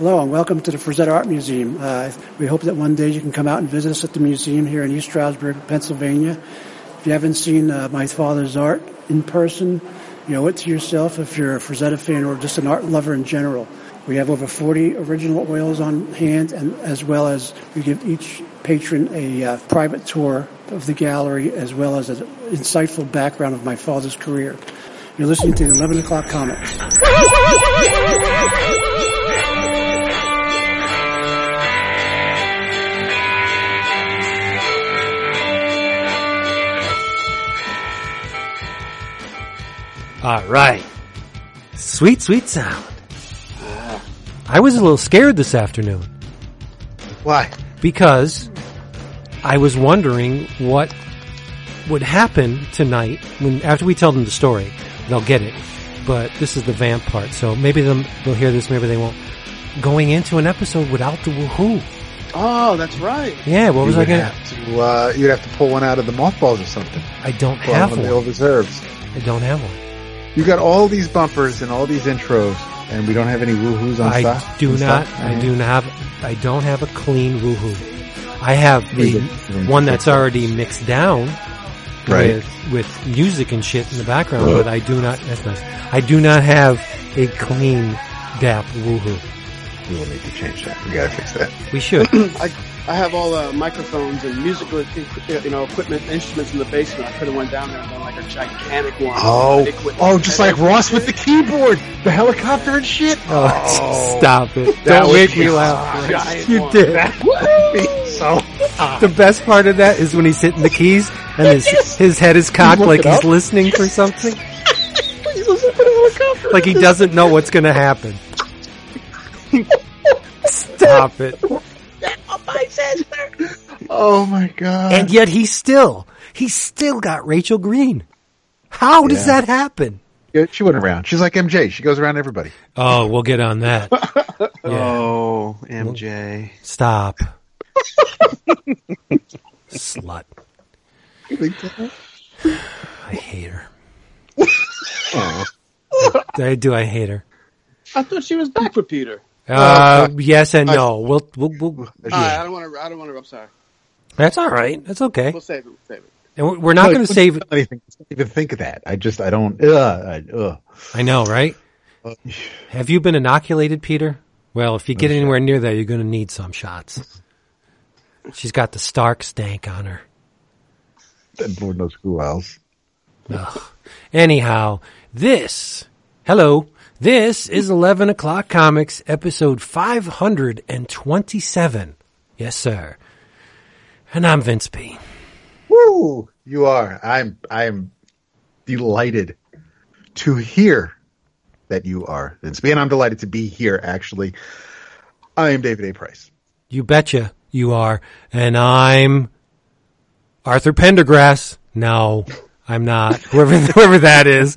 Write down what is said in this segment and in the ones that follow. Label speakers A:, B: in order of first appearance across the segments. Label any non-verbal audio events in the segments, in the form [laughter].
A: Hello and welcome to the Frazetta Art Museum. Uh, we hope that one day you can come out and visit us at the museum here in East Stroudsburg, Pennsylvania. If you haven't seen uh, my father's art in person, you owe it to yourself if you're a Frazetta fan or just an art lover in general. We have over 40 original oils on hand and as well as we give each patron a uh, private tour of the gallery as well as an insightful background of my father's career. You're listening to the 11 o'clock comics. [laughs]
B: All right. Sweet, sweet sound. I was a little scared this afternoon
C: Why?
B: because I was wondering what would happen tonight when after we tell them the story. They'll get it, but this is the vamp part, so maybe they'll, they'll hear this, maybe they won't. Going into an episode without the woohoo.
D: Oh, that's right.
B: Yeah, what was I
C: would
B: gonna?
C: have to, uh, you'd have to pull one out of the mothballs or something.
B: I don't
C: Pull
B: have
C: one of the
B: one.
C: old reserves.
B: I don't have one.
C: You got all these bumpers and all these intros, and we don't have any woohoos on
B: I
C: stock.
B: do not.
C: stock?
B: I do not have. I don't have a clean woohoo. I have the one that's already mixed down
C: Right.
B: with with music and shit in the background, but I do not. That's nice. I do not have a clean DAP woohoo.
C: We will need to change that. We gotta fix that.
B: We should. [clears throat]
D: I I have all the microphones and musical you know equipment instruments in the basement. I could have went down there and done like a gigantic one.
C: Oh,
D: Equipment.
C: oh, just like Ross with the keyboard, the helicopter and shit.
B: Oh, oh. stop it! Don't
C: would
B: make me laugh.
D: giant
B: You
D: one.
B: did.
C: so
B: The best part of that is when he's hitting the keys and his his head is cocked like he's
C: up.
B: listening for [laughs] something.
C: he's listening to the helicopter.
B: Like he doesn't know what's going to happen. [laughs] Stop it.
C: Oh my god!
B: And yet he still, he still got Rachel Green. How does
C: Yeah.
B: that happen?
C: Yeah, she went around. She's like MJ. She goes around everybody.
B: Oh, we'll get on that. [laughs] Yeah,
D: Oh, MJ.
B: stop. [laughs] Slut. I hate her. I do. I hate her.
D: I thought she was back for Peter.
B: Uh, yes and no. We'll, we'll, we'll
D: All right, I don't want to. I don't want to. I'm sorry.
B: that's all right. That's okay.
D: We'll save it. We'll save it.
B: And we're- we're not going to save anything.
C: Don't even, don't even think of that. I just I don't. Uh, uh,
B: I know, right? [sighs] Have you been inoculated, Peter? Well, if you get anywhere near there, you're going to need some shots. She's got the Stark stank on her.
C: and Lord knows who else.
B: Ugh. Anyhow, this, hello, this is 11 o'clock comics episode 527. Yes, sir. And I'm Vince P.
C: Woo! You are. I'm. I'm delighted to hear that you are Vince B, and I'm delighted to be here. Actually, I am David A. Price.
B: You betcha you are. And I'm Arthur Pendergrass. No, I'm not. Whoever, [laughs] whoever that is.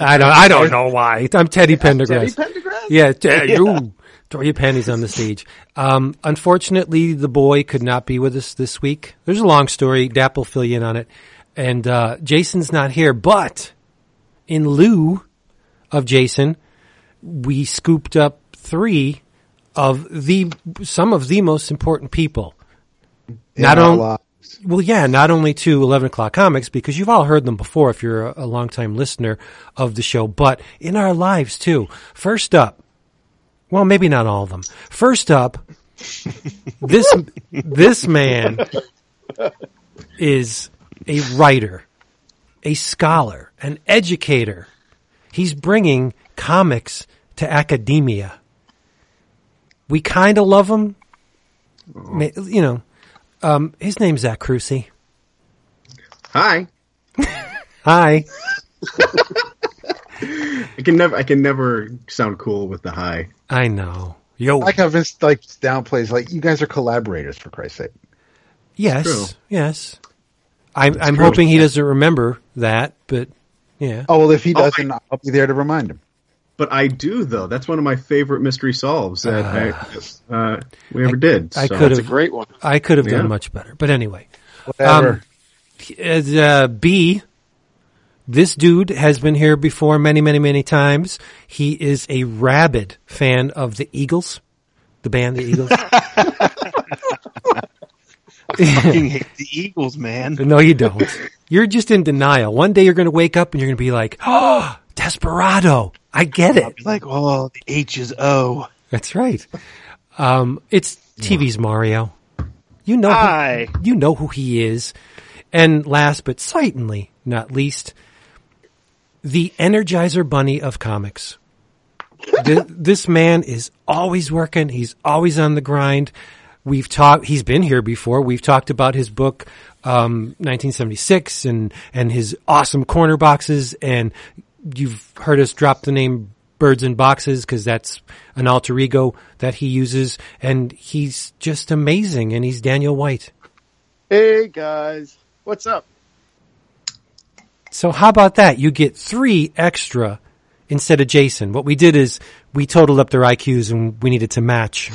B: I don't, I don't know why. I'm Teddy Pendergrass.
D: Teddy Pendergrass?
B: Yeah, t- you throw your panties on the stage. Um, unfortunately, the boy could not be with us this week. There's a long story. Dap will fill you in on it. And uh, Jason's not here, but in lieu of Jason, we scooped up three of the some of the most important people.
C: In
B: Not
C: our
B: Well, yeah, not only to 11 o'clock comics, because you've all heard them before if you're a, a longtime listener of the show, but in our lives too. First up, well, maybe not all of them. First up, [laughs] this, this man is a writer, a scholar, an educator. He's bringing comics to academia. We kind of love him. Mm. You know, um, his name's Zach Crucy.
E: Hi. [laughs]
B: Hi. [laughs]
E: I can never I can never sound cool with the hi.
B: I know. Yo.
C: I like how Vince like downplays. Like you guys are collaborators for Christ's sake.
B: yes.
E: true.
B: Yes. I'm, I'm
E: true.
B: hoping he doesn't remember that, but yeah.
C: Oh well, if he
E: Oh, I-
C: doesn't, I'll be there to remind him.
E: But I do though. That's one of my favorite mystery solves that I, uh, we ever did.
B: I could
D: It's a
B: have,
D: great one.
B: I could have
E: Yeah.
B: done much better. But anyway,
C: Whatever.
B: as, uh, B This dude has been here before many, many, many times. He is a rabid fan of the Eagles, the band, the Eagles. [laughs]
F: I fucking hate the Eagles, man. [laughs]
B: no, you don't. You're just in denial. One day you're going to wake up and you're going to be like, [gasps] oh, Desperado. I get it.
F: like, oh, the H is O.
B: That's right. Um, it's TV's Mario. You know,
F: Hi.
B: who, you know who he is. And last but certainly not least, the Energizer Bunny of comics. Th- [laughs] this man is always working. He's always on the grind. We've talked. He's been here before. We've talked about his book, um, 1976, and and his awesome corner boxes. And you've heard us drop the name Birds in Boxes because that's an alter ego that he uses. And he's just amazing. And he's Daniel White.
D: Hey guys, what's up?
B: So how about that? You get three extra instead of Jason. What we did is we totaled up their IQs and we needed to match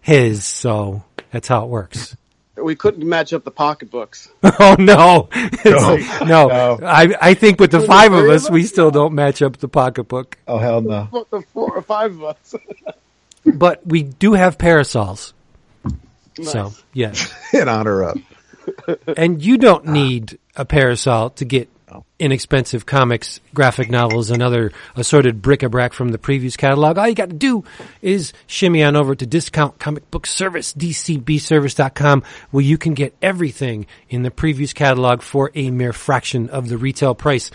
B: his. So that's how it works.
D: We couldn't match up the pocketbooks. [laughs]
B: oh no, It's- no.
C: No.
B: I I think with the
D: With
B: five of us,
D: of
B: we still don't match up the pocketbook.
C: Oh hell no! [laughs]
D: What the four or five of us? [laughs]
B: But we do have parasols. So
D: Nice.
B: yes,
C: In honor of.
B: and you don't need a parasol to get inexpensive comics, graphic novels, and other assorted bric-a-brac from the previews catalog. All you got to do is shimmy on over to Discount Comic Book Service, dcbservice.com, where you can get everything in the previews catalog for a mere fraction of the retail price.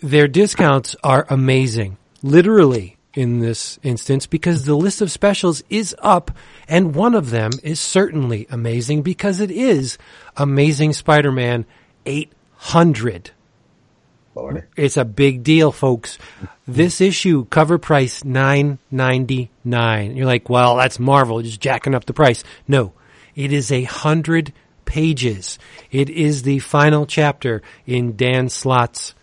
B: Their discounts are amazing, literally in this instance, because the list of specials is up, and one of them is certainly amazing because it is Amazing Spider-Man 800.
C: Lordy.
B: It's a big deal, folks. This issue cover price nine ninety nine. You're like, well, that's Marvel just jacking up the price. No, it is a hundred pages. It is the final chapter in Dan Slott's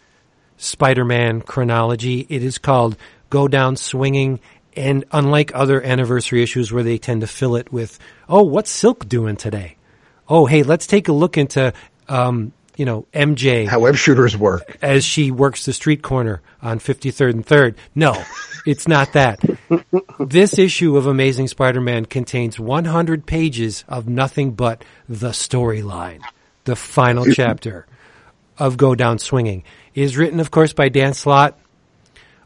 B: Spider-Man chronology. It is called Go Down Swinging. And unlike other anniversary issues where they tend to fill it with, oh, what's Silk doing today? Oh, hey, let's take a look into, um, you know, MJ
C: How web shooters work.
B: as she works the street corner on 53rd and 3rd. No, [laughs] it's not that. this issue of Amazing Spider-Man contains 100 pages of nothing but the storyline, the final chapter of Go Down Swinging. It is written, of course, by Dan Slott.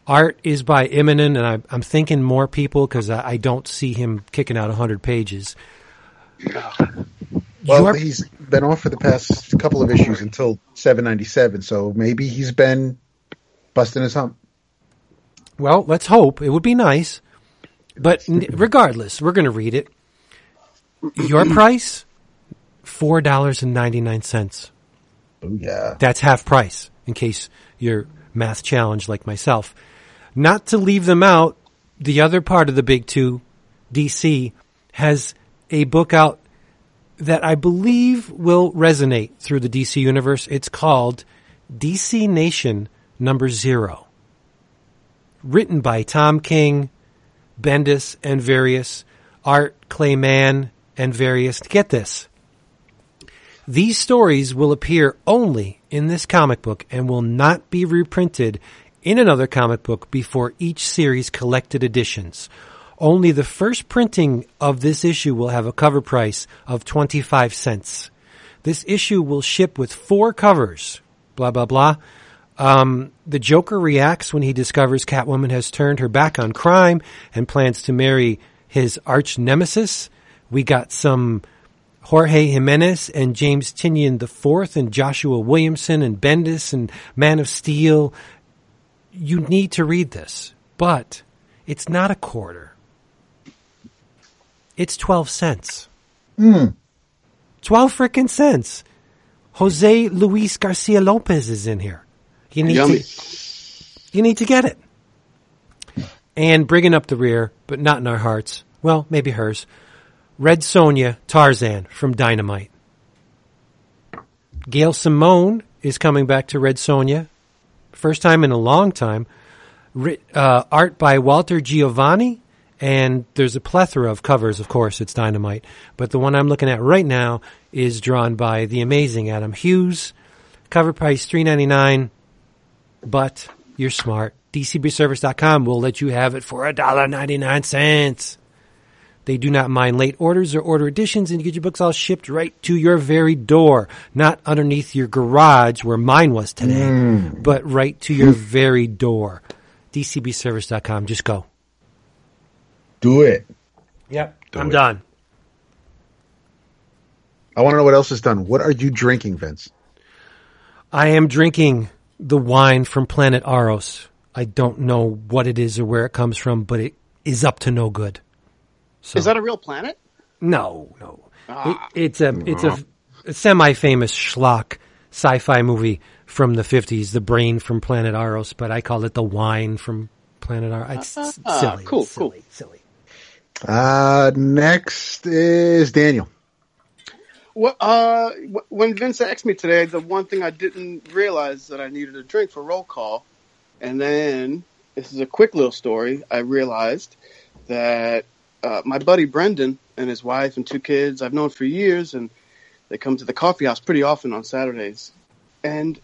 B: Art is by Immonen, and I, I'm thinking more people because I, I don't see him kicking out 100 pages.
C: Well,
B: Your-
C: he's been off for the past couple of issues until 797, so maybe he's been busting his hump.
B: Well, let's hope. It would be nice. But n- regardless, we're going to read it. Your [clears throat] price, $4.99.
C: Oh yeah.
B: That's half price, in case you're math challenged like myself. Not to leave them out, the other part of the big two, DC, has a book out that I believe will resonate through the DC universe. It's called DC Nation Number Zero. Written by Tom King, Bendis, and various, Art Clay Mann, and various. Get this. These stories will appear only in this comic book and will not be reprinted in another comic book before each series collected editions. Only the first printing of this issue will have a cover price of 25 cents. This issue will ship with four covers. Blah, blah, blah. Um, the Joker reacts when he discovers Catwoman has turned her back on crime and plans to marry his arch nemesis. We got some Jorge Jimenez and James Tynion IV and Joshua Williamson and Bendis and Man of Steel. You need to read this, but it's not a quarter. It's 12 cents. 12 frickin' cents. Jose Luis Garcia Lopez is in here. You need
D: Yummy.
B: to, you need to get it. And bringing up the rear, but not in our hearts. Well, maybe hers. Red Sonja Tarzan from Dynamite. Gail Simone is coming back to Red Sonja. First time in a long time. Uh, art by Walter Geovani. And there's a plethora of covers, of course, it's Dynamite. But the one I'm looking at right now is drawn by the amazing Adam Hughes. Cover price three ninety nine. but you're smart. DCBService.com will let you have it for $1.99. They do not mind late orders or order additions and you get your books all shipped right to your very door. Not underneath your garage where mine was today, mm. but right to your very door. DCBService.com. Just go.
C: Do it.
B: Yep.
C: Do
B: I'm
C: it.
B: done.
C: I want to know what else is done. What are you drinking, Vince?
B: I am drinking the wine from Planet Arous. I don't know what it is or where it comes from, but it is up to no good. So
D: Is that a real planet?
B: no, no. It, it's a it's a, a semi-famous schlock sci-fi movie from the fifties, The Brain from Planet Arous, but I call it the wine from Planet Arous. It's s-
D: Ah,
B: silly,
D: cool,
B: silly, silly.
C: Uh, next is Daniel.
D: What, uh, when Vince asked me today, the one thing I didn't realize that I needed a drink for roll call, and then this is a quick little story. I realized that uh, my buddy Brendan and his wife and two kids I've known for years, and they come to the coffee house pretty often on Saturdays. And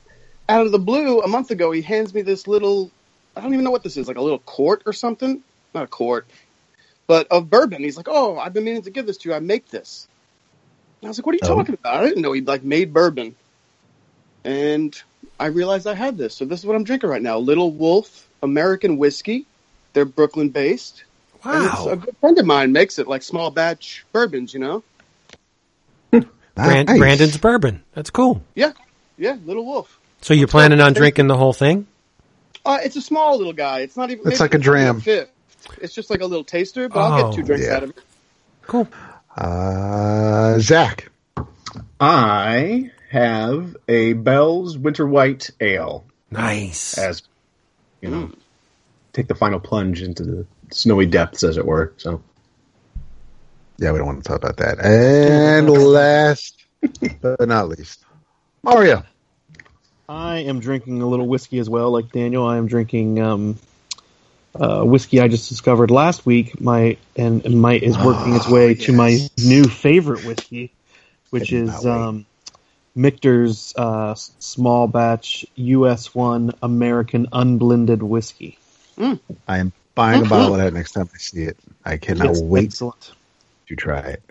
D: out of the blue, a month ago, he hands me this little, I don't even know what this is, like a little quart or something. Not a quart, but of bourbon. He's like, "Oh, I've been meaning to give this to you. I make this." And I was like, "What are you
C: Oh.
D: talking about?" I didn't know he like made bourbon, and I realized I had this. So this is what I'm drinking right now: Little Wolf American whiskey. They're Brooklyn based. And it's a good friend of mine makes it like small batch bourbons. You know? [laughs]
B: Brand,
C: Nice.
B: Brandon's bourbon. That's cool.
D: Yeah, yeah. Little Wolf.
B: So you're planning on drinking the whole thing?
D: Uh, it's a small little guy. It's not even.
C: It's like a dram.
D: fifth. It's just like a little taster, but I'll
B: Oh,
D: get two drinks
C: yeah.
D: out of it.
B: Cool.
C: Uh, Zach.
E: I have a Bell's Winter White Ale
B: Nice.
E: as you know, take the final plunge into the snowy depths, as it were. So
C: Yeah, we don't want to talk about that. And last but not least, Mario.
F: I am drinking a little whiskey as well, like Daniel. I am drinking um, uh, whiskey I just discovered last week. My and, and my is working its way to my new favorite whiskey, which
C: I did
F: is um, Michter's uh, small batch US one American unblended whiskey.
C: I am buying a bottle of that next time I see it. I cannot
F: It's
C: wait
F: excellent.
C: to try it.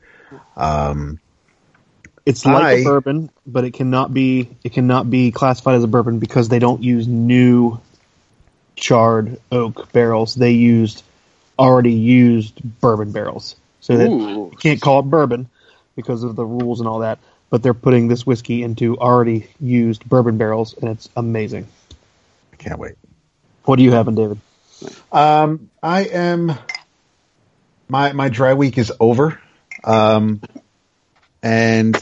C: Um,
F: It's like
C: I-
F: a bourbon, but it cannot be it cannot be classified as a bourbon because they don't use new charred oak barrels. They used already used bourbon barrels. So that
D: Ooh.
F: you can't call it bourbon because of the rules and all that. But they're putting this whiskey into already used bourbon barrels, and it's amazing.
C: I can't wait.
F: What are you having, David?
C: Um, I am. My my dry week is over, um, and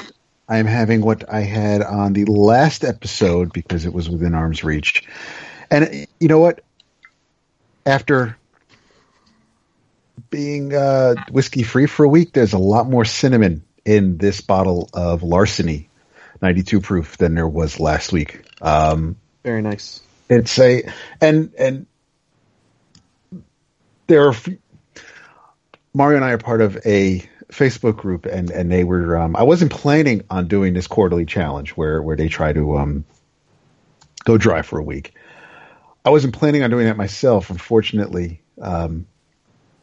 C: I'm having what I had on the last episode because it was within arm's reach. And you know what? After being uh, whiskey free for a week, there's a lot more cinnamon in this bottle of Larceny 92 proof than there was last week. Um,
F: Very nice.
C: it's a and and there are Mario and I are part of a Facebook group and and they were um, I wasn't planning on doing this quarterly challenge where where they try to um go dry for a week. I wasn't planning on doing that myself. Unfortunately, um,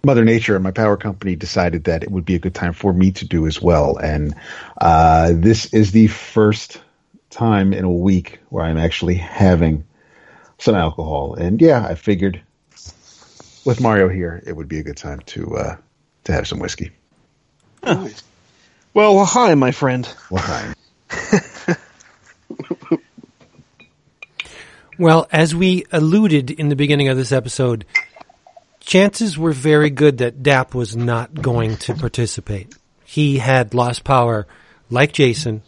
C: Mother Nature and my power company decided that it would be a good time for me to do as well. And uh, this is the first time in a week where I'm actually having some alcohol. And yeah, I figured with Mario here, it would be a good time to uh, to have some whiskey.
D: Nice.
F: Well, hi, my friend.
C: Well, hi.
B: Well, as we alluded in the beginning of this episode, chances were very good that Dap was not going to participate. He had lost power like Jason,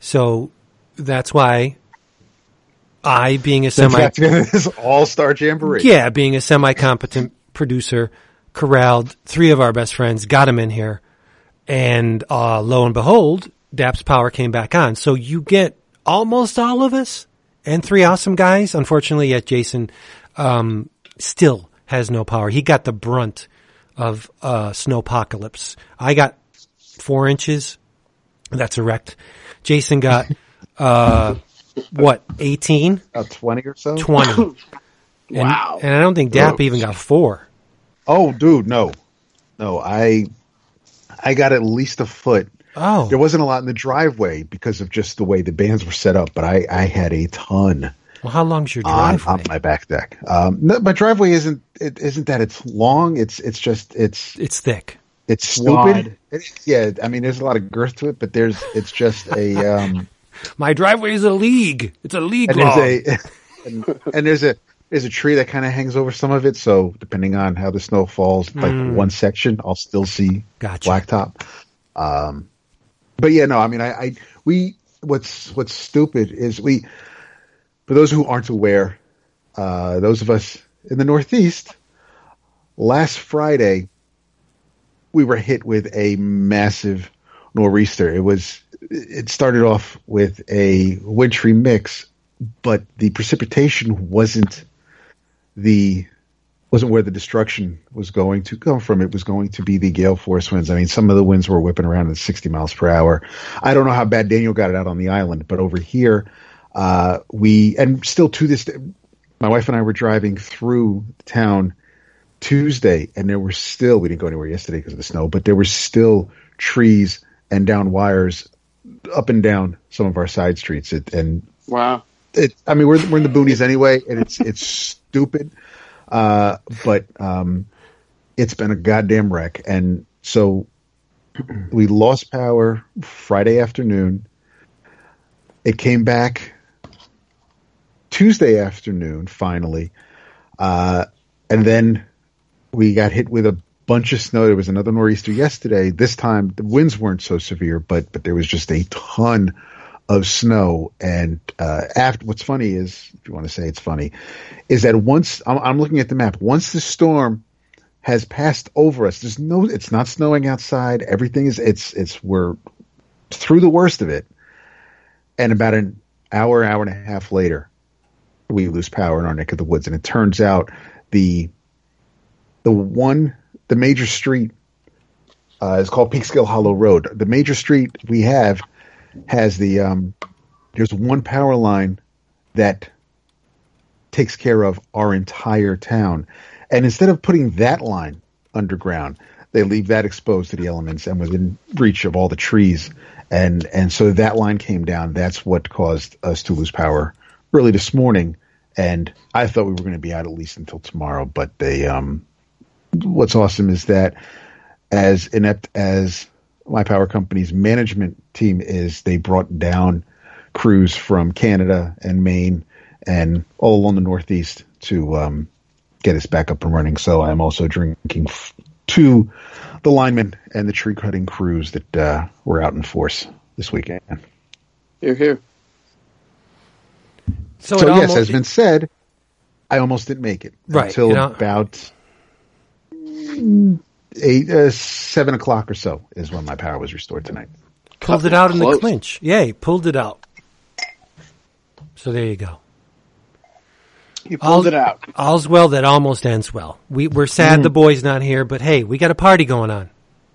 B: so that's why I, being a
C: Semi- [laughs] this all star jamboree.
B: yeah, being a semi competent producer, corralled three of our best friends, got him in here, and uh, lo and behold, Dap's power came back on. So you get almost all of us and three awesome guys. Unfortunately, yet Jason um, still has no power. He got the brunt of uh, snowpocalypse. I got four inches. That's erect. Jason got [laughs] uh, what, 18,
C: About twenty or so.
B: 20. [laughs] And,
D: Wow.
B: And I don't think Dap even got four.
C: Oh, dude, no, no. I I got at least a foot.
B: Oh,
C: There wasn't a lot in the driveway because of just the way the bands were set up, but I I had a ton
B: well, how long's your
C: on,
B: driveway?
C: on my back deck. Um, no, my driveway isn't it isn't that it's long. It's it's just it's
B: it's thick.
C: it's stupid. It- yeah, I mean, there's a lot of girth to it, but there's it's just a um, [laughs]
B: My driveway is a league. It's a league
C: and
B: long.
C: there's a and, and there's a there's a tree that kind of hangs over some of it. So depending on how the snow falls, like one section, I'll still see
B: Gotcha.
C: blacktop. Um, but yeah, no, I mean, I, I we what's what's stupid is we for those who aren't aware, uh, those of us in the Northeast, last Friday we were hit with a massive nor'easter. It was it started off with a wintry mix, but the precipitation wasn't the wasn't where the destruction was going to come from. It was going to be the gale force winds. I mean, some of the winds were whipping around at 60 miles per hour. I don't know how bad Daniel got it out on the island, but over here, uh, we, and still to this day, my wife and I were driving through town Tuesday and there were still, we didn't go anywhere yesterday because of the snow, but there were still trees and down wires up and down some of our side streets. It, and
D: Wow.
C: it, I mean, we're we're in the boonies anyway, and it's it's stupid, uh, but um, it's been a goddamn wreck. And so [clears throat] we lost power Friday afternoon. It came back Tuesday afternoon, finally, uh, and then we got hit with a bunch of snow. There was another nor'easter yesterday. This time the winds weren't so severe, but but there was just a ton of snow. And uh, after, what's funny is, if you want to say it's funny, is that once I'm, I'm looking at the map, once the storm has passed over us, there's no, it's not snowing outside. Everything is, it's, it's, we're through the worst of it. And about an hour, hour and a half later, we lose power in our neck of the woods. And it turns out the, the one, the major street uh, is called Peekskill Hollow Road. The major street we have has the um, there's one power line that takes care of our entire town, and instead of putting that line underground, they leave that exposed to the elements and within reach of all the trees, and and so that line came down. That's what caused us to lose power early this morning, and I thought we were going to be out at least until tomorrow, but they um, what's awesome is that as inept as my power company's management team is, they brought down crews from Canada and Maine and all along the Northeast to um, get us back up and running. So I'm also drinking f- to the linemen and the tree cutting crews that uh, were out in force this weekend.
D: Here, here.
B: so
C: So yes,
B: almost-
C: has been said, I almost didn't make it
B: Right,
C: until
B: you know-
C: about eight, uh, seven o'clock or so is when my power was restored tonight.
B: pulled it out in the
D: Close.
B: clinch. Yay, pulled it out. So there you go.
D: You pulled it out.
B: All's well that almost ends well. We, we're sad
C: Mm.
B: the boy's not here, but hey, we got a party going on,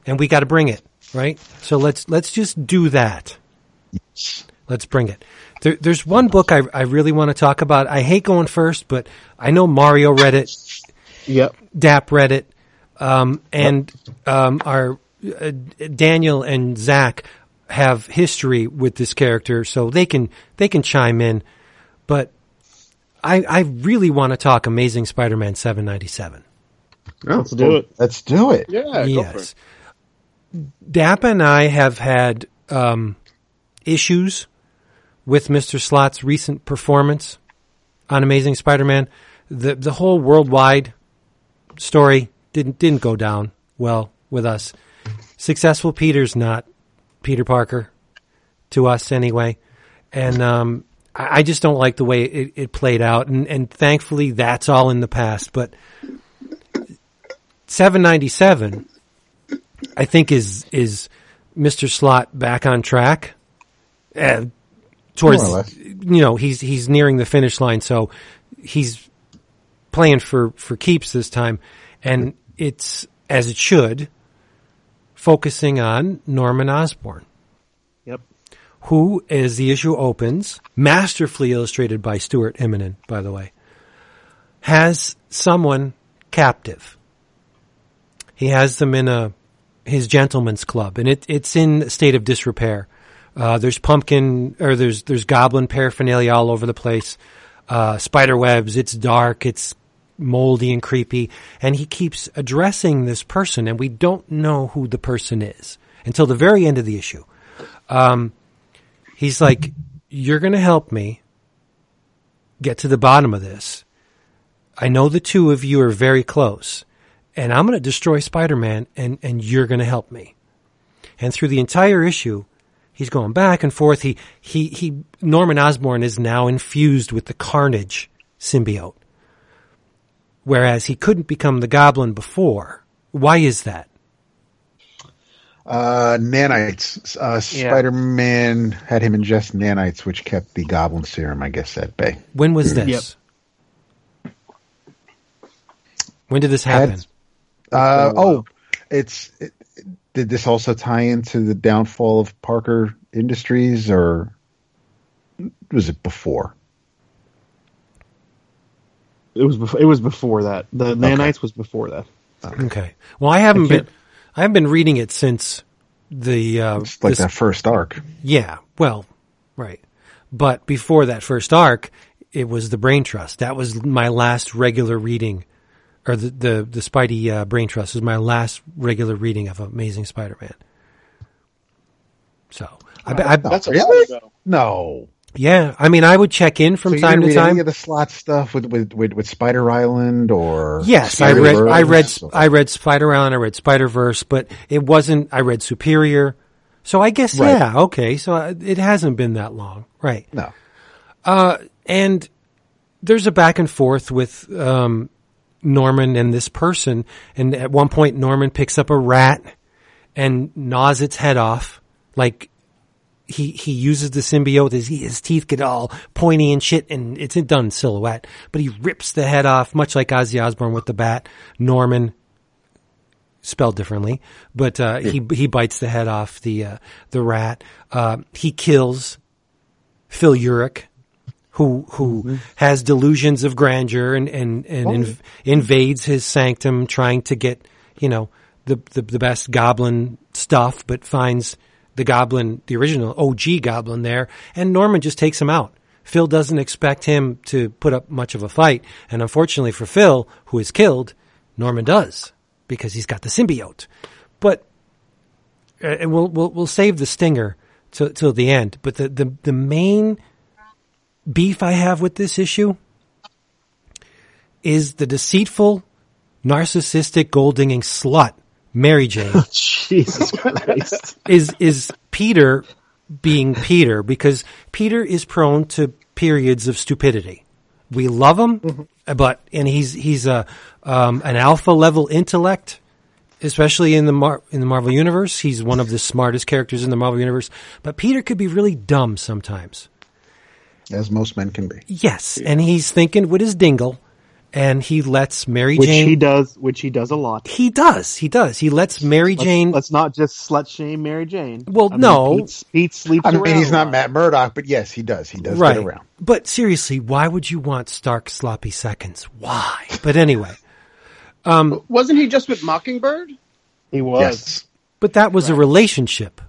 B: and we got to bring it, right? So let's let's just do that. Let's bring it. There, there's one book I, I really want to talk about. I hate going first, but I know Mario read it,
F: Yep.
B: Dap read it, um, and um, our uh, Daniel and Zach have history with this character, so they can they can chime in. But I I really want to talk Amazing Spider-Man 797.
E: Oh,
F: Let's do it.
C: Let's do it.
D: Yeah, go
B: yes, Dap and I have had um, issues with Mr. Slott's recent performance on Amazing Spider-Man. The the whole worldwide story didn't didn't go down well with us. Successful Peter's not Peter Parker to us anyway, and um, I, I just don't like the way it, it played out. And, and thankfully, that's all in the past. But seven ninety seven, I think is is Mister Slott back on track. Uh, towards
C: More or less.
B: you know he's he's nearing the finish line, so he's playing for for keeps this time, and it's as it should, focusing on Norman Osborn,
F: Yep.
B: who, as the issue opens, masterfully illustrated by Stuart Immonen, by the way, has someone captive. He has them in a his gentleman's club, and it, it's in a state of disrepair. Uh, there's pumpkin or there's there's goblin paraphernalia all over the place. Uh, spider webs. It's dark. It's moldy and creepy. And he keeps addressing this person, and we don't know who the person is until the very end of the issue. Um, he's like, "You're going to help me get to the bottom of this. I know the two of you are very close, and I'm going to destroy Spider-Man, and and you're going to help me." And through the entire issue, he's going back and forth. He he he. Norman Osborn is now infused with the Carnage symbiote, whereas he couldn't become the Goblin before. Why is that?
C: Uh, nanites. Uh,
F: Yeah.
C: Spider-Man had him ingest nanites, which kept the Goblin Serum, I guess, at bay.
B: When was this? When did this happen?
C: Had- Uh, oh, it's. It, did this also tie into the downfall of Parker Industries, or was it before?
F: It was before, it was before that. The nanites was before that.
B: Okay. Well, I haven't
F: I
B: been I haven't been reading it since the uh,
C: It's like
B: this-
C: that first arc.
B: Yeah, well, right. But before that first arc, it was the Brain Trust. That was my last regular reading, or the the, the Spidey uh, Brain Trust was my last regular reading of Amazing Spider-Man. So, I, be- I,
D: That's a
C: Really?
D: while.
C: No.
B: Yeah, I mean, I would check in from
C: so
B: time to
C: read
B: time.
C: any of the Slott stuff with with, with, with Spider Island or
B: Yes, I read. I read.
C: Spider-Verse?
B: I read Spider Island. I read Spider Verse, but it wasn't. I read Superior. So I guess
C: Right.
B: yeah, okay. So uh, it hasn't been that long, right?
C: no.
B: and there's a back and forth with um, Norman and this person. And at one point, Norman picks up a rat and gnaws its head off. Like he he uses the symbiote. His, his teeth get all pointy and shit, and it's a done silhouette. But he rips the head off, much like Ozzy Osbourne with the bat. Norman. Spelled differently, but uh, he he bites the head off the uh, the rat. Uh, he kills Phil Urich, who who has delusions of grandeur and and and inv- invades his sanctum, trying to get you know the, the the best goblin stuff, but finds the goblin, the original OG goblin there, and Norman just takes him out. Phil doesn't expect him to put up much of a fight, and unfortunately for Phil, who is killed, Norman does because he's got the symbiote. But uh, and we'll we'll we'll save the stinger till till the end. But the the the main beef I have with this issue is the deceitful, narcissistic, gold digging slut Mary Jane [laughs]
F: Jesus Christ.
B: is is Peter being Peter because Peter is prone to periods of stupidity. We love him, but and he's he's a um, an alpha level intellect, especially in the Mar- in the Marvel universe. He's one of the smartest characters in the Marvel universe. But Peter could be really dumb sometimes.
C: As most men can be.
B: Yes, and he's thinking with his dingle, and he lets Mary
F: Which
B: Jane.
F: he does. Which he does a lot.
B: he does. He does. He lets Mary
F: Let's,
B: Jane.
F: let's not just slut shame Mary Jane.
B: Well,
F: I mean,
B: no.
F: Pete, Pete sleeps
C: I mean,
F: around
C: he's not. Matt Murdock, but yes, he does. He does
B: right.
C: get around.
B: But seriously, why would you want Stark sloppy seconds? Why? But anyway,
D: Wasn't he just with Mockingbird?
F: He was.
C: Yes.
B: but that was a relationship.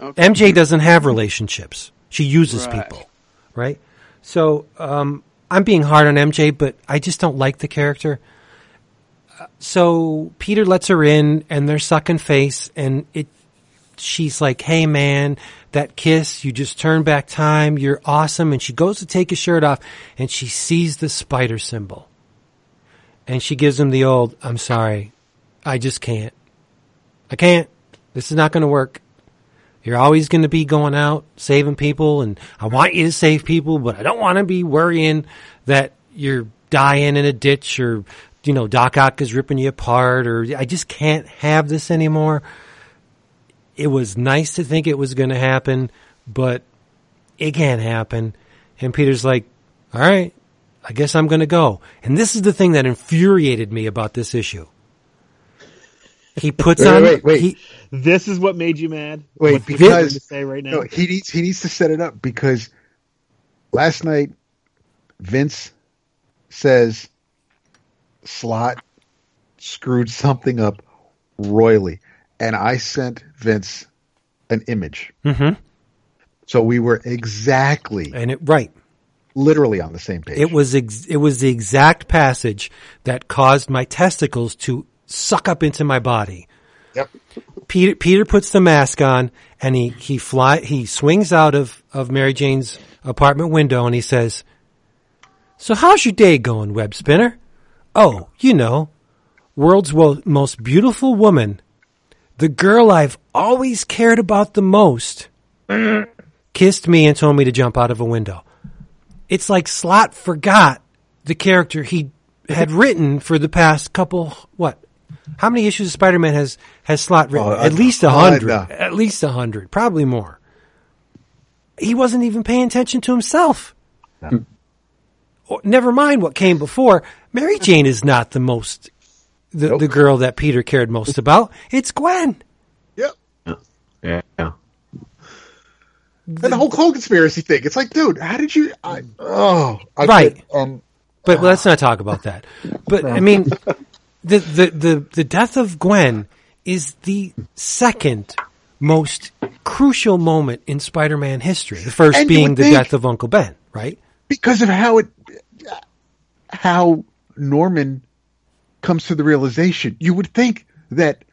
D: Okay.
B: MJ doesn't have relationships. She uses
D: Right.
B: people, right? So um, I'm being hard on MJ, but I just don't like the character. Uh, So Peter lets her in, and they're sucking face, and it. She's like, "Hey, man, that kiss! You just turned back time. You're awesome." And she goes to take his shirt off, and she sees the spider symbol, and she gives him the old, "I'm sorry, I just can't. I can't. This is not going to work." You're always going to be going out saving people, and I want you to save people, but I don't want to be worrying that you're dying in a ditch or, you know, Doc Ock is ripping you apart, or I just can't have this anymore. It was nice to think it was going to happen, but it can't happen. And Peter's like, all right, I guess I'm going to go. And this is the thing that infuriated me about this issue. He puts
C: Wait,
B: on
C: wait, wait.
B: he
F: This is what made you mad.
C: Wait,
F: What's
C: because-
F: to say right now.
C: No, he needs he needs to set it up because last night Vince says Slott screwed something up royally, and I sent Vince an image.
B: Mhm.
C: So we were exactly,
B: and it right.
C: literally on the same page.
B: It was ex- it was the exact passage that caused my testicles to suck up into my body.
C: Yep.
B: Peter Peter puts the mask on and he he fly he swings out of of Mary Jane's apartment window and he says, "So how's your day going, web spinner? Oh, you know, world's wo- most beautiful woman, the girl I've always cared about the most, [clears throat] kissed me and told me to jump out of a window." It's like Slott forgot the character he had written for the past couple what how many issues of Spider-Man has has Slott written?
C: Oh,
B: At
C: a
B: least a hundred.
C: uh,
B: At least a hundred, probably more. He wasn't even paying attention to himself. Or- Never mind what came before. Mary Jane is not the most the,
C: Nope.
B: the girl that Peter cared most about. It's Gwen.
C: Yep.
E: Yeah.
C: yeah And the whole clone conspiracy thing. It's like, dude, how did you? I, oh, I
B: Right.
C: could- um,
B: But let's not talk about that. But I mean, [laughs] the, the the the death of Gwen is the second most crucial moment in Spider-Man history. The first
C: And
B: being the
C: think-
B: death of Uncle Ben, right?
C: because of how it, how Norman comes to the realization. You would think that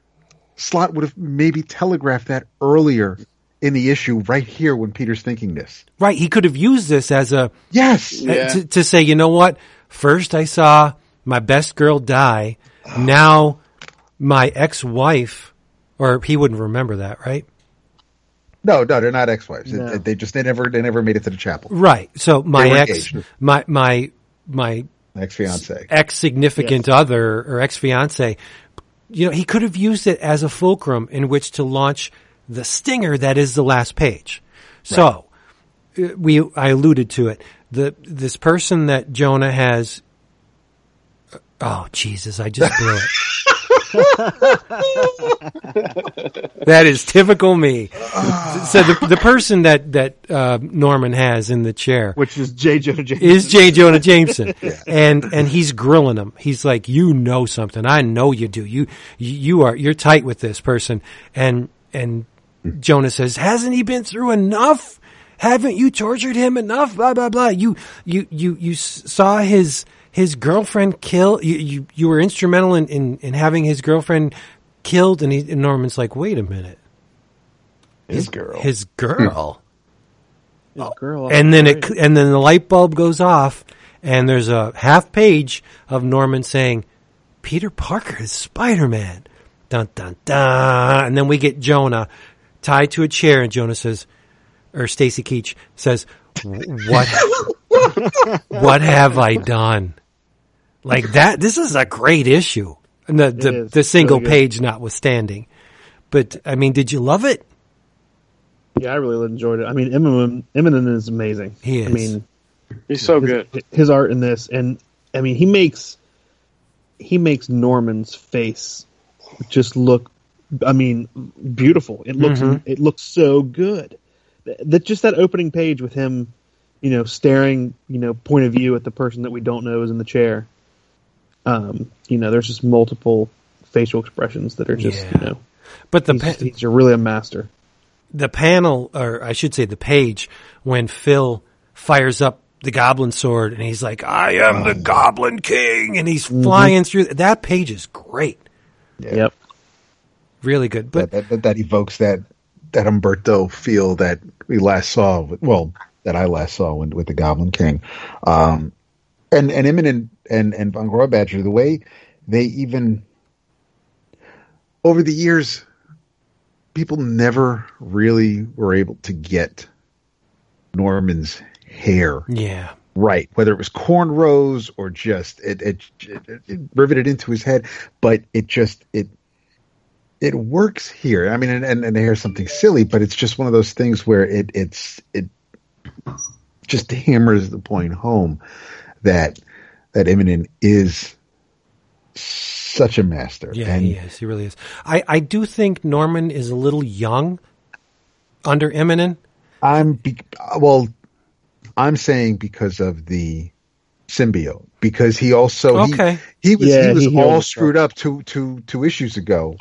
C: Slott would have maybe telegraphed that earlier in the issue, right here when Peter's thinking this.
B: Right. He could have used this as a
C: Yes.
D: Uh, yeah.
B: to, to say, you know what? First, I saw my best girl die. Now, my ex-wife, or he wouldn't remember that, right?
C: No, no, they're not ex-wives. They-
F: No.
C: They just they never they never made it to the chapel.
B: Right. So my ex,
C: engaged.
B: my my my
C: Ex fiance.
B: ex significant other or ex fiance, you know, he could have used it as a fulcrum in which to launch the stinger that is the last page. So uh, we, I alluded to it. The this person that Jonah has. Oh Jesus! I just blew it. [laughs] that is typical me. So the the person that that uh, Norman has in the chair
F: which is J. Jonah Jameson.
B: is J. Jonah Jameson, [laughs] and and he's grilling him. He's like, "You know something? I know you do. You you are you're tight with this person." And and Jonah says, "Hasn't he been through enough? Haven't you tortured him enough? Blah blah blah. You you you you saw his his girlfriend kill. You you, you were instrumental in, in in having his girlfriend killed." And, he, and Norman's like, "Wait a minute,
C: His girl.
B: his girl."
F: His girl.
B: and then it and then the light bulb goes off and there's a half page of Norman saying Peter Parker is Spider-Man dun dun dun and then we get Jonah tied to a chair and Jonah says or Stacy Keach says what [laughs] what have I done like that this is a great issue and the the,
F: is.
B: the single
F: Really
B: page notwithstanding but I mean did you love it
F: Yeah, I really enjoyed it. I mean, Immonen, Immonen is amazing.
B: He is.
F: I mean,
D: He's so
F: his,
D: good.
F: his art in this, and I mean, he makes he makes Norman's face just look. I mean, beautiful. It looks mm-hmm. it looks so good. That just that opening page with him, you know, staring, you know, point of view at the person that we don't know is in the chair. Um, you know, there's just multiple facial expressions that are just,
B: Yeah.
F: you know,
B: but the
F: he's,
B: pa-
F: just- he's really a master.
B: the panel, or I should say the page, when Phil fires up the goblin sword and he's like, I am the goblin king, and he's flying through, that page is great.
F: Yep.
B: Really good. But
C: that, that that evokes that that Umberto feel that we last saw. Well, that I last saw with, with the Goblin King, um, and and Immonen and and Von Badger. The way they even over the years, people never really were able to get Norman's hair
B: yeah,
C: right, whether it was cornrows or just it, it, it, it riveted into his head, but it just it it works here. I mean, and, and, and here's something silly, but it's just one of those things where it it's it just hammers the point home that that Immonen is such a master.
B: Yeah,
C: and
B: he is. He really is. I, I do think Norman is a little young under Immonen.
C: I'm be- well. I'm saying because of the symbiote, because he also he-
B: Okay.
C: he, was
F: Yeah,
C: he was
F: he
C: all
F: himself.
C: screwed up two two two issues ago,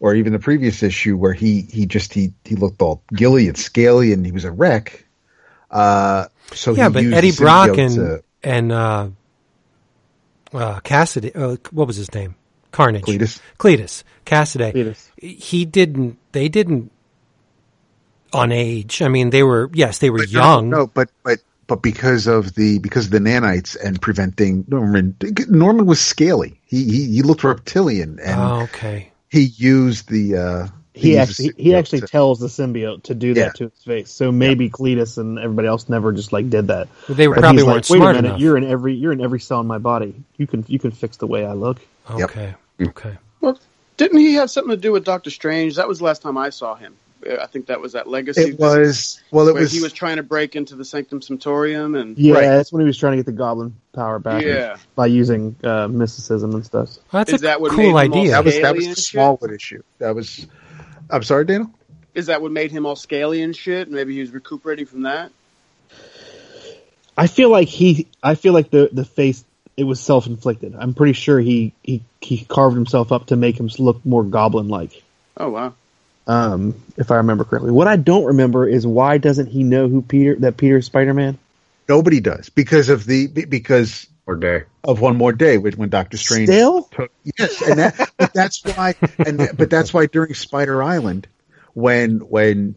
C: or even the previous issue where he he just he he looked all gilly and scaly and he was a wreck. Uh, so
B: Yeah,
C: he
B: but
C: used
B: Eddie Brock and
C: to-
B: and uh, uh, Cassidy. Uh, what was his name? Carnage.
C: Cletus.
B: Cletus. Cassidy.
F: Cletus.
B: He didn't. They didn't. On age, I mean, they were yes, they were
C: But no,
B: young.
C: No, but but but because of the because of the nanites and preventing Norman Norman was scaly. He he, he looked reptilian and
B: oh, okay.
C: he used the uh
F: He actually
C: the
F: he actually
C: to-
F: tells the symbiote to do that
C: Yeah.
F: to his face. So maybe Cletus and everybody else never just like did that.
B: Well, they
F: But
B: probably weren't
F: like, Wait a minute,
B: enough.
F: you're in every you're in every cell in my body. You can you can fix the way I look.
C: Yep.
B: Okay. Okay.
D: Well, didn't he have something to do with Doctor Strange? That was the last time I saw him. Uh, I think that was that Legacy.
C: it was well it
D: where
C: was,
D: he was trying to break into the Sanctum Sanctorum, and
F: Yeah,
C: Right.
F: that's when he was trying to get the goblin power back.
D: Yeah.
F: by using uh, mysticism and stuff.
B: Well, that's
D: Is
B: a
D: that what
B: cool
D: made him all
B: idea.
C: that was that was
D: Alien
C: the? Smallwood issue. That was I'm sorry, Daniel?
D: is that what made him all scaly and shit? Maybe he was recuperating from that.
F: I feel like he. I feel like the the face it was self inflicted. I'm pretty sure he he he carved himself up to make him look more goblin like.
D: Oh wow.
F: Um, if I remember correctly. What I don't remember is why doesn't he know who Peter that Peter's Spider Man?
C: Nobody does because of the because
E: Or day.
C: of one more day when when Doctor Strange
F: Still?
C: took yes, and that but that's why and but that's why during Spider Island when when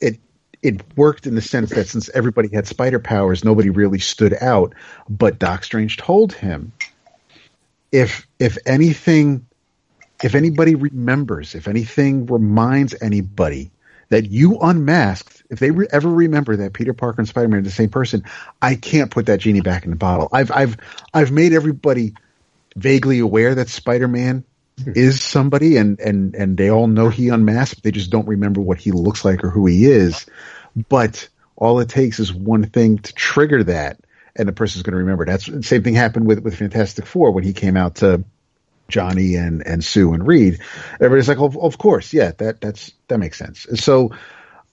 C: it it worked in the sense that since everybody had spider powers, nobody really stood out. But Doc Strange told him if if anything if anybody remembers, if anything reminds anybody that you unmasked, if they re- ever remember that Peter Parker and Spider-Man are the same person, I can't put that genie back in the bottle. I've I've I've made everybody vaguely aware that Spider-Man hmm. is somebody and and and they all know he unmasked, they just don't remember what he looks like or who he is. But all it takes is one thing to trigger that and the person's going to remember. That's the same thing happened with with Fantastic 4 when he came out to Johnny and and Sue and Reed. Everybody's like, "Of of course, yeah, that that's that makes sense." So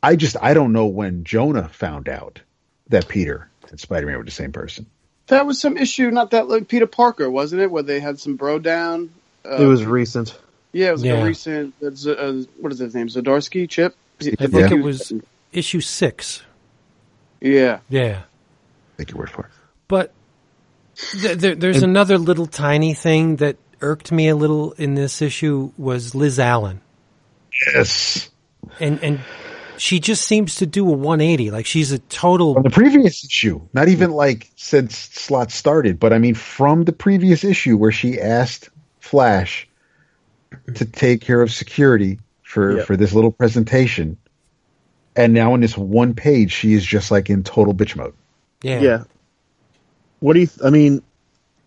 C: I just I don't know when Jonah found out that Peter and Spider Man were the same person.
D: That was some issue, not that like Peter Parker, wasn't it? Where they had some bro down. Uh,
F: it was recent.
D: yeah, it was like
B: Yeah.
D: a recent. Uh, Z- uh, what is his name? Zdarsky Chip.
B: I think
C: Yeah.
B: it was issue six.
D: Yeah.
B: Yeah.
C: Take your word for it.
B: But th- there, there's another little tiny thing that irked me a little in this issue was Liz Allen.
C: Yes.
B: And, and she just seems to do a 180. Like she's a total
C: From the previous issue, not even like since Slott started, but I mean from the previous issue where she asked Flash to take care of security for
F: Yep.
C: for this little presentation, and now in this one page, she is just like in total bitch mode.
B: yeah.
F: Yeah. What do you? Th- I mean,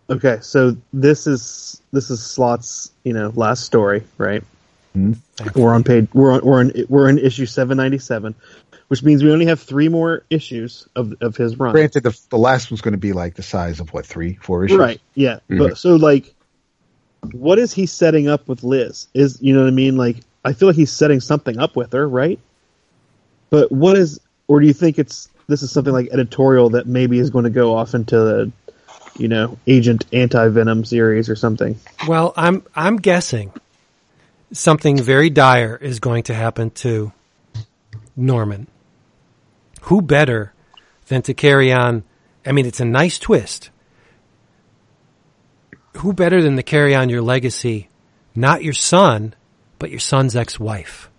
F: okay, so this is this is Slott's you know last story, right? Mm-hmm. We're on page we're on we're on we're in issue seven ninety seven, which means we only have three more issues of of his run.
C: Granted, the the last one's going to be like the size of what three, four issues,
F: Right. Yeah. Mm-hmm. But so like what is he setting up with Liz? Is you know what I mean? Like I feel like he's setting something up with her, right? But what is or do you think it's this is something like editorial that maybe is going to go off into the you know, Agent Anti Venom series or something?
B: Well, I'm I'm guessing something very dire is going to happen to Norman. Who better than to carry on? I mean, it's a nice twist. Who better than to carry on your legacy? Not your son, but your son's ex-wife.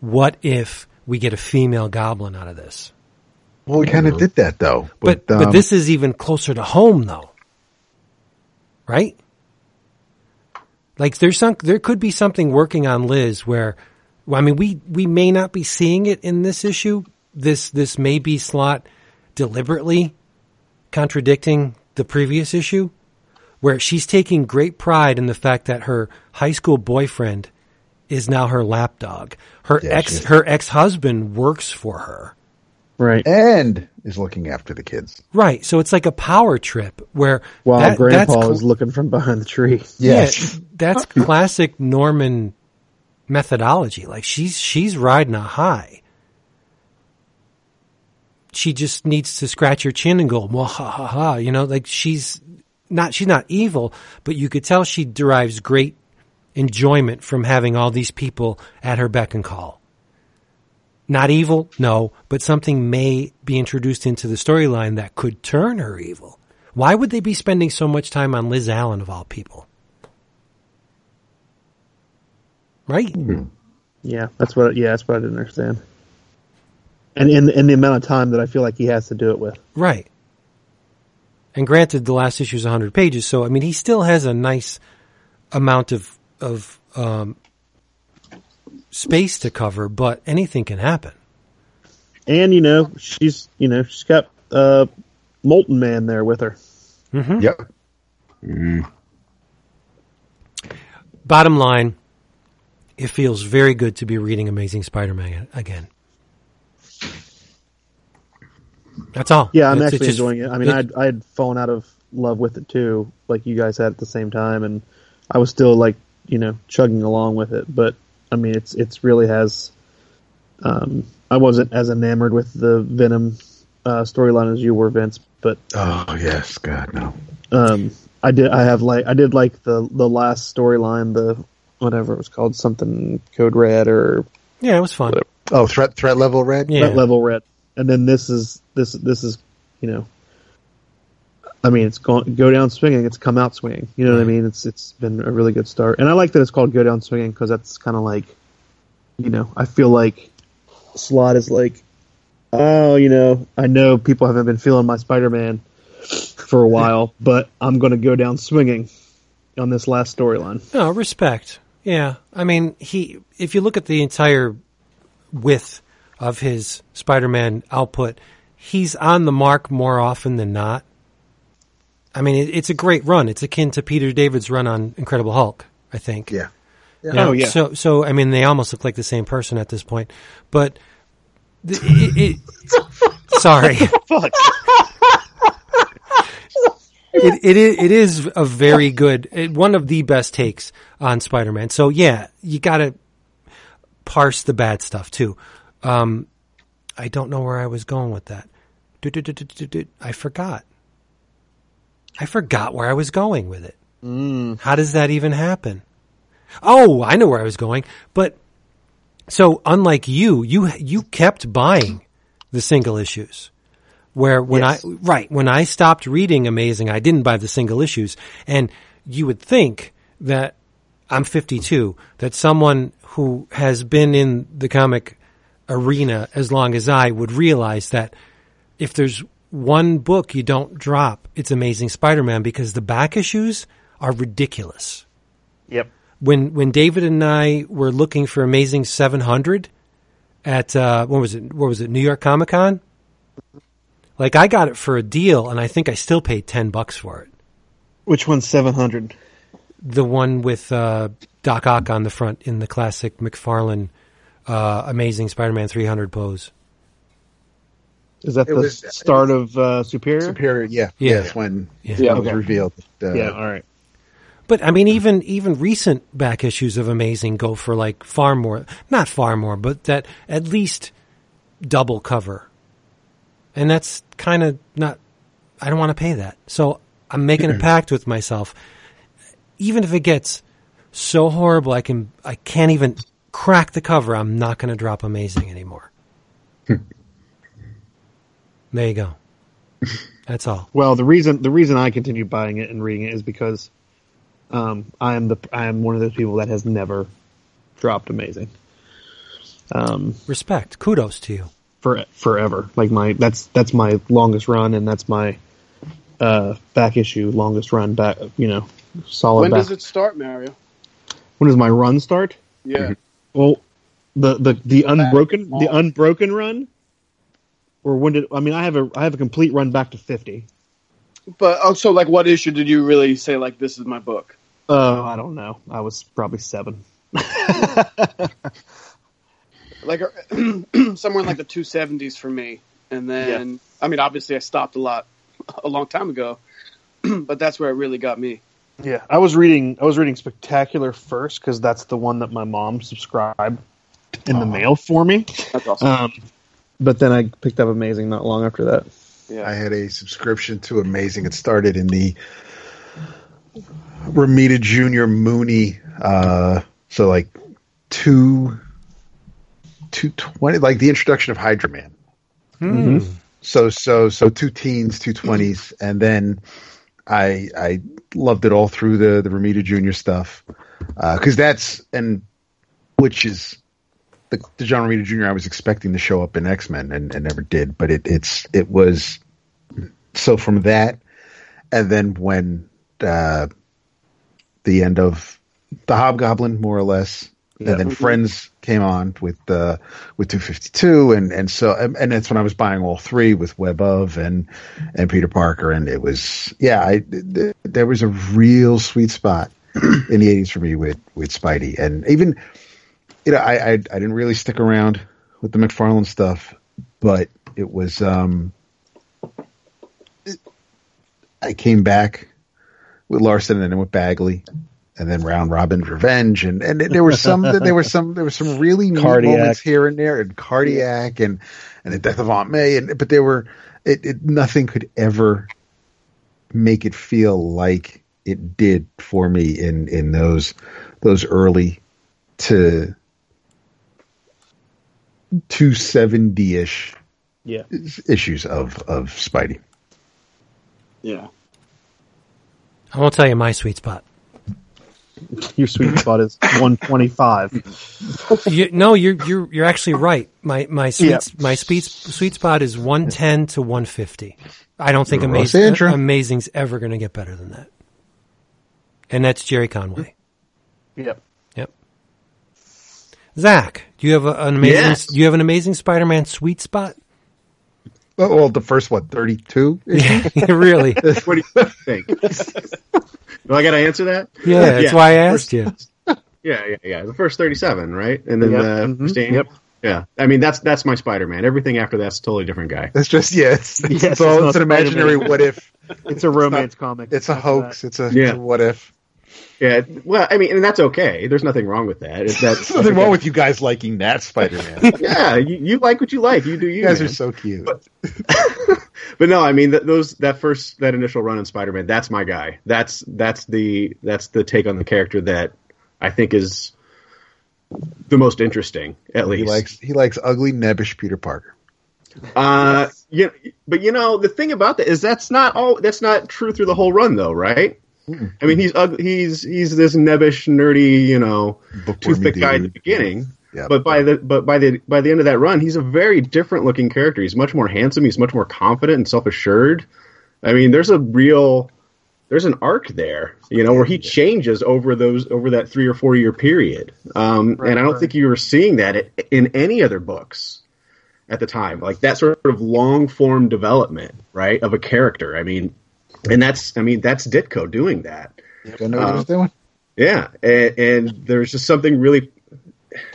B: What if we get a female goblin out of this?
C: Well, we kind of did that though,
B: But
C: but
B: but
C: um,
B: this is even closer to home, though, right? Like there's some there could be something working on Liz where, well, I mean, we we may not be seeing it in this issue. This this may be Slott deliberately contradicting the previous issue, where she's taking great pride in the fact that her high school boyfriend is now her lapdog. Her
C: Yeah,
B: ex her ex husband works for her
F: Right.
C: and is looking after the kids.
B: Right. So it's like a power trip where
F: While
B: that-
F: Grandpa
B: that's cl-
F: is looking from behind the tree.
C: Yes.
B: Yeah, that's [laughs] classic Norman methodology. Like she's she's riding a high. She just needs to scratch her chin and go, well, ha ha ha. You know, like she's not she's not evil, but you could tell she derives great enjoyment from having all these people at her beck and call. Not evil, no, but something may be introduced into the storyline that could turn her evil. Why would they be spending so much time on Liz Allen of all people? Right?
F: Yeah, that's what. Yeah, that's what I didn't understand. And in in the amount of time that I feel like he has to do it with.
B: Right. And granted, the last issue is 100 pages, so I mean, he still has a nice amount of of um, space to cover, but anything can happen.
F: And you know, she's you know she's got uh, Molten Man there with her. Mm-hmm.
C: Yep. Mm.
B: Bottom line, it feels very good to be reading Amazing Spider-Man again. That's all.
F: Yeah, I'm
B: It's- it's
F: actually
B: just-
F: enjoying it. I mean, I'd I had fallen out of love with it too, like you guys had at the same time, and I was still like you know chugging along with it. But I mean, it's it's really has. Um, I wasn't as enamored with the Venom uh, storyline as you were, Vince, but
C: Oh yes, God no.
F: um, I did. I have like I did like the the last storyline, the whatever it was called, something Code Red or
B: yeah, it was fun.
C: Oh, threat threat level red.
B: Yeah.
F: Threat Level Red, and then this is this this is you know. I mean, it's gone, go down swinging. It's come out swinging. You know what I mean? It's it's been a really good start, and I like that it's called go down swinging because that's kind of like, you know, I feel like Slott is like, oh, you know, I know people haven't been feeling my Spider-Man for a while, [laughs] but I'm going to go down swinging on this last storyline.
B: No, respect. Yeah. I mean, he, if you look at the entire width of his Spider-Man output, he's on the mark more often than not. I mean, it, it's a great run. It's akin to Peter David's run on Incredible Hulk, I think.
C: Yeah.
B: You know,
F: Oh, yeah.
B: So, so I mean, they almost look like the same person at this point. But the, it, it, [laughs] sorry,
F: Fuck.
B: it, it is it is a very good it, one of the best takes on Spider-Man. So yeah, you got to parse the bad stuff too. Um, I don't know where I was going with that. I forgot. I forgot where I was going with it. Mm. How does that even happen? Oh, I know where I was going. But so unlike you, you you kept buying the single issues. Where when
F: Yes.
B: I right when I stopped reading Amazing, I didn't buy the single issues, and you would think that I'm 52, that someone who has been in the comic arena as long as I would realize that if there's one book you don't drop, it's Amazing Spider-Man because the back issues are ridiculous
F: Yep.
B: when when David and I were looking for Amazing 700 at uh, what was it? What was it? New York Comic Con. Like I got it for a deal, and I think I still paid ten bucks for it.
F: Which one's seven hundred?
B: The one with uh, Doc Ock on the front in the classic McFarlane uh, Amazing Spider-Man 300 pose.
F: Is that
C: It
F: the
C: was-
F: start of uh, Superior?
C: Superior. Yeah.
B: Yeah.
C: Yes. When
B: Yeah.
C: when it was
F: Okay.
C: revealed. Uh,
F: Yeah. All right.
B: But I mean, even even recent back issues of Amazing go for like far more, not far more, but that at least double cover, and that's kind of not. I don't want to pay that, so I'm making a pact with myself. Even if it gets so horrible, I can I can't even crack the cover. I'm not going to drop Amazing anymore. There you go. That's all. [laughs]
F: Well, the reason the reason I continue buying it and reading it is because um, I am the I am one of those people that has never dropped Amazing. Um,
B: Respect. Kudos to you.
F: for forever. Like my that's that's my longest run, and that's my uh, back issue longest run back. You know, solid
D: When
F: back.
D: does it start, Mario?
F: when does my run start?
D: Yeah.
F: Well, the the the unbroken the unbroken run, or when did I mean I have a I have a complete run back to fifty.
D: But oh, so like, what issue did you really say like this is my book?
F: Uh, I don't know. I was probably seven. [laughs]
D: Like [clears throat] somewhere in like the two seventies for me, and then I mean, obviously, I stopped a lot a long time ago, [clears throat] but that's where it really got me.
F: Yeah, I was reading. I was reading Spectacular first because that's the one that my mom subscribed in the mail for me.
D: That's awesome.
F: Um, but then I picked up Amazing not long after that.
D: yeah,
C: I had a subscription to Amazing. It started in the Romita Junior Mooney, uh, so like two, two twenty, like the introduction of Hydro Man.
B: Hmm.
C: So so so two teens, two twenties, and then I I loved it all through the the Romita Junior stuff because that's and which is the, the John Romita Jr. I was expecting to show up in X Men and, and never did, but it it's it was so from that, and then when uh, the end of the Hobgoblin, more or less, and then Frenz came on with uh, with 252, and and so and, and that's when I was buying all three with Web of and and Peter Parker, and it was yeah, I th- there was a real sweet spot in the 80s for me with with Spidey, and even you know I I, I didn't really stick around with the McFarlane stuff, but it was um it- I came back with Larsen and then with Bagley. And then round robin revenge, and and there were some [laughs] there were some there were some really neat moments here and there, and cardiac, and and the death of Aunt May, and but there were it, it nothing could ever make it feel like it did for me in in those those early to 270 ish
F: Yeah,
C: issues of of Spidey.
D: yeah.
B: I won't tell you my sweet spot. [laughs]
F: your sweet spot is 125. [laughs]
B: You, no, you're you're you're actually right. My my sweet
F: Yeah.
B: my sweet sweet spot is one ten to one fifty. I don't think amazing
C: Andrew.
B: amazing's ever going to get better than that. And that's Gerry Conway.
F: Yep.
B: Yep. Zach, do you have an amazing?
E: Yes.
B: Do you have an amazing Spider-Man sweet spot?
C: Well, the first what 32? [laughs]
B: Yeah, really. [laughs]
E: What do you think? [laughs] Do I got to answer that?
B: Yeah, that's why I asked you.
E: Yeah, yeah, yeah. The first thirty-seven, right? And then
F: Yep.
E: the
F: Mhm.
E: Christine.
F: Yep.
E: Yeah, I mean that's that's my Spider-Man. Everything after that's a totally different guy.
C: It's just yeah, it's, it's,
F: Yes,
C: all
F: it's
C: it's an imaginary what if.
F: It's a romance comic.
C: It's a hoax. It's a, it's a what if.
E: Yeah, well, I mean, and that's okay. There's nothing wrong with that. That's [laughs]
C: There's nothing wrong with you guys liking that Spider Man. [laughs]
E: Yeah, you, you like what you like. You do you.
C: You guys
E: man.
C: are so cute. [laughs]
E: But no, I mean th- those that first that initial run in Spider-Man, that's my guy. That's that's the that's the take on the character that I think is the most interesting, at least.
C: he likes he likes ugly nebbish Peter Parker.
E: Uh, yeah, but you know the thing about that is that's not all. That's not true through the whole run, though, right? I mean, he's ugly. He's he's this nebbish, nerdy, you know,
C: Bookwormy
E: toothpick guy at the beginning.
C: Yeah.
E: But by the but by the by the end of that run, he's a very different looking character. He's much more handsome. He's much more confident and self assured. I mean, there's a real there's an arc there, you know, where he changes over those over that three or four year period. Um, and I don't think you were seeing that in any other books at the time, like that sort of long form development, right, of a character. I mean, and that's I mean that's Ditko doing that.
C: I know what he um, doing.
E: Yeah, and, and there's just something really.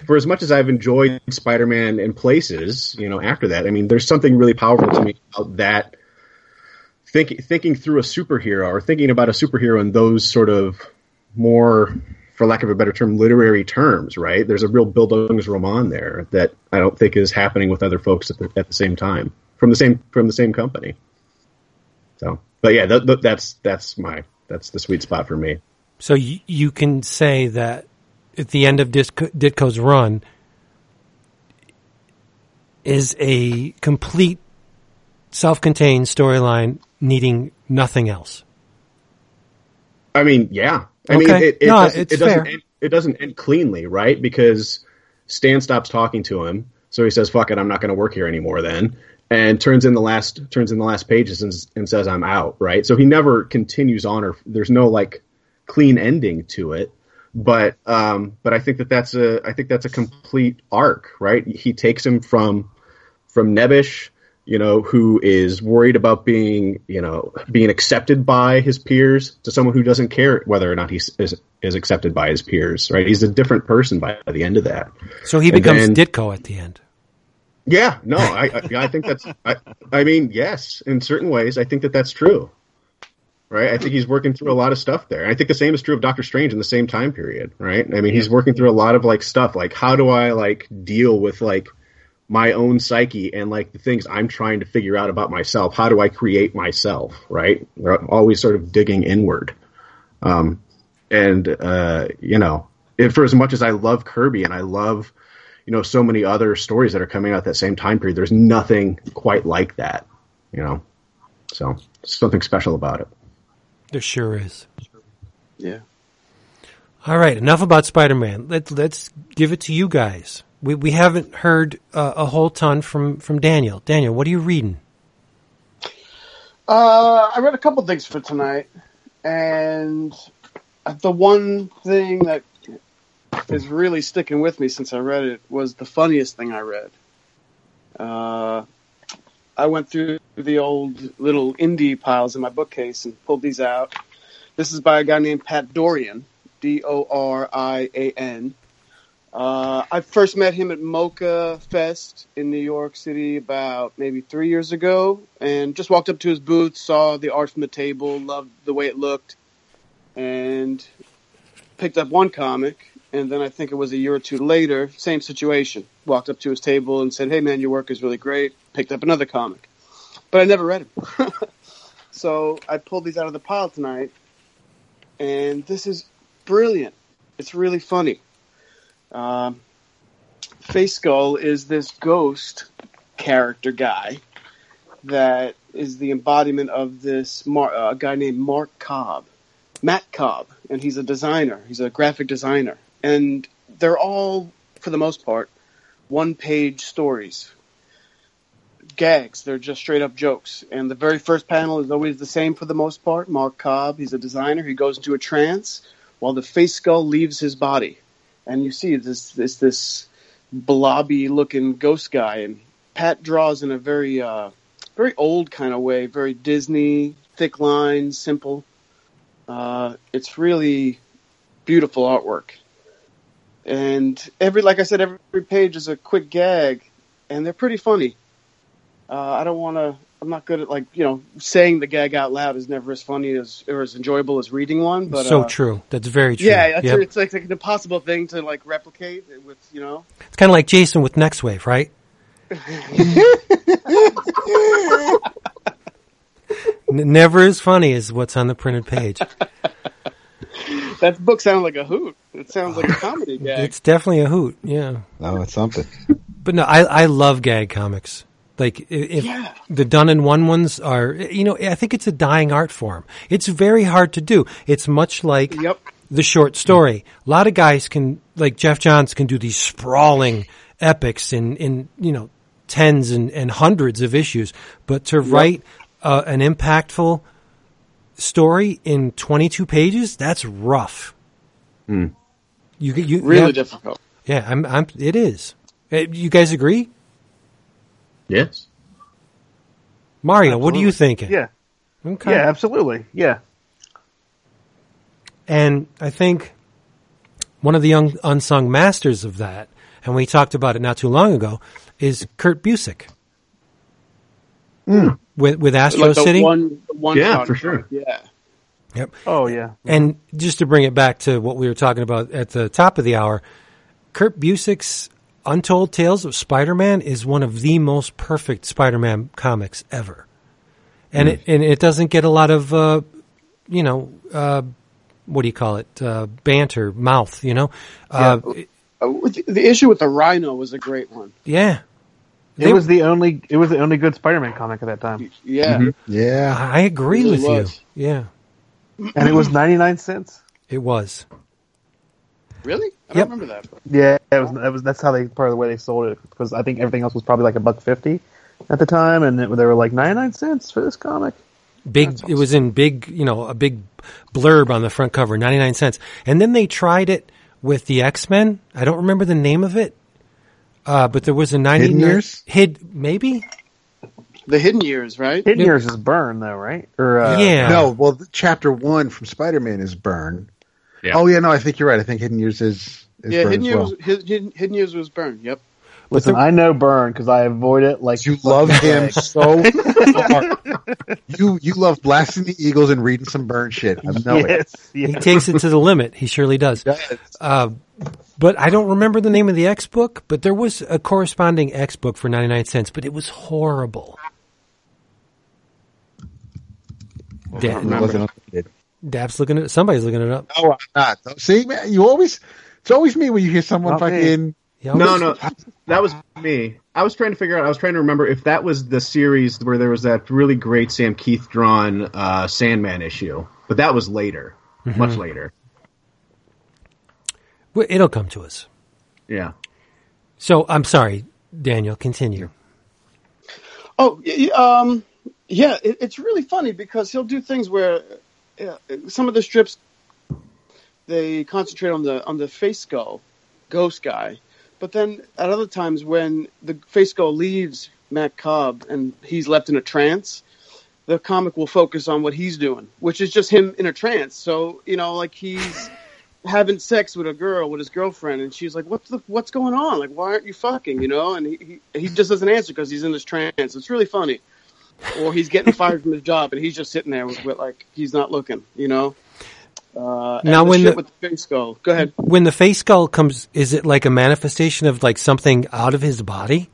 E: For as much as I've enjoyed Spider-Man in places, you know, after that, I mean, there's something really powerful to me about that. Thinking thinking through a superhero or thinking about a superhero in those sort of more, for lack of a better term, literary terms, right? There's a real Bildungsroman there that I don't think is happening with other folks at the, at the same time from the same from the same company. So, but yeah, th- th- that's that's my that's the sweet spot for me.
B: So you, you can say that at the end of Ditko, Ditko's run is a complete self-contained storyline needing nothing else.
E: I mean, yeah. I
B: Okay.
E: mean, it, it
B: No,
E: doesn't, it doesn't end, it doesn't end cleanly, right? Because Stan stops talking to him, so he says, "Fuck it, I'm not going to work here anymore." Then, and turns in the last turns in the last pages and, and says, "I'm out." Right. So he never continues on, or there's no like clean ending to it. But um, but I think that that's a I think that's a complete arc, right? He takes him from from Nebbish, you know, who is worried about being, you know, being accepted by his peers to someone who doesn't care whether or not he is is accepted by his peers, right? He's a different person by the end of that.
B: So he becomes
E: then-
B: Ditko at the end.
E: Yeah, no, [laughs] I, I, I think that's. I, I mean, yes, in certain ways, I think that that's true. Right, I think he's working through a lot of stuff there. I think the same is true of Doctor Strange in the same time period. Right, I mean, he's working through a lot of like stuff. Like, how do I like deal with like my own psyche and like the things I'm trying to figure out about myself? How do I create myself? Right, we're always sort of digging inward. Um, and uh, you know, if, for as much as I love Kirby and I love you know so many other stories that are coming out that same time period, there's nothing quite like that. You know, so something special about it.
B: There sure is.
D: Yeah.
B: All right, enough about Spider-Man. Let, let's give it to you guys. We we haven't heard uh, a whole ton from from Daniel. Daniel, what are you reading?
D: Uh, I read a couple things for tonight, and the one thing that is really sticking with me since I read it was the funniest thing I read. Uh, I went through the old little indie piles in my bookcase and pulled these out. This is by a guy named Pat Dorian, D O R I A N. Uh, I first met him at MoCCA Fest in New York City about maybe three years ago, and just walked up to his booth, saw the art from the table, loved the way it looked, and picked up one comic. And then I think it was a year or two later, same situation. Walked up to his table and said, "Hey man, your work is really great." Picked up another comic, but I never read him. [laughs] so I pulled these out of the pile tonight, and this is brilliant. It's really funny. Um, Face Skull is this ghost character guy that is the embodiment of this Mar- uh, guy named Mark Cobb, Matt Cobb, and he's a designer. He's a graphic designer, and they're all, for the most part, one-page stories, gags. They're just straight up jokes. And the very first panel is always the same for the most part. Mark Cobb, he's a designer. He goes into a trance while the face skull leaves his body, and you see this this this blobby looking ghost guy. And Pat draws in a very uh, very old kind of way, very Disney, thick lines, simple. Uh, it's really beautiful artwork. And every, like I said, every page is a quick gag, and they're pretty funny. Uh, I don't want to. I'm not good at like you know saying the gag out loud is never as funny as or as enjoyable as reading one. But
B: so
D: uh,
B: true. That's very true.
D: Yeah,
B: Yep.
D: it's like, like an impossible thing to like replicate with you know.
B: It's kind of like Jason with Nextwave, right? [laughs] Never as funny as what's on the printed page. [laughs]
D: That book sounds like a hoot. It sounds like a [laughs] comedy gag.
B: It's definitely a hoot. Yeah.
C: No, it's something.
B: But no, I, I love gag comics. Like if
D: Yeah.
B: the done in one ones are, you know, I think it's a dying art form. It's very hard to do. It's much like
D: Yep.
B: the short story. A lot of guys can, like Geoff Johns, can do these sprawling epics in, in you know, tens and, and hundreds of issues. But to write uh, an impactful story in 22 pages, that's rough. Hmm. You, you
D: Really
B: yeah,
D: difficult.
B: yeah, I'm, I'm, it is. You guys agree?
E: Yes.
B: Mario, what are you thinking?
F: Yeah.
B: Okay.
F: Yeah, absolutely. Yeah.
B: And I think one of the young unsung masters of that, and we talked about it not too long ago, is Kurt Busiek. With with Astro
D: Like
B: City.
D: one, one
E: Yeah,
D: shot
E: for sure.
D: Yeah.
B: Yep.
F: Oh yeah.
B: And just to bring it back to what we were talking about at the top of the hour, Kurt Busiek's Untold Tales of Spider-Man is one of the most perfect Spider-Man comics ever. And it and it doesn't get a lot of uh, you know, uh, what do you call it? Uh, banter, mouth, you know. Uh,
D: Uh, the issue with the Rhino was a great one.
B: yeah.
F: It
B: They-
F: was the only it was the only good Spider-Man comic at that time,
D: Yeah. Mm-hmm.
C: Yeah.
B: I agree
D: really
B: with you. Yeah,
F: and it was 99 cents.
B: it was.
D: Really? I don't
B: Yep.
D: remember that.
F: Yeah, it was. That was that's how they part of the way they sold it because I think everything else was probably like a buck fifty at the time, and it, they were like 99 cents for this comic.
B: Big. It was in big. You know, a big blurb on the front cover, ninety nine cents. And then they tried it with the X Men. I don't remember the name of it, uh, but there was a ninety
C: Hidden Years?
B: Hid maybe.
D: The Hidden Years, right?
F: Hidden
B: Yeah.
F: Years is Byrne though, right? Or uh,
B: yeah.
C: No, well, the- chapter one from Spider Man is Byrne.
E: Yeah.
C: Oh yeah, no, I think you're right. I think Hidden Years is, is
D: Yeah,
C: Byrne
D: Hidden
C: as
D: Years,
C: well.
D: was, Hidden, Hidden Years was burned. Yep.
F: Listen,
B: the-
F: I know Byrne because I avoid it like
C: You love him so [laughs] hard. You you love blasting the Eagles and reading some Byrne shit. I know it.
F: yes,
B: He takes it to the limit. He surely does. Uh, but I don't remember the name of the X book, but there was a corresponding X book for 99 cents, but it was horrible. Da-
C: It wasn't updated.
B: Dab's looking at somebody's looking it up.
C: No, I'm not. See, man, you always it's always me when you hear someone
F: Not me.
C: Fucking.
B: Yeah,
E: No,
B: always-
E: no, that was me. I was trying to figure out. I was trying to remember if that was the series where there was that really great Sam Kieth drawn uh, Sandman issue, but that was later, much later.
B: Well, It'll come to us.
E: Yeah.
B: So I'm sorry, Daniel. Continue.
D: Oh, y- y- um, yeah, it, it's really funny because he'll do things where uh, some of the strips they concentrate on the on the face skull ghost guy, but then at other times when the face skull leaves Matt Cobb and he's left in a trance, the comic will focus on what he's doing, which is just him in a trance. So you know, like he's [laughs] having sex with a girl with his girlfriend, and she's like, "What's the what's going on? Like, why aren't you fucking?" You know, and he he, he just doesn't answer because he's in this trance. It's really funny. Or he's getting fired from his job, and he's just sitting there with, with like he's not looking. You know. Uh,
B: Now, when the-
D: with the face skull, go ahead.
B: When the face skull comes, is it like a manifestation of like something out of his body?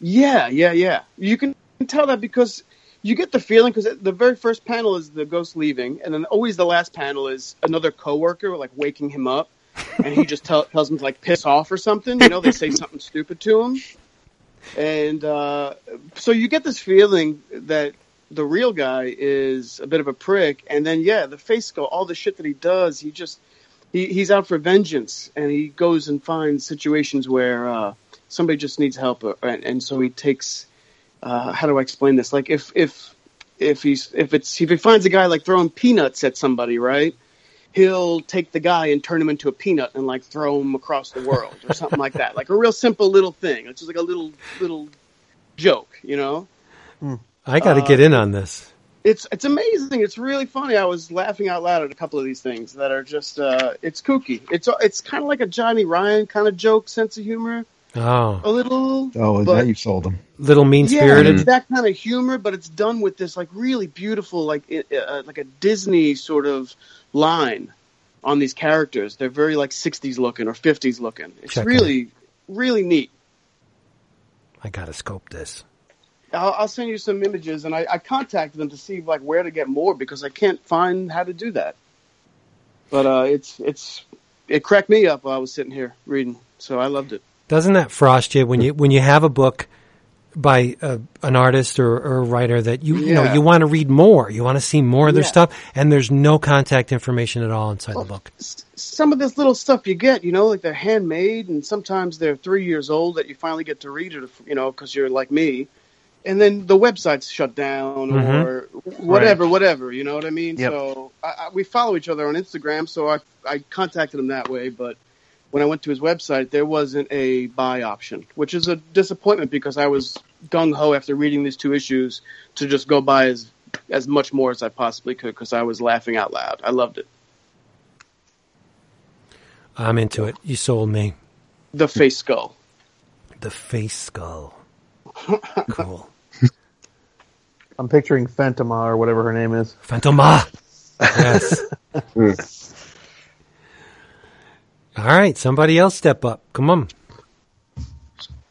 D: Yeah, yeah, yeah. You can tell that because you get the feeling because the very first panel is the ghost leaving, and then always the last panel is another coworker like waking him up, and he just tell, tells him to like piss off or something. You know, they say something stupid to him, and uh, so you get this feeling that the real guy is a bit of a prick, and then yeah, the face skull, all the shit that he does, he just he, he's out for vengeance, and he goes and finds situations where uh, somebody just needs help, uh, and, and so he takes. Uh, how do I explain this? Like if if if he's if it's if he finds a guy like throwing peanuts at somebody, right? He'll take the guy and turn him into a peanut and like throw him across the world or something like that. Like a real simple little thing. It's just like a little little joke, you know.
B: I got to
D: Uh,
B: get in on this.
D: It's it's amazing. It's really funny. I was laughing out loud at a couple of these things that are just uh, it's kooky. It's it's kind of like a Johnny Ryan kind of joke, sense of humor,
B: Oh,
D: a little.
C: Oh,
D: but-
C: now you sold them.
B: little mean
D: Yeah,
B: spirited.
D: it's that kind of humor, but it's done with this like really beautiful, like uh, uh, like a Disney sort of line on these characters. They're very like '60s looking or '50s looking. It's
B: Check
D: really really neat.
B: I got to scope this.
D: I'll, I'll send you some images, and I, I contacted them to see like where to get more because I can't find how to do that. But uh, it's it's it cracked me up while I was sitting here reading, so I loved it.
B: Doesn't that frost you when you when you have a book by a, an artist or, or a writer that you you know you want to read more, you want to see more of their
D: Yeah.
B: stuff, and there's no contact information at all inside the book.
D: some of this little stuff you get, you know, like they're handmade, and sometimes they're three years old that you finally get to read it, you know, because you're like me. And then the website's shut down
B: Mhm.
D: or whatever, whatever. You know what I mean?
F: Yep.
D: So I, I, we follow each other on Instagram, so I I contacted him that way. But when I went to his website, there wasn't a buy option, which is a disappointment because I was gung ho after reading these two issues to just go buy as as much more as I possibly could because I was laughing out loud. I loved it.
B: I'm into it. You sold me.
D: The face skull.
B: The face skull. [laughs] Cool.
F: I'm picturing Fantomah or whatever her name is.
B: Fantomah. Yes. [laughs] All right, somebody else step up. Come on,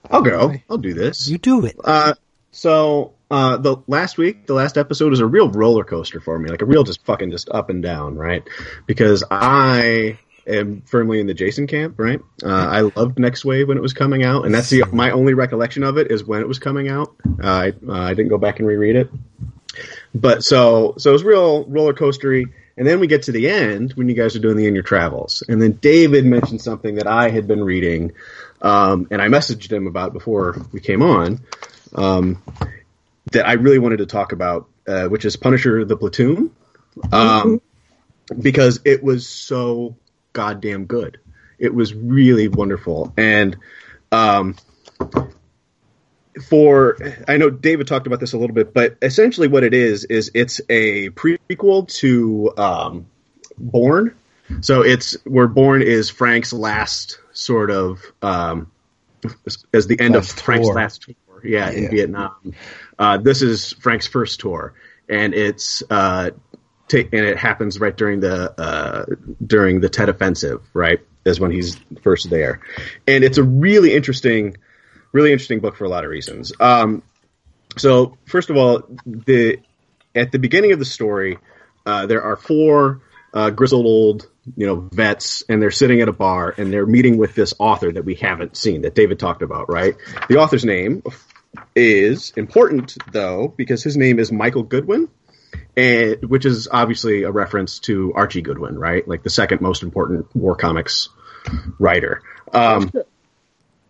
E: I'll go. I'll do this.
B: you do it.
E: Uh, so uh, the last week, the last episode was a real roller coaster for me, like a real just fucking just up and down, right? Because I am firmly in the Jason camp, right? Uh, I loved Nextwave when it was coming out, and that's the my only recollection of it is when it was coming out. Uh, I uh, I didn't go back and reread it, but so so it was real roller coastery. And then we get to the end when you guys are doing the in your travels, and then David mentioned something that I had been reading, um, and I messaged him about before we came on um, that I really wanted to talk about, uh, which is Punisher the Platoon, um, because it was so goddamn good. It was really wonderful, and um, for I know David talked about this a little bit, but essentially what it is is it's a prequel to um, Born. So it's where Born is Frank's last sort of um, as the end
C: Last
E: of Frank's
C: tour.
E: last tour. Yeah, in Vietnam. Uh, this is Frank's first tour, and it's uh, and it happens right during the uh, during the Tet Offensive. Right, is when he's first there, and it's a really interesting, really interesting book for a lot of reasons. Um, so first of all, the at the beginning of the story, uh, there are four uh, grizzled old you know vets, and they're sitting at a bar and they're meeting with this author that we haven't seen that David talked about. Right, the author's name is important though because his name is Michael Goodwin. And, which is obviously a reference to Archie Goodwin, right? Like the second most important war comics writer. Um,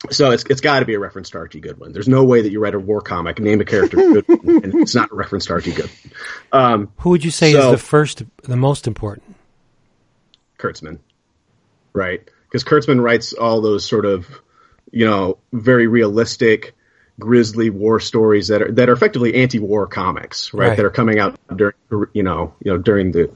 E: so it's it's got to be a reference to Archie Goodwin. There's no way that you write a war comic, name a character [laughs] Goodwin, and it's not a reference to Archie Goodwin. Um,
B: Who would you say
E: So-
B: is the first, the most important?
E: Kurtzman, right? Because Kurtzman writes all those sort of, you know, very realistic, grisly war stories that are that are effectively anti-war comics, right?
B: Right.
E: That are coming out during, you know, you know, during the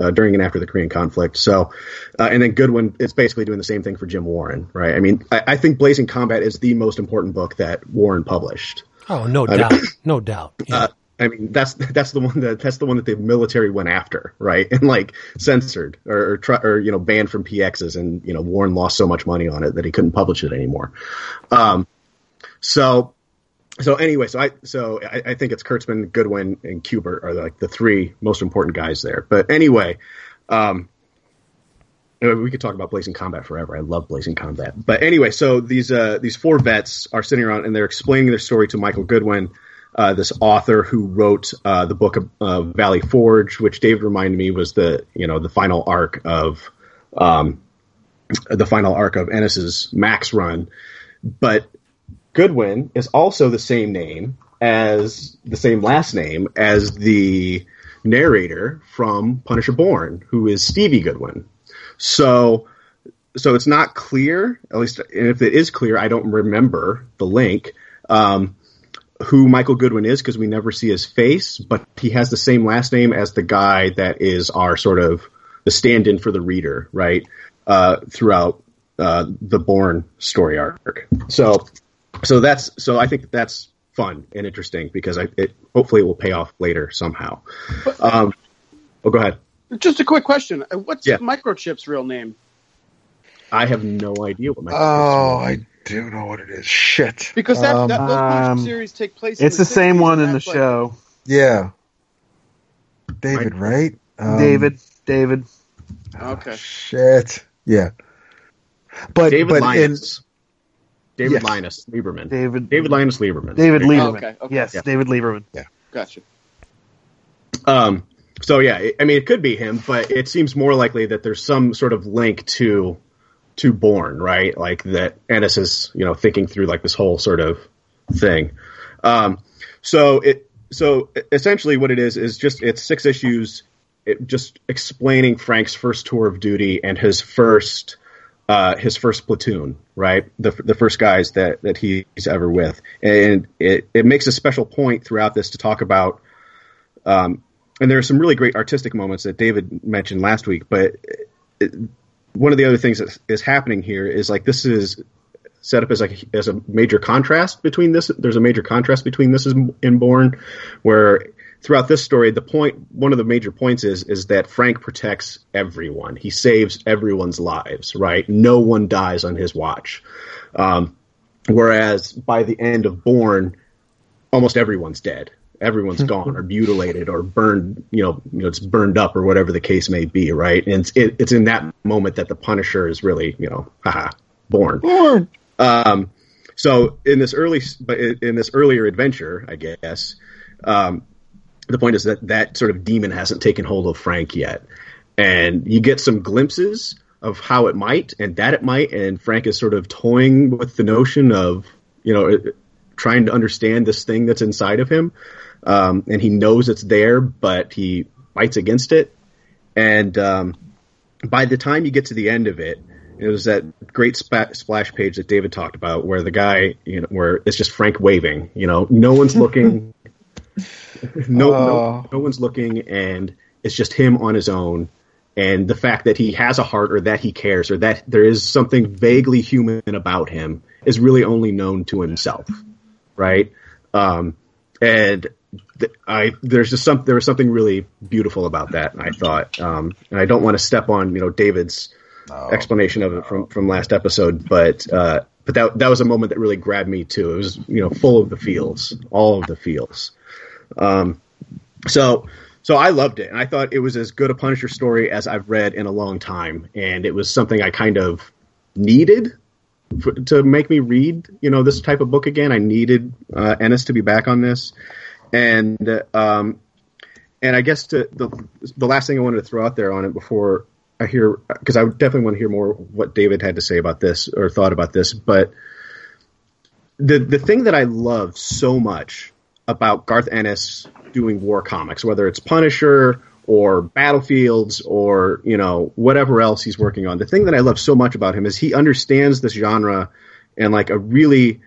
E: uh, during and after the Korean conflict. So, uh, and then Goodwin is basically doing the same thing for Jim Warren, right? I mean, I, I think Blazing Combat is the most important book that Warren published.
B: Oh, no doubt, no doubt. Yeah. [laughs]
E: Uh, I mean, that's that's the one that that's the one that the military went after, right? [laughs] And like censored or or, try, or you know banned from PXs, and you know Warren lost so much money on it that he couldn't publish it anymore. Um, so so anyway, so I so I, I think it's Kurtzman, Goodwin, and Kubert are like the three most important guys there. But anyway, um, uh, we could talk about Blazing Combat forever. I love Blazing Combat. But anyway, so these uh, these four vets are sitting around and they're explaining their story to Michael Goodwin, uh, this author who wrote uh, the book of Valley Forge, which David reminded me was the you know the final arc of um, the final arc of Ennis's Max run. But Goodwin is also the same name as the same last name as the narrator from Punisher Born, who is Stevie Goodwin. So, so it's not clear. At least, and if it is clear, I don't remember the link. Um, who Michael Goodwin is because we never see his face, but he has the same last name as the guy that is our sort of the stand-in for the reader, right? Uh, throughout uh, the Born story arc. So, so that's so I think that's fun and interesting because I it hopefully it will pay off later somehow. Um, oh, go ahead.
D: Just a quick question. Uh, What's
E: Yeah.
D: Microchip's real name?
E: I have no idea what my
C: Oh, I do know what it is. Shit.
D: Because that,
C: Um,
D: that those
F: um,
D: series take place. in
F: It's the same one in the
D: that's like-
F: show.
C: Yeah. David, right? Um,
F: David, David.
D: Okay.
C: Shit. Yeah. But
E: David
C: but in,
E: Linus. David
C: Yes.
E: Linus Lieberman.
F: David.
E: David Linus Lieberman.
F: David
E: There you go.
F: Lieberman.
D: Okay, okay.
F: Yes,
E: Yeah.
F: David Lieberman. Yeah.
D: Gotcha.
E: Um, so yeah, I mean, it could be him, but it seems more likely that there's some sort of link to to Born, right? Like that Ennis is, you know, thinking through like this whole sort of thing. Um, so it so essentially what it is is just it's six issues, it just explaining Frank's first tour of duty and his first uh, his first platoon, right? The the first guys that that he's ever with, and it it makes a special point throughout this to talk about um, and there are some really great artistic moments that David mentioned last week. But it, one of the other things that is happening here is like this is set up as like as a major contrast between this. There's a major contrast between this and Born, where throughout this story, the point one of the major points is is that Frank protects everyone. He saves everyone's lives. Right? No one dies on his watch. Um, whereas by the end of Born, almost everyone's dead. Everyone's gone or mutilated or burned, you know, you know, it's burned up or whatever the case may be, right? And it's, it, it's in that moment that the Punisher is really, you know, haha, born.
C: Born.
E: Um, so in this early, but in this earlier adventure, I guess, um, the point is that that sort of demon hasn't taken hold of Frank yet, and you get some glimpses of how it might and that it might, and Frank is sort of toying with the notion of, you know, trying to understand this thing that's inside of him, um, and he knows it's there, but he fights against it, and um, by the time you get to the end of it, it was that great spa- splash page that David talked about, where the guy, you know, where it's just Frank waving. You know, no one's looking, [laughs] no,
C: Oh.
E: no, no one's looking, and it's just him on his own. And the fact that he has a heart, or that he cares, or that there is something vaguely human about him, is really only known to himself, right? Um, and th- I there's just some there was something really beautiful about that. I thought, um, and I don't want to step on you know David's explanation of it from from last episode, but uh, but that that was a moment that really grabbed me too. It was you know full of the feels, all of the feels. Um, so so I loved it, and I thought it was as good a Punisher story as I've read in a long time, and it was something I kind of needed for, to make me read you know this type of book again. I needed uh, Ennis to be back on this, and uh, um, and I guess to, the the last thing I wanted to throw out there on it before I hear because I definitely want to hear more what David had to say about this or thought about this, but the the thing that I love so much about Garth Ennis doing war comics, whether it's Punisher or Battlefields or you know whatever else he's working on, the thing that I love so much about him is he understands this genre and like a really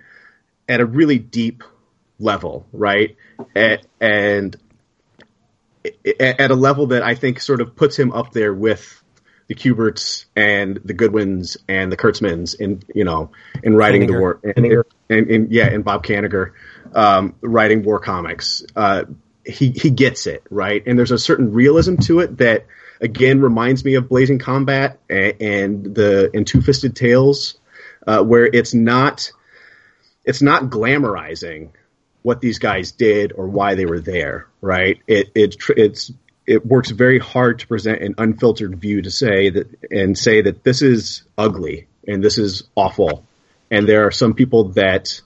E: at a really deep level, right? At, and at a level that I think sort of puts him up there with the Kuberts and the Goodwins and the Kurtzmans in you know in writing the war and, and, and yeah and Bob Kanigher um, writing war comics. Uh, he he gets it right, and there's a certain realism to it that again reminds me of Blazing Combat and, and the and Two Fisted Tales, uh, where it's not it's not glamorizing what these guys did or why they were there, right? It it it's it works very hard to present an unfiltered view to say that and say that this is ugly and this is awful, and there are some people that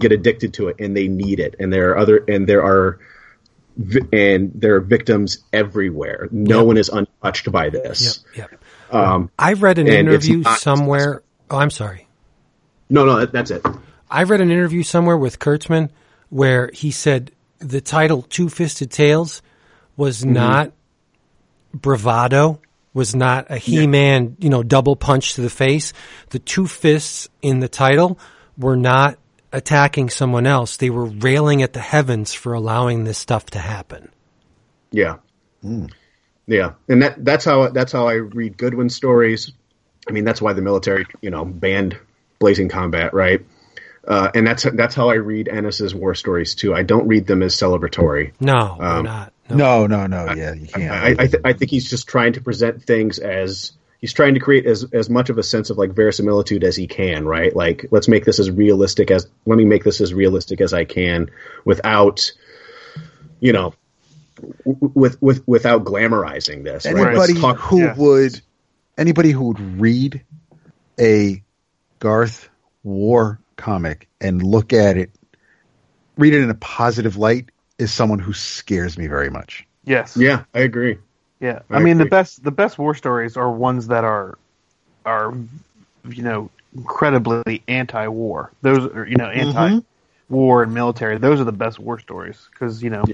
E: get addicted to it and they need it, and there are other and there are and there are victims everywhere. No
B: Yep.
E: one is untouched by this.
B: Yep. Yep.
E: Um,
B: I've read an interview
E: not-
B: somewhere. Oh, I'm sorry.
E: no, no, that, that's it.
B: I've read an interview somewhere with Kurtzman where he said the title Two Fisted Tales was not bravado, was not a He Man, you know, double punch to the face. The two fists in the title were not attacking someone else. They were railing at the heavens for allowing this stuff to happen.
E: Yeah, yeah, and that that's how that's how I read Goodwin stories. I mean, that's why the military, you know, banned Blazing Combat, right? Uh, and that's that's how I read Ennis's war stories too. I don't read them as celebratory.
B: No,
E: Um,
B: not. No.
C: No, no, no. Yeah, you can't.
E: I, I, th- I think he's just trying to present things as he's trying to create as as much of a sense of like verisimilitude as he can, right? Like, let's make this as realistic as let me make this as realistic as I can without, you know, with with without glamorizing this.
C: anybody
E: Let's talk-
C: who
F: yeah.
C: would anybody who would read a Garth War comic and look at it, read it in a positive light, is someone who scares me very much.
F: Yes.
E: Yeah, I agree.
F: Yeah,
E: I
F: I, mean the best the best war stories are ones that are are you know incredibly anti-war. Those are you know anti-war and military. Those are the best war stories because you know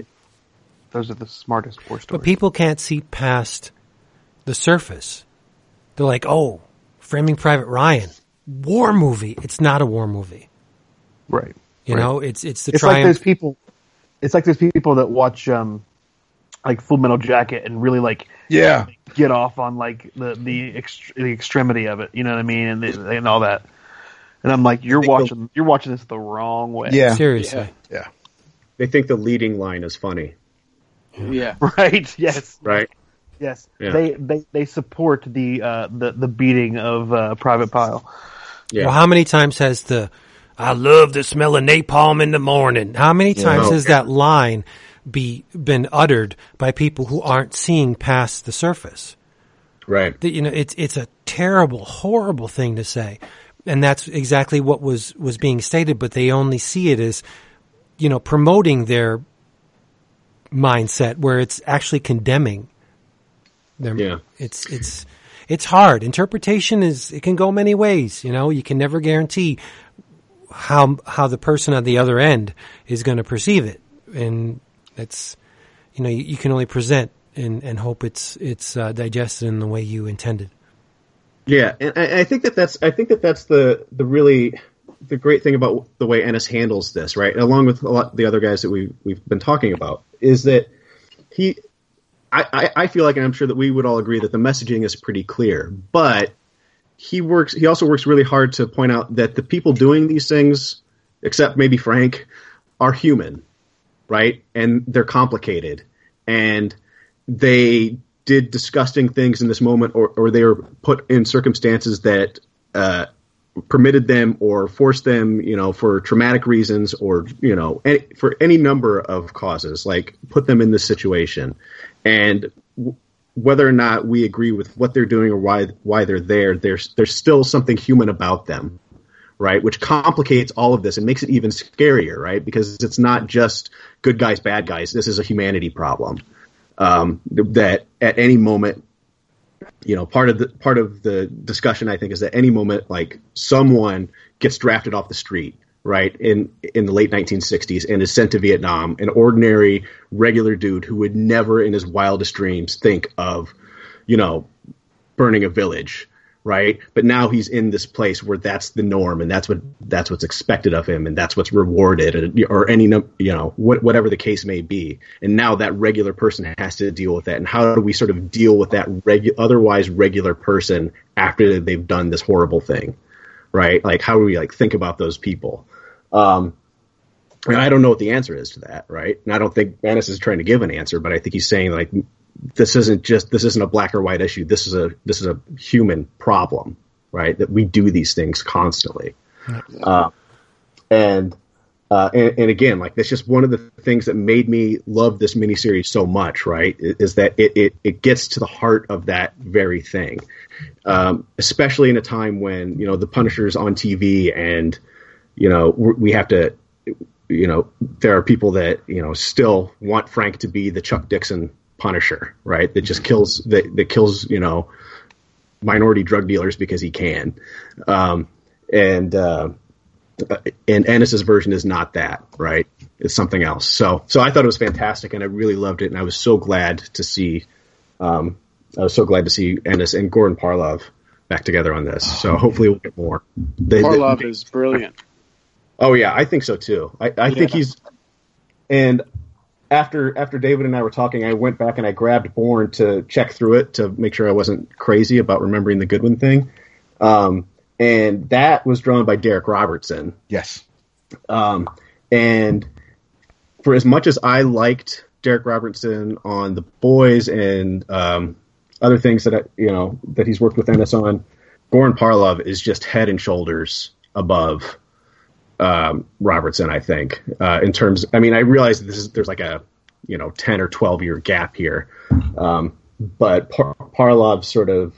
F: those are the smartest war stories.
B: But people can't see past the surface. They're like, oh, Framing Private Ryan, war movie. It's not a war movie.
F: right?
B: You
F: Right.
B: know, it's it's the
F: It's like those people. It's like those people that watch um like Full Metal Jacket and really like
C: Yeah.
F: get off on like the the, ext- the extremity of it. You know what I mean? And the, and all that. And I'm like, you're
E: think the-
F: watching you're watching this the wrong way.
C: Yeah.
B: Seriously.
C: Yeah.
E: They think the leading line is funny,
D: Yeah. [laughs]
F: Right. Yes.
E: right?
F: Yes.
E: Yeah.
F: They they they support the uh the the beating of uh, Private Pile.
E: Yeah.
B: Well, how many times has the I love the smell of napalm in the morning? How many times
E: Oh,
B: has that line be been uttered by people who aren't seeing past the surface?
E: Right.
B: that you know it's it's a terrible horrible thing to say and that's exactly what was was being stated but they only see it as you know promoting their mindset where it's actually condemning their
E: Yeah.
B: it's it's it's hard interpretation is it can go many ways you know you can never guarantee how how the person on the other end is going to perceive it and it's you know you, you can only present and and hope it's it's uh, digested in the way you intended
E: Yeah, and I, I think that that's I think that that's the the really the great thing about the way Ennis handles this, right? Along with a lot of the other guys that we we've been talking about, is that he, I, I, I feel like, and I'm sure that we would all agree that the messaging is pretty clear, but he works. He also works really hard to point out that the people doing these things, except maybe Frank, are human, right? And they're complicated, and they did disgusting things in this moment, or or they were put in circumstances that. Uh, permitted them or forced them, you know, for traumatic reasons or, you know, any, for any number of causes, like put them in this situation. And w- whether or not we agree with what they're doing or why why they're there, there's there's still something human about them, right? Which complicates all of this and makes it even scarier, right? Because it's not just good guys, bad guys. This is a humanity problem um, that at any moment you know part of the part of the discussion i think is that any moment like someone gets drafted off the street right in in the late 1960s and is sent to vietnam an ordinary regular dude who would never in his wildest dreams think of you know burning a village right? But now he's in this place where that's the norm and that's what that's what's expected of him and that's what's rewarded or any you know what, whatever the case may be. And now that regular person has to deal with that. And how do we sort of deal with that regu- otherwise regular person after they've done this horrible thing right? Like how do we like think about those people? Um and I don't know what the answer is to that, right? And I don't think Ennis is trying to give an answer, but I think he's saying like this isn't just this isn't a black or white issue. This is a this is a human problem, right? That we do these things constantly, uh, and, uh, and and again, like that's just one of the things that made me love this miniseries so much, right? Is that it it, it gets to the heart of that very thing, um, especially in a time when you know the Punisher's on TV and you know we have to you know there are people that you know still want Frank to be the Chuck Dixon Punisher, right? That just kills that that kills you know minority drug dealers because he can, um, and uh, and Ennis's version is not that, right? It's something else. So so I thought it was fantastic, and I really loved it, and I was so glad to see. Um, I was so glad to see Ennis and Goran Parlov back together on this. So hopefully we'll get more. They,
D: Parlov
E: they-
D: is brilliant.
E: Oh yeah, I think so too. I, I think he's and after after David and I were talking, I went back and I grabbed Born to check through it to make sure I wasn't crazy about remembering the Goodwin thing. Um, and that was drawn by Darick Robertson.
C: Yes.
E: Um, and for as much as I liked Darick Robertson on The Boys and um, other things that I, you know that he's worked with Ennis on, Goran Parlov is just head and shoulders above um, Robertson. I think uh, in terms. I mean, I realize this is there's like a you know ten or twelve year gap here, um, but Par- Parlov's sort of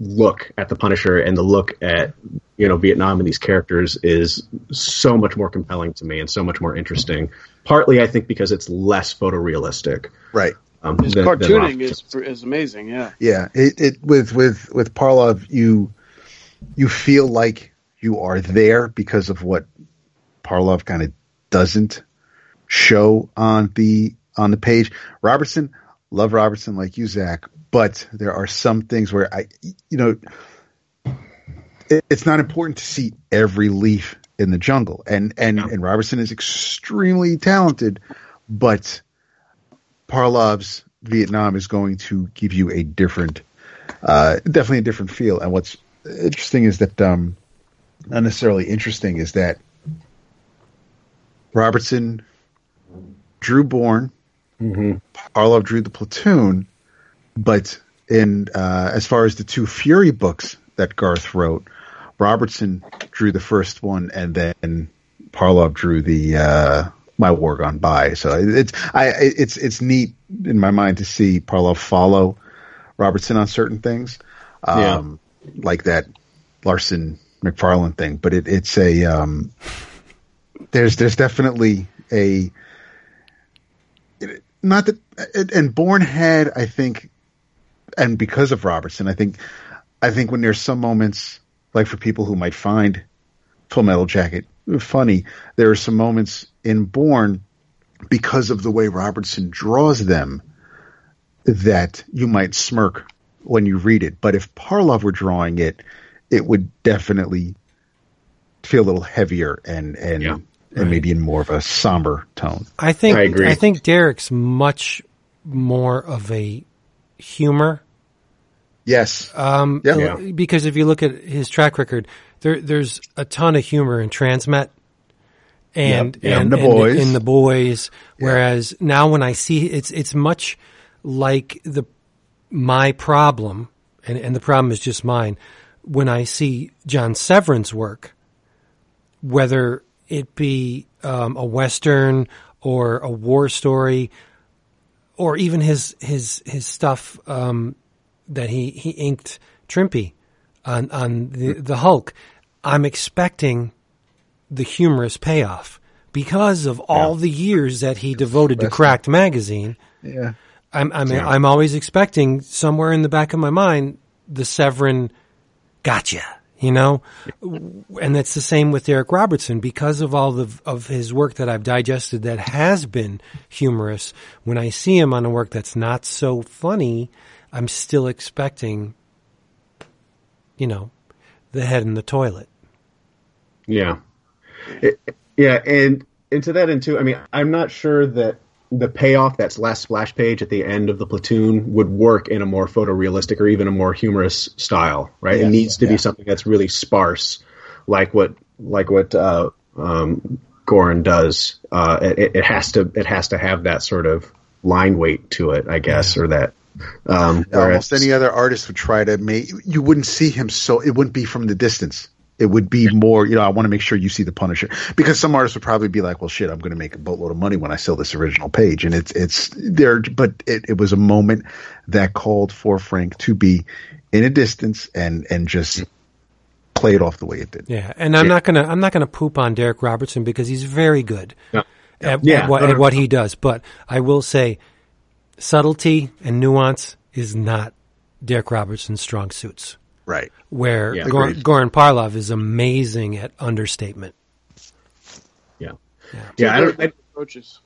E: look at the Punisher and the look at you know Vietnam and these characters is so much more compelling to me and so much more interesting. Partly, I think, because it's less photorealistic.
C: Right.
E: Um,
D: His
E: than- than
D: cartooning
E: Robertson.
D: is is amazing. Yeah.
C: Yeah. It, it with with with Parlov, you you feel like you are there because of what Parlov kind of doesn't show on the on the page. Robertson, love Robertson like you, Zach, but there are some things where I, you know, it, it's not important to see every leaf in the jungle, and and and Robertson is extremely talented, but Parlov's Vietnam is going to give you a different, uh, definitely a different feel. And what's interesting is that, um, not necessarily interesting is that Robertson drew Born, Parlov drew the platoon, but in uh, as far as the two Fury books that Garth wrote, Robertson drew the first one, and then Parlov drew the uh, My War Gone By. So it's I it's it's neat in my mind to see Parlov follow Robertson on certain things, um, like that Larsen McFarlane thing. But it, it's a um, there's there's definitely a not that and Born had I think and because of Robertson I think I think when there's some moments like for people who might find Full Metal Jacket funny there are some moments in Born because of the way Robertson draws them that you might smirk when you read it but if Parlov were drawing it it would definitely feel a little heavier and and
E: Yeah.
C: And maybe in more of a somber tone
B: I think
E: I agree.
B: think Darick's much more of a humor
C: Yes.
B: Um,
C: Yeah.
E: Yeah.
B: Because if you look at his track record, there there's a ton of humor in Transmet and
C: Yep.
B: And,
C: And The
B: and
C: Boys.
B: in the boys. Whereas now when I see it's it's much like the my problem, and, and the problem is just mine. When I see John Severin's work, whether it be um, a western or a war story, or even his his his stuff um, that he he inked Trimpe on on the, the Hulk, I'm expecting the humorous payoff because of all the years that he devoted to Cracked magazine.
C: Yeah.
B: I'm I'm
E: Yeah.
B: I'm always expecting somewhere in the back of my mind the Severin gotcha, you know? And that's the same with Eric Robertson because of all the, of his work that I've digested that has been humorous. When I see him on a work that's not so funny, I'm still expecting, you know, the head in the toilet.
E: Yeah, It- yeah, and into that end too. I mean, I'm not sure that the payoff that's last splash page at the end of the platoon would work in a more photorealistic or even a more humorous style, right? it needs to
C: yeah.
E: be something that's really sparse, like what like what uh, um, Goran does. Uh, it, it has to it has to have that sort of line weight to it, I guess, or that. Um,
C: Almost any other artist would try to make you wouldn't see him so it wouldn't be from the distance. It would be more, you know, I want to make sure you see the Punisher because some artists would probably be like, well, shit, I'm going to make a boatload of money when I sell this original page. And it's, it's there, but it, it was a moment that called for Frank to be in a distance and, and just play it off the way it did.
B: Yeah, and I'm not gonna I'm not gonna poop on Darick Robertson because he's very good
E: Yeah.
B: at,
E: Yeah.
B: at, what, at what he does. But I will say, subtlety and nuance is not Darick Robertson's strong suits.
C: Right.
B: Where
E: Yeah.
B: Gor- Goran Parlov is amazing at understatement.
E: yeah,
B: Yeah.
E: yeah. I don't, I,
D: approaches.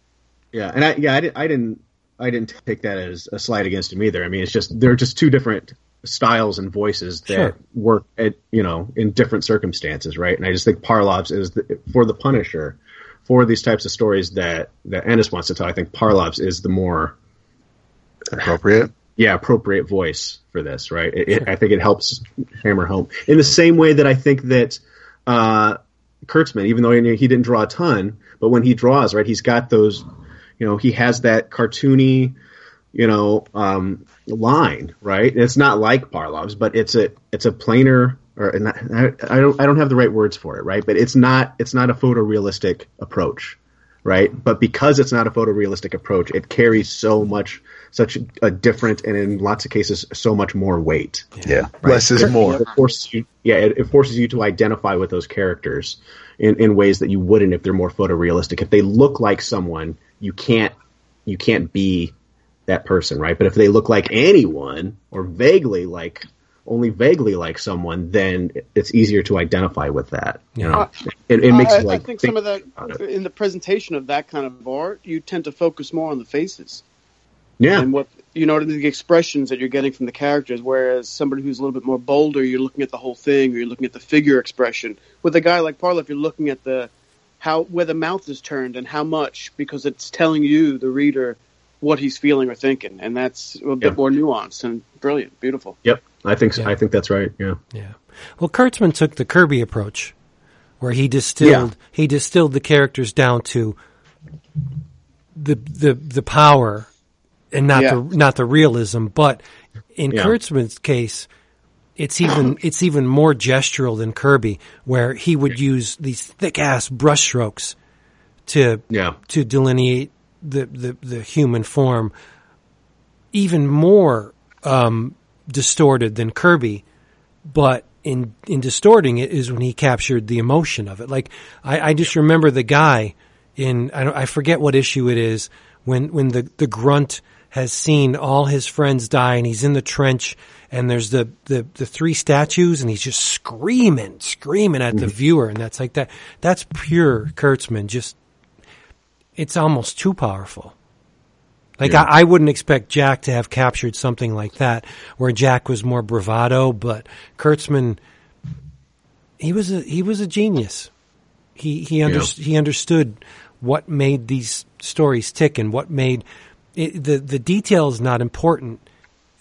E: Yeah, and I yeah I, didn't I didn't I didn't take that as a slight against him either. I mean, it's just they're just two different styles and voices that
B: Sure.
E: work at you know in different circumstances, right? And I just think Parlov's is the, for the Punisher for these types of stories that that Ennis wants to tell. I think Parlov's is the more
C: Appropriate.
E: Yeah appropriate voice for this, right? It, it, I think it helps hammer home in the same way that I think that uh, Kurtzman, even though he didn't draw a ton, but when he draws, right, he's got those, you know, he has that cartoony, you know, um, line, right? It's not like Parlov's, but it's a it's a plainer or not, I, I don't I don't have the right words for it, right? But it's not it's not a photorealistic approach, right? But because it's not a photorealistic approach, it carries so much such a different and in lots of cases so much more weight.
C: Yeah. Less is more.
E: It forces you, yeah, it, it forces you to identify with those characters in, in ways that you wouldn't if they're more photorealistic. If they look like someone, you can't you can't be that person, right? But if they look like anyone or vaguely like only vaguely like someone, then it's easier to identify with that. You know, it, it makes
D: I,
E: like
D: I think
E: think
D: some of that in the presentation of that kind of art, you tend to focus more on the faces
E: Yeah,
D: and what you know the expressions that you're getting from the characters. Whereas somebody who's a little bit more bolder, you're looking at the whole thing, or you're looking at the figure expression. With a guy like Parlov, you're looking at the how where the mouth is turned and how much because it's telling you the reader what he's feeling or thinking, and that's a bit
E: Yeah.
D: more nuanced and brilliant, beautiful.
E: yep. I think so.
B: Yeah.
E: I think that's right. Yeah.
B: Yeah. Well, Kurtzman took the Kirby approach, where he distilled
E: Yeah.
B: he distilled the characters down to the the the power and not
D: Yeah.
B: the not the realism. But in
E: Yeah.
B: Kurtzman's case, it's even [clears throat] it's even more gestural than Kirby, where he would use these thick ass brushstrokes to
E: Yeah.
B: to delineate the, the, the human form even more um, distorted than Kirby, but in in distorting it is when he captured the emotion of it. Like I, I just remember the guy in I, don't, I forget what issue it is when when the the grunt has seen all his friends die and he's in the trench and there's the the, the three statues and he's just screaming screaming at the mm-hmm. viewer and that's like that that's pure Kurtzman just it's almost too powerful. Like I, I wouldn't expect Jack to have captured something like that, where Jack was more bravado, but Kurtzman, he was a he was a genius. He he under, he understood what made these stories tick and what made it, the the detail is not important.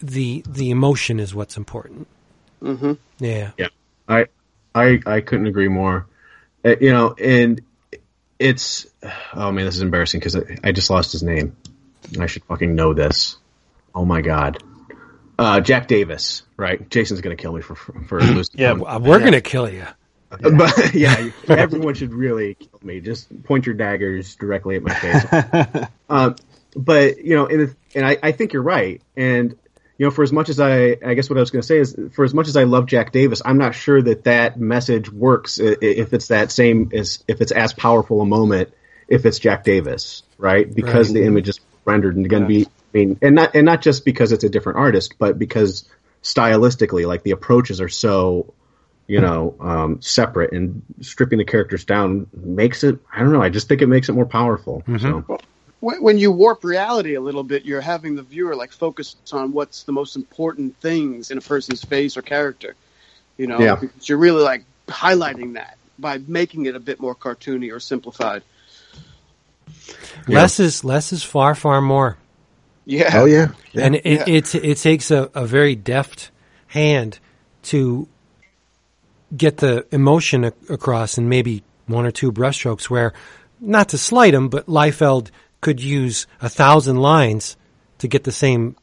B: the the emotion is what's important.
D: Mm-hmm.
B: Yeah.
E: Yeah, I I I couldn't agree more. Uh, you know, and it's oh man, this is embarrassing because I, I just lost his name. I should fucking know this. Oh my god, uh, Jack Davis. Right, Jason's gonna kill me for for, for [clears throat] losing.
F: Yeah,
E: him.
B: Uh, We're gonna kill you.
E: but [laughs] yeah, everyone should really kill me. Just point your daggers directly at my face. um, [laughs] but you know, and and I, I think you're right. And you know, for as much as I, I guess what I was going to say is, for as much as I love Jack Davis, I'm not sure that that message works i- i- if it's that same as if it's as powerful a moment if it's Jack Davis, right? Because
B: Right.
E: the image is rendered and going to be, I mean, and not and not just because it's a different artist, but because stylistically, like the approaches are so you know, um, separate and stripping the characters down makes it, I don't know, I just think it makes it more powerful. So,
D: when, when you warp reality a little bit, you're having the viewer like focus on what's the most important things in a person's face or character. You know,
E: Yeah.
D: because you're really like highlighting that by making it a bit more cartoony or simplified.
B: Less is less is far far more.
D: Yeah.
C: Oh yeah. yeah.
B: and it,
D: Yeah.
B: it it takes a, a very deft hand to get the emotion a- across in maybe one or two brushstrokes. Where, not to slight him, but Liefeld could use a thousand lines to get the same,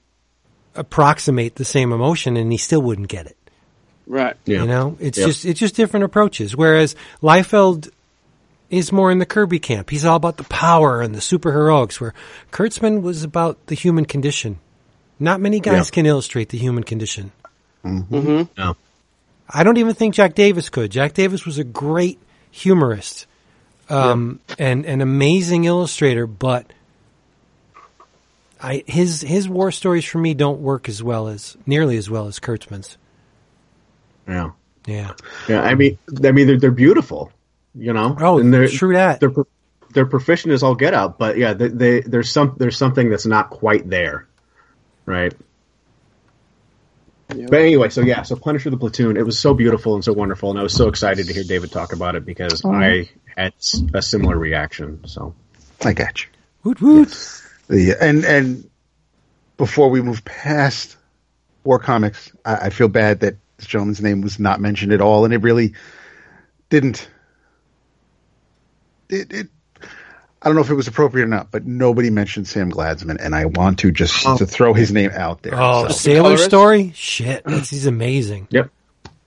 B: approximate the same emotion, and he still wouldn't get it.
D: Right.
E: yeah.
B: You know, it's
E: Yep.
B: just it's just different approaches. Whereas Liefeld is more in the Kirby camp. He's all about the power and the superheroics. Where Kurtzman was about the human condition. Not many guys
E: Yeah.
B: can illustrate the human condition. Mm-hmm. Mm-hmm.
E: No.
B: I don't even think Jack Davis could. Jack Davis was a great humorist, um, and an amazing illustrator, but I his his war stories for me don't work as well as nearly as well as Kurtzman's.
E: Yeah.
B: Yeah.
E: Yeah. I mean, I mean, they're, they're beautiful, you know?
B: Oh,
E: and they're,
B: true that.
E: they're, they're proficient as all get out, but yeah, they, they, there's some, there's something that's not quite there. Right.
D: Yeah.
E: But anyway, so yeah, so Punisher the Platoon, it was so beautiful and so wonderful, and I was so excited to hear David talk about it because mm-hmm. I had a similar reaction. So
C: I got you.
B: Woot woot.
C: The and and before we move past War Comics, I, I feel bad that this gentleman's name was not mentioned at all, and it really didn't. It, it I don't know if it was appropriate or not, but nobody mentioned Sam Glanzman, and I want to just to throw his name out there.
B: Oh,
C: So,
B: Sailor
D: colorist?
B: Story? Shit, he's amazing.
E: yep,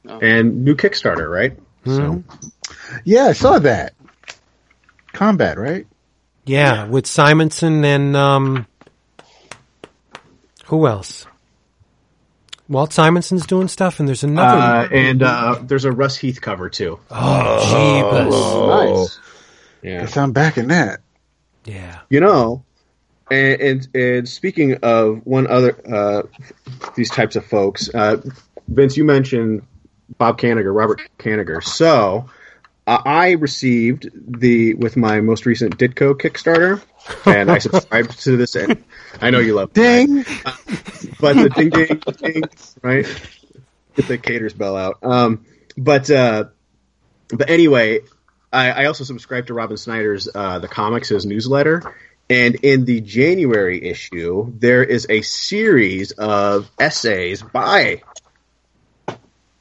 E: and new Kickstarter, right? So
C: yeah, I saw that. Combat, right?
B: Yeah, with Simonson and um, who else? Walt Simonson's doing stuff, and there's another.
E: uh, and uh, there's a Russ Heath cover too.
B: oh,
D: Nice.
E: Yeah.
C: Guess I'm back in that.
B: yeah.
E: You know, and, and and speaking of one other uh, these types of folks, uh, Vince, you mentioned Bob Kanigher, Robert Kanigher. So uh, I received the with my most recent Ditko Kickstarter, and I subscribed to this. And I know you love it,
C: Ding.
E: but the ding ding ding, right? Get the cater's bell out. Um, but uh, but anyway, I, I also subscribe to Robin Snyder's uh, the comics his newsletter, and in the January issue, there is a series of essays by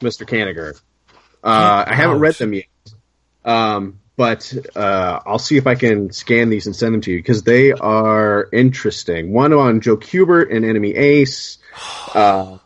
E: Mr. Kanigher. Uh, I haven't read them yet, um, but uh, I'll see if I can scan these and send them to you because they are interesting. One on Joe Kubert and Enemy Ace, uh,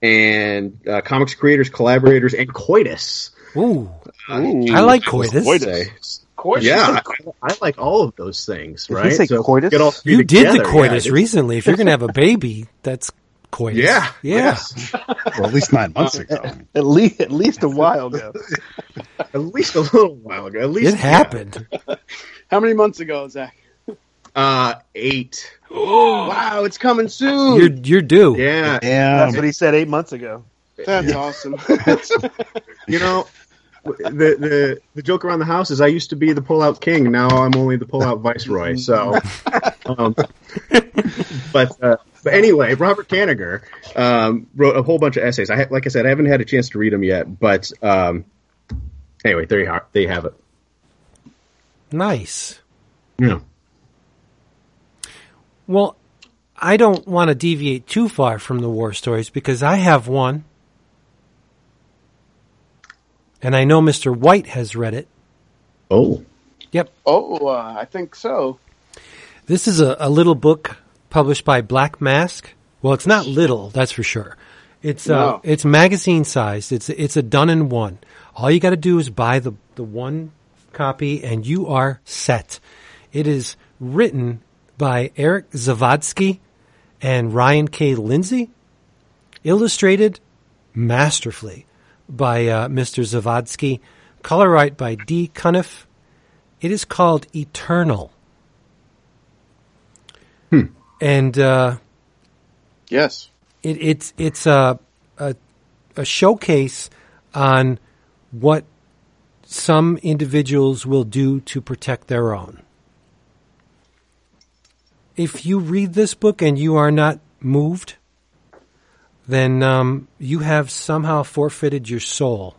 E: and uh, comics creators, collaborators, and Coitus.
B: Ooh,
D: Ooh.
B: I like coitus.
E: Say.
D: Coitus.
E: Yeah, I, I like all of those things,
F: Did he
E: right?
F: say coitus?
E: get all three
B: You did the coitus
E: yeah,
B: recently. If you're gonna have a baby, that's coitus.
E: Yeah,
B: yeah.
E: yes. [laughs]
C: Well, at least nine months ago.
F: At least at least a while ago. [laughs]
E: at least a little while ago. At least
B: It happened.
D: How many months ago, Zach?
E: Uh, eight.
D: Oh [gasps] Wow, it's coming soon.
B: You're you're due.
E: Yeah,
C: yeah.
F: That's what he said eight months ago.
D: That's awesome. [laughs]
E: you know, the the the joke around the house is I used to be the pullout king. Now I'm only the pullout viceroy. So, um, but uh, but anyway, Robert Kanigher um, wrote a whole bunch of essays. I like I said, I haven't had a chance to read them yet. But um, anyway, there you are. They have it.
B: Nice.
E: Yeah.
B: Well, I don't want to deviate too far from the war stories because I have one. And I know Mr. White has read it.
E: Oh,
B: Yep.
D: Oh, uh, I think so.
B: This is a, a little book published by Black Mask. Well, it's not little, that's for sure. It's uh,
D: No.
B: it's magazine sized. It's it's a done in one. All you got to do is buy the the one copy, and you are set. It is written by Eric Zawadzki and Ryan K. Lindsay, illustrated masterfully by uh, Mr. Zawadzki, color right by D. Cunniffe. It is called Eternal. And uh,
D: Yes.
B: it, it's it's a, a a showcase on what some individuals will do to protect their own. If you read this book and you are not moved, then um, you have somehow forfeited your soul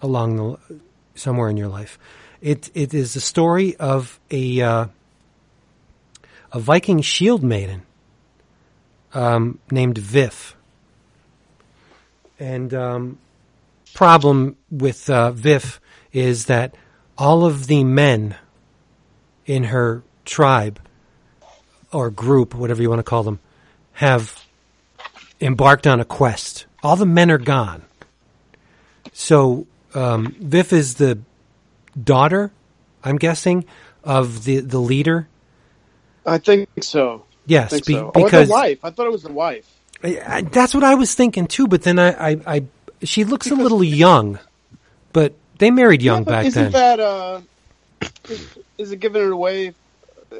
B: along the somewhere in your life. It it is the story of a uh, a Viking shield maiden um, named Vif. And um, problem with uh, Vif is that all of the men in her tribe or group, whatever you want to call them, have embarked on a quest. All the men are gone. So um, Vif is the daughter, I'm guessing, of the the leader.
D: I think so.
B: Yes,
D: I think
B: be-
D: so. Oh,
B: because
D: the wife. I thought it was the wife.
B: I, I, that's what I was thinking too. But then I, I, I she looks a little young, but they married young
D: Yeah,
B: back
D: isn't
B: then.
D: that uh, is, is it giving it away?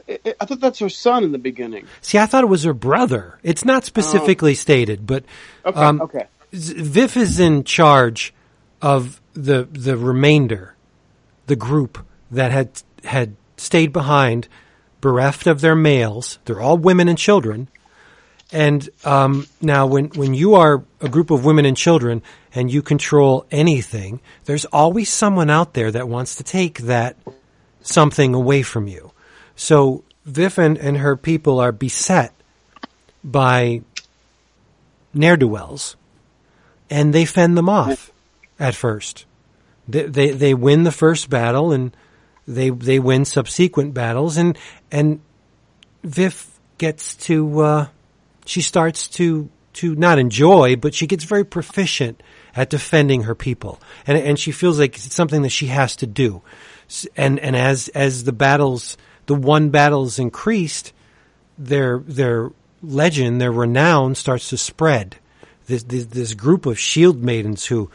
D: I, thought that's her son in the beginning.
B: See, I thought it was her brother. It's not specifically stated, but
D: Okay,
B: um,
D: okay.
B: Vif is in charge of the the remainder, the group that had had stayed behind, bereft of their males. They're all women and children. And um, now, when when you are a group of women and children and you control anything, there's always someone out there that wants to take that something away from you. So Vif and, her people are beset by ne'er do wells, and they fend them off at first. They, they they win the first battle, and they they win subsequent battles, and and Vif gets to uh, she starts to to not enjoy, but she gets very proficient at defending her people, and and she feels like it's something that she has to do. And and as as the battles, the one battles increased, their their legend, their renown starts to spread. This this, this group of shield maidens who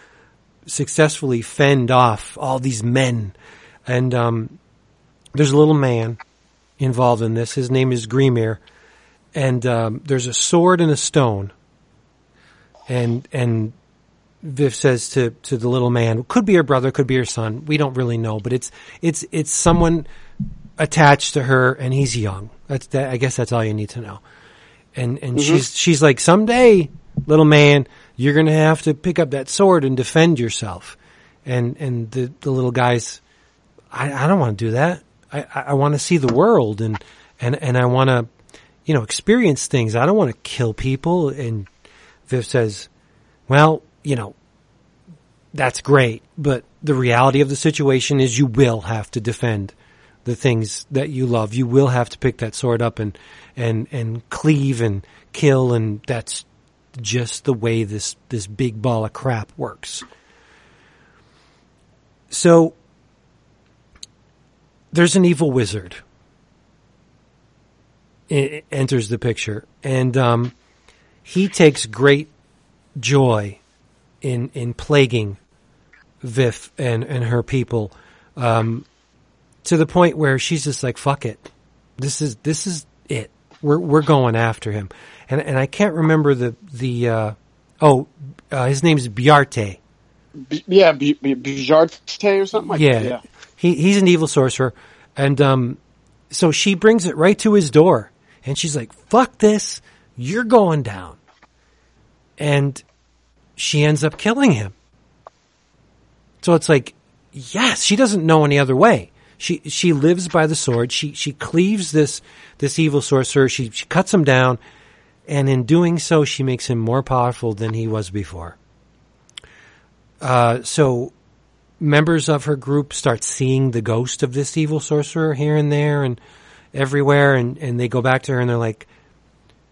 B: successfully fend off all these men, and um, there's a little man involved in this. His name is Grimir, and um, there's a sword and a stone. And and Viv says to to the little man, could be her brother, could be her son. We don't really know, but it's it's it's someone attached to her, and he's young. That's that. I guess that's all you need to know. And and mm-hmm. she's she's like, someday, little man, you're gonna have to pick up that sword and defend yourself. And and the the little guy's, I, I don't want to do that. I, I, I want to see the world and, and, and I want to, you know, experience things. I don't want to kill people. And Viv says, well, you know, that's great, but the reality of the situation is you will have to defend the things that you love. You will have to pick that sword up and, and, and cleave and kill. And that's just the way this, this big ball of crap works. So there's an evil wizard I- enters the picture, and um, he takes great joy in in plaguing Vif and and her people um, to the point where she's just like, "Fuck it, this is this is it. We're we're going after him." And and I can't remember the the uh, oh uh, his name's Bjarte.
D: B- yeah, B- B- Bijarte or something like
B: yeah,
D: that. Yeah.
B: He he's an evil sorcerer, and um, so she brings it right to his door, and she's like, "Fuck this, you're going down," and she ends up killing him. So it's like, yes, she doesn't know any other way. She she lives by the sword. She she cleaves this this evil sorcerer. She she cuts him down, and in doing so, she makes him more powerful than he was before. Uh, so members of her group start seeing the ghost of this evil sorcerer here and there and everywhere, and and they go back to her and they're like,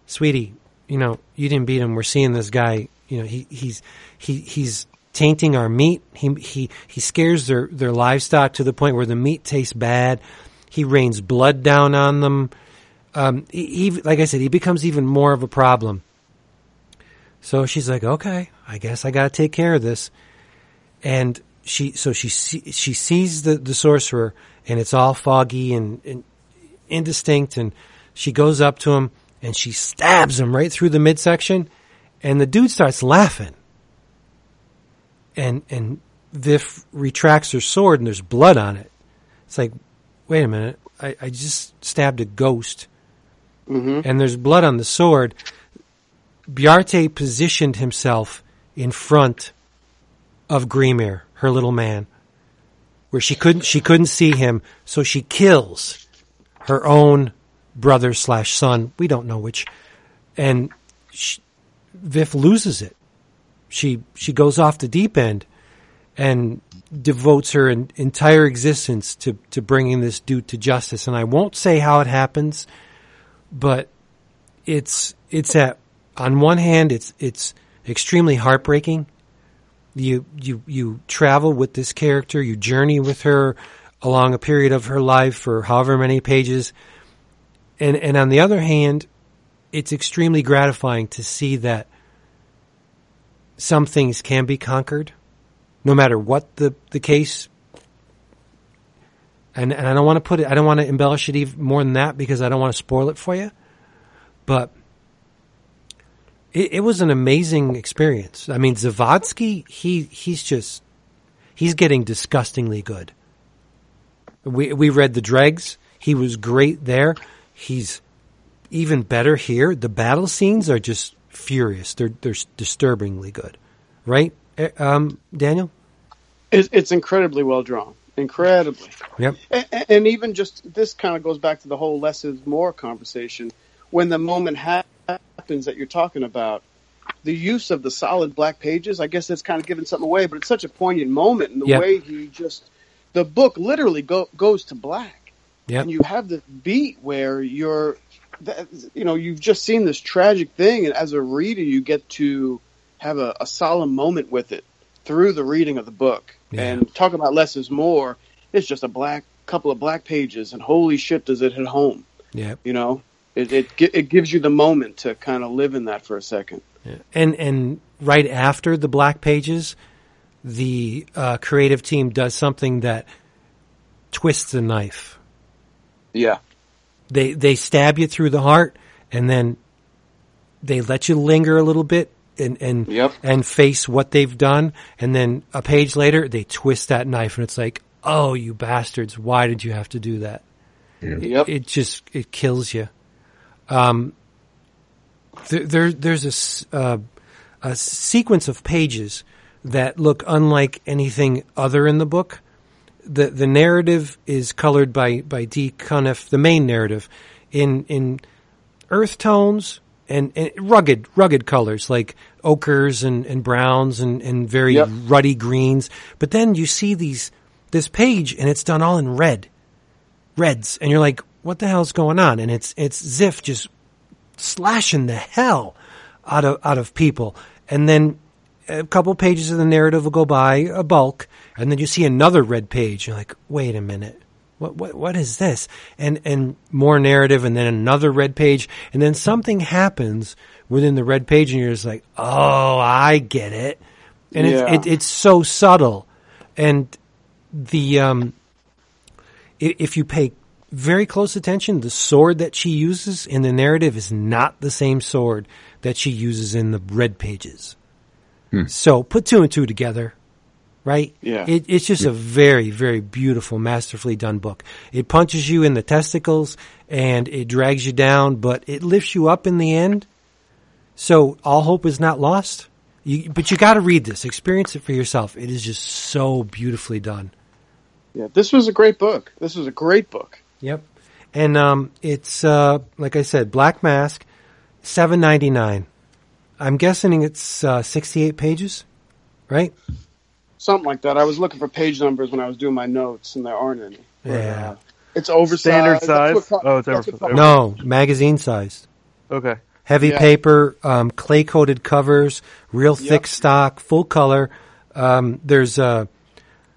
B: "Sweetie, you know, you didn't beat him. We're seeing this guy. You know, he he's he he's." Tainting our meat. He he he scares their their livestock to the point where the meat tastes bad. He rains blood down on them. Um, he, he, like I said, he becomes even more of a problem. So she's like, "Okay, I guess I got to take care of this." And she so she she sees the the sorcerer, and it's all foggy and, and indistinct. And she goes up to him and she stabs him right through the midsection, and the dude starts laughing and and Viv retracts her sword and there's blood on it. It's like, wait a minute, I, I just stabbed a ghost,
D: Mm-hmm.
B: and there's blood on the sword. Bjarte positioned himself in front of Grimir, her little man, where she couldn't she couldn't see him, so she kills her own brother slash son. We don't know which, and she, Viv loses it she she goes off the deep end and devotes her en- entire existence to to bringing this dude to justice. And I won't say how it happens, but it's it's at on one hand it's it's extremely heartbreaking. You you you travel with this character, you journey with her along a period of her life for however many pages. And and on the other hand, it's extremely gratifying to see that some things can be conquered, no matter what the, the case. And, and I don't want to put it, I don't want to embellish it even more than that because I don't want to spoil it for you. But it, it was an amazing experience. I mean, Zawadzki, he, he's just, he's getting disgustingly good. We, we read The Dregs. He was great there. He's even better here. The battle scenes are just furious. They're they're disturbingly good, right? Eh, Um, Daniel.
D: It's, it's incredibly well drawn, incredibly.
B: Yep.
D: And, and even just this kind of goes back to the whole less is more conversation. When the moment happens that you're talking about, the use of the solid black pages, I guess that's kind of giving something away, but it's such a poignant moment, and the
B: Yep.
D: way he just the book literally go, goes to black,
B: Yep.
D: and you have the beat where you're, you know, you've just seen this tragic thing, and as a reader, you get to have a, a solemn moment with it through the reading of the book.
B: Yeah.
D: And talk about less is more. It's just a black couple of black pages, and holy shit, does it hit home?
B: Yep.
D: You know, it it, it gives you the moment to kind of live in that for a second.
B: And and right after the black pages, the uh, creative team does something that twists the knife.
D: Yeah,
B: They they stab you through the heart, and then they let you linger a little bit and and
D: Yep.
B: and face what they've done, and then a page later they twist that knife, and it's like, oh, you bastards! Why did you have to do that?
D: yep,
B: it just it kills you. Um, there, there there's a uh, a sequence of pages that look unlike anything other in the book. The The narrative is colored by by D. Cunniffe, the main narrative, in in earth tones and, and rugged rugged colors like ochres and, and browns and, and very
D: Yep.
B: ruddy greens. But then you see these this page and it's done all in red reds, and you're like, what the hell's going on? And it's it's Ziff just slashing the hell out of out of people, and then a couple pages of the narrative will go by, a bulk, and then you see another red page. You're like, wait a minute. What, what, what is this? And, and more narrative and then another red page. And then something happens within the red page and you're just like, oh, I get it. And
D: Yeah.
B: it's, it, it's so subtle. And the, um, if you pay very close attention, the sword that she uses in the narrative is not the same sword that she uses in the red pages. So put two and two together, right?
D: Yeah.
B: It, it's just a very, very beautiful, masterfully done book. It punches you in the testicles and it drags you down, but it lifts you up in the end. So all hope is not lost. You, but you got to read this, experience it for yourself. It is just so beautifully done.
D: Yeah, this was a great book. This was a great book.
B: Yep. And um, it's uh, like I said, Black Mask, seven ninety nine. I'm guessing it's uh, sixty eight pages, right?
D: Something like that. I was looking for page numbers when I was doing my notes, and there aren't any.
B: Yeah.
D: uh, it's oversized.
G: Standard size?
D: what
G: Oh, it's oversized.
D: caught-
B: No, magazine sized.
G: Okay.
B: Heavy
D: Yeah.
B: paper, um, clay coated covers, real
D: Yep.
B: thick stock, full color. Um, there's a,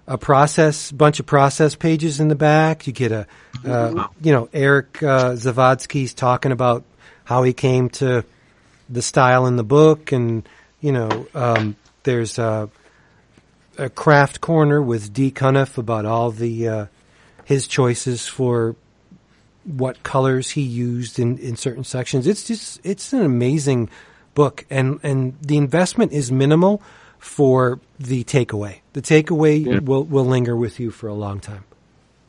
B: a process, bunch of process pages in the back. You get a, uh, you know, Eric uh, Zawadzki's talking about how he came to the style in the book, and you know, um, there's a, a craft corner with D. Cunniffe about all the uh, his choices for what colors he used in, in certain sections. It's just it's an amazing book, and and the investment is minimal for the takeaway. The takeaway will will linger with you for a long time.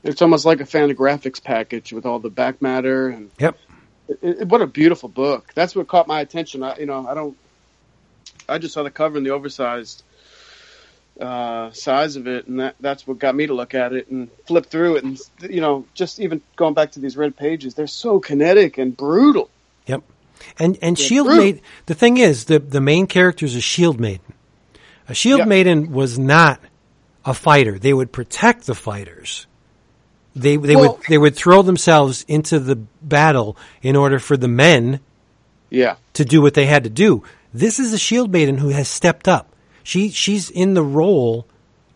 D: It's almost like a Fantagraphics package with all the back matter and
B: Yep.
D: It, it- what a beautiful book. That's what caught my attention. I, you know, I don't. I just saw the cover and the oversized uh, size of it, and that that's what got me to look at it and flip through it. And you know, just even going back to these red pages, they're so kinetic and brutal.
B: Yep. And and Shield. Maiden. The thing is, the the main character is a Shield Maiden. A Shield
D: Yeah.
B: Maiden was not a fighter. They would protect the fighters. They they
D: Well-
B: would they would throw themselves into the battle in order for the men
D: Yeah,
B: to do what they had to do. This is a shield maiden who has stepped up. She she's in the role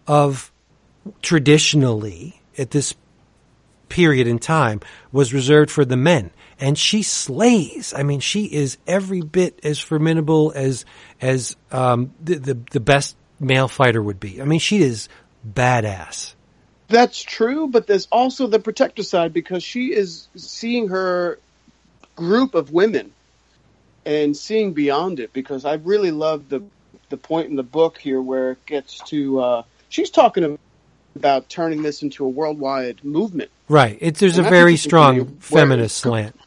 B: of traditionally at this period in time was reserved for the men. And she slays. I mean she is every bit as formidable as as um the the, the best male fighter would be. I mean she is badass
D: that's true. But there's also the protector side because she is seeing her group of women and seeing beyond it. Because I really love the the point in the book here where it gets to. Uh, she's talking about turning this into a worldwide movement.
B: right it's there's a
D: And that's
B: very strong feminist slant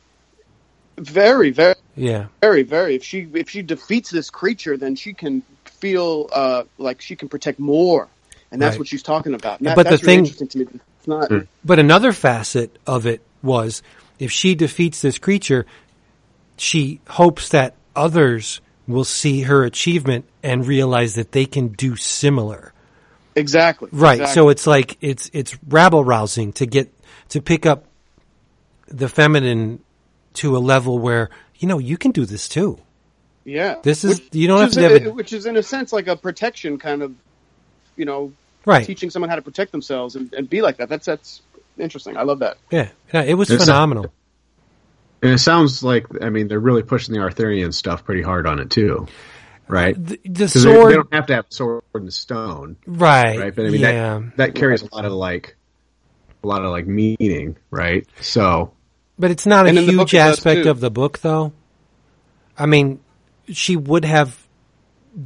D: Very, very,
B: yeah
D: very, very. If she if she defeats this creature, then she can feel uh, like she can protect more, and that's
B: Right.
D: what she's talking about. That,
B: But the
D: really
B: thing-
D: interesting to me. It's not. Hmm.
B: But another facet of it was if she defeats this creature, she hopes that others will see her achievement and realize that they can do similar.
D: Exactly.
B: Right.
D: exactly.
B: So it's like it's it's rabble rousing to get to pick up the feminine to a level where you know you can do this too.
D: Yeah.
B: This is-
D: Which-
B: you don't
D: which
B: have
D: is
B: to have
D: a-
B: a-
D: which is in a sense like a protection kind of, you know,
B: Right.
D: teaching someone how to protect themselves and, and be like that. That's that's interesting. I love that.
B: Yeah. yeah it was
E: It's a-
B: phenomenal.
E: And it sounds like I mean they're really pushing the Arthurian stuff pretty hard on it too, right?
B: The, the
E: 'Cause they-
B: sword.
E: they, don't have to have a sword and stone,
B: right.
E: right? But I mean
B: yeah.
E: that that carries a lot of like a lot of like meaning, right? So
B: But it's not a
D: And in the book
B: huge aspect of the book, though. I mean, she would have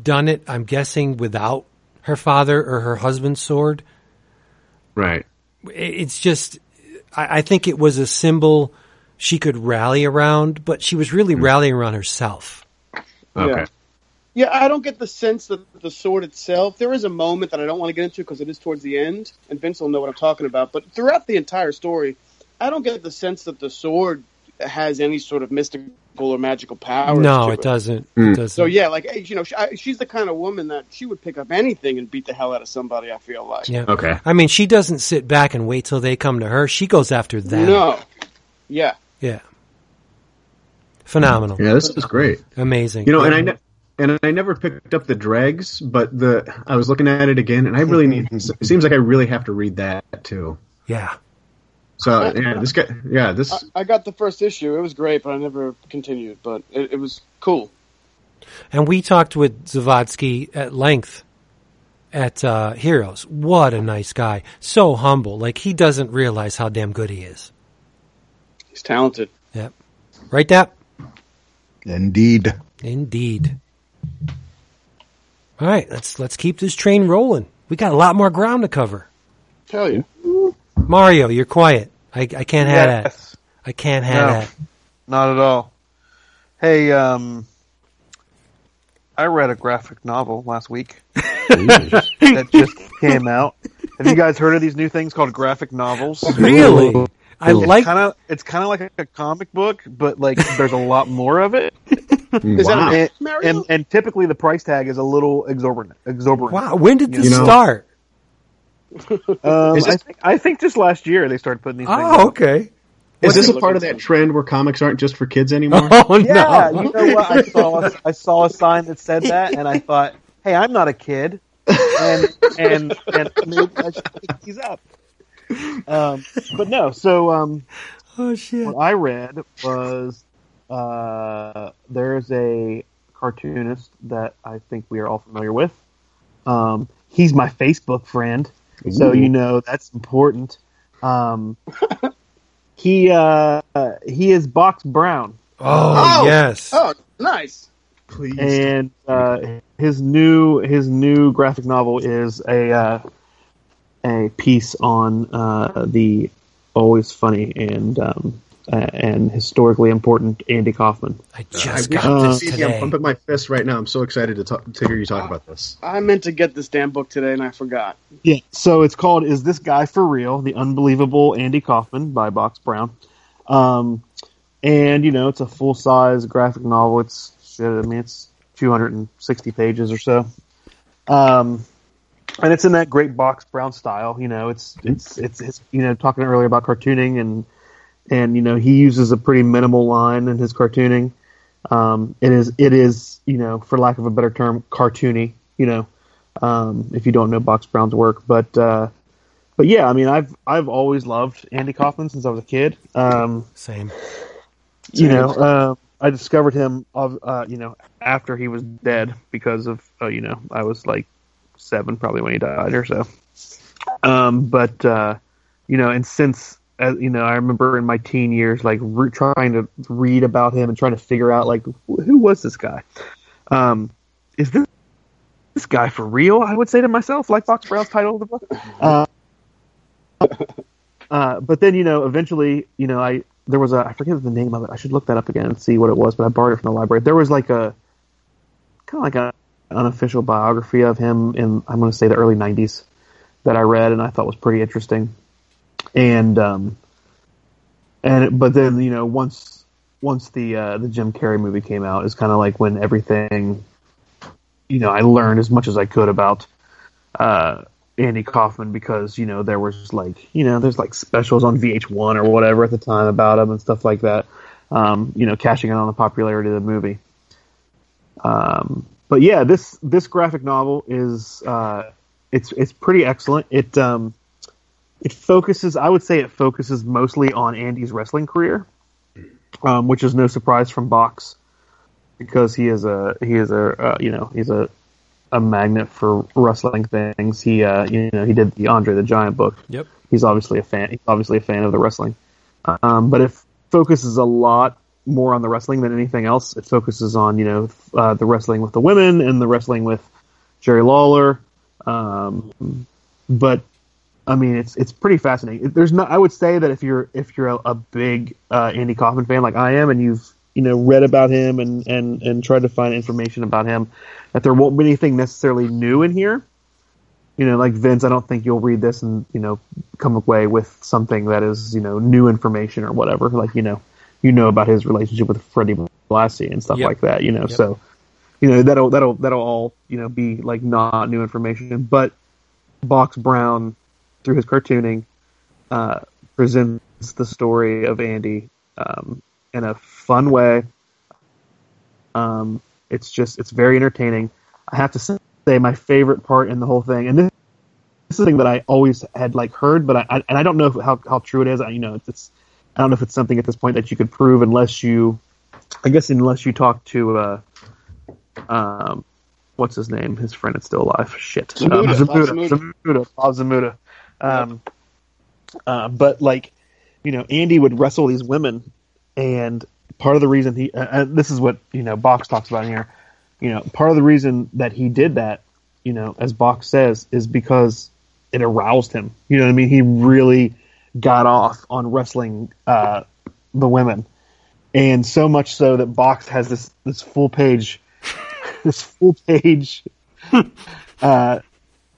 B: done it, I'm guessing, without her father or her husband's sword.
E: right,
B: It's just, I, I think it was a symbol she could rally around, but she was really hmm. rallying around herself.
E: okay,
D: Yeah. Yeah, I don't get the sense that the sword itself. There is a moment that I don't want to get into because it is towards the end, and Vince will know what I'm talking about. But throughout the entire story, I don't get the sense that the sword has any sort of mystical or magical power.
B: no,
D: to
B: it doesn't.
E: Mm.
B: It doesn't.
D: So yeah, like you know, she, I, she's the kind of woman that she would pick up anything and beat the hell out of somebody. I feel like.
B: Yeah.
E: okay.
B: I mean, she doesn't sit back and wait till they come to her. She goes after them.
D: No. Yeah.
B: Yeah. Phenomenal.
E: Yeah, this is great.
B: Amazing.
E: You know, and I ne- and I never picked up the dregs, but the I was looking at it again, and I really need. it seems like I really have to read that too.
B: Yeah.
E: So yeah, this guy, yeah, this
D: I, I got the first issue. It was great, but I never continued. But it, it was cool.
B: And we talked with Zawadzki at length at uh, Heroes. What a nice guy. So humble. Like he doesn't realize how damn good he is.
D: He's talented.
B: Yep. Right, Dap?
C: Indeed.
B: Indeed. All right, let's let's keep this train rolling. We got a lot more ground to cover.
D: Tell you.
B: Mario, you're quiet. I, I can't have that. I can't have
G: No.
B: that.
G: Not at all. Hey, um, I read a graphic novel last week [laughs] that just came out.
F: Have you guys heard of these new things called graphic novels?
B: Really? I
F: It's
B: like.
F: kind of it's kind of like a comic book, but like there's a lot more of it,
D: Is
E: wow.
D: that
F: and, and and typically the price tag is a little exorbitant. Exorbitant.
B: Wow. When did this
E: You know-
B: start?
F: Um,
E: Is
F: I
E: this-
F: think I think just last year they started putting these. things
B: Oh,
F: out.
B: okay.
E: Is this a part of that trend where comics aren't just for kids anymore? [laughs]
B: Oh
F: Yeah,
B: no.
F: you know what? I saw a, I saw a sign that said that, and I thought, hey, I'm not a kid, and and and maybe I should pick these up. Um, but no, so um,
B: Oh shit.
F: what I read was uh, there's a cartoonist that I think we are all familiar with. Um, he's my Facebook friend, so you know that's important. Um, [laughs] he uh, he is Box Brown.
B: Oh,
D: Oh.
B: yes.
D: oh, nice.
E: Please.
F: and uh, his new his new graphic novel is a uh, a piece on uh, the always funny and um, uh, and historically important Andy Kaufman.
B: I
E: I
B: just
E: wish
B: got
E: you could
B: this
E: see me. I'm
B: today.
E: pumping my fist right now. I'm so excited to talk, to hear you talk about this.
D: I meant to get this damn book today and I forgot.
F: Yeah. So it's called "Is This Guy for Real?" The Unbelievable Andy Kaufman by Box Brown. Um, and you know it's a full size graphic novel. It's shit. I mean it's 260 pages or so. Um, and it's in that great Box Brown style. You know, it's it's it's, it's you know talking earlier about cartooning and and you know he uses a pretty minimal line in his cartooning. Um, it is it is you know for lack of a better term cartoony. You know, um, if you don't know Box Brown's work, but uh, but yeah, I mean I've I've always loved Andy Kaufman since I was a kid. Um,
B: Same.
F: you know, uh, I discovered him of uh, you know after he was dead because of uh, you know I was like seven probably when he died or so. Um, but uh, you know, and since uh, you know, I remember in my teen years like re- trying to read about him and trying to figure out like wh- who was this guy? Um, is this this guy for real? I would say to myself, like Box Brown's title of the book. [laughs] Uh, uh, but then you know, eventually, you know, I there was a I forget the name of it. I should look that up again and see what it was. But I borrowed it from the library. There was like a kind of like a unofficial biography of him in I'm going to say the early '90s that I read and I thought was pretty interesting. And um, and but then you know once once the uh, the Jim Carrey movie came out, it's kind of like when everything you know I learned as much as I could about uh, Andy Kaufman because you know there was like you know there's like specials on VH1 or whatever at the time about him and stuff like that. Um, you know, cashing in on the popularity of the movie. Um, but yeah, this this graphic novel is uh, it's it's pretty excellent. It um, it focuses, I would say, it focuses mostly on Andy's wrestling career, um, which is no surprise from Box because he is a he is a uh, you know he's a a magnet for wrestling things. He uh, you know he did the Andre the Giant book.
B: Yep.
F: He's obviously a fan. He's obviously a fan of the wrestling. Um, but it focuses a lot more on the wrestling than anything else. It focuses on you know uh, the wrestling with the women and the wrestling with Jerry Lawler. Um, but I mean, it's it's pretty fascinating. There's not. I would say that if you're if you're a, a big uh, Andy Kaufman fan like I am, and you've you know read about him and and and tried to find information about him, that there won't be anything necessarily new in here. You know, like Vince, I don't think you'll read this and you know come away with something that is you know new information or whatever. Like you know, you know about his relationship with Freddie Blassie and stuff
B: Yep.
F: like that. You know,
B: Yep.
F: so you know that'll that'll that'll all you know be like not new information, but Box Brown through his cartooning uh, presents the story of Andy um, in a fun way. Um, it's just it's very entertaining. I have to say my favorite part in the whole thing, and this, this is a thing that I always had like heard, but I, I and I don't know if, how how true it is. I, you know, it's, it's I don't know if it's something at this point that you could prove unless you, I guess, unless you talk to uh, um, what's his name? His friend is still alive. Shit,
D: Zmuda,
F: Um,
D: Bob
F: Zmuda, Zmuda, Bob Zmuda. Um, uh, but like, you know, Andy would wrestle these women, and part of the reason he, uh, this is what you know, Box talks about here. You know, part of the reason that he did that, you know, as Box says, is because it aroused him. You know what I mean? He really got off on wrestling uh, the women, and so much so that Box has this this full page, [laughs] this full page [laughs] uh,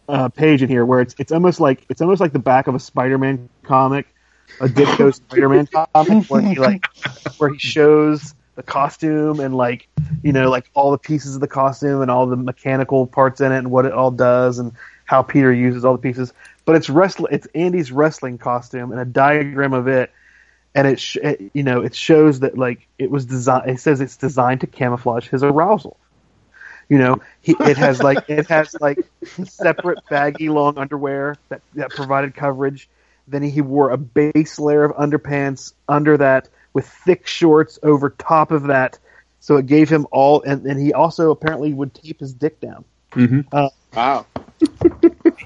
F: uh, page in here where it's it's almost like it's almost like the back of a Spider-Man comic, a Ditko [laughs] Spider-Man comic, where he like [laughs] where he shows the costume and like you know like all the pieces of the costume and all the mechanical parts in it and what it all does and how Peter uses all the pieces. But it's wrestle it's Andy's wrestling costume and a diagram of it. And it, sh- it, you know, it shows that like it was designed. It says it's designed to camouflage his arousal. You know, he, it has like it has like separate baggy long underwear that that provided coverage. Then he wore a base layer of underpants under that with thick shorts over top of that, so it gave him all. And, and he also apparently would tape his dick down.
E: Mhm.
F: Uh,
D: Wow.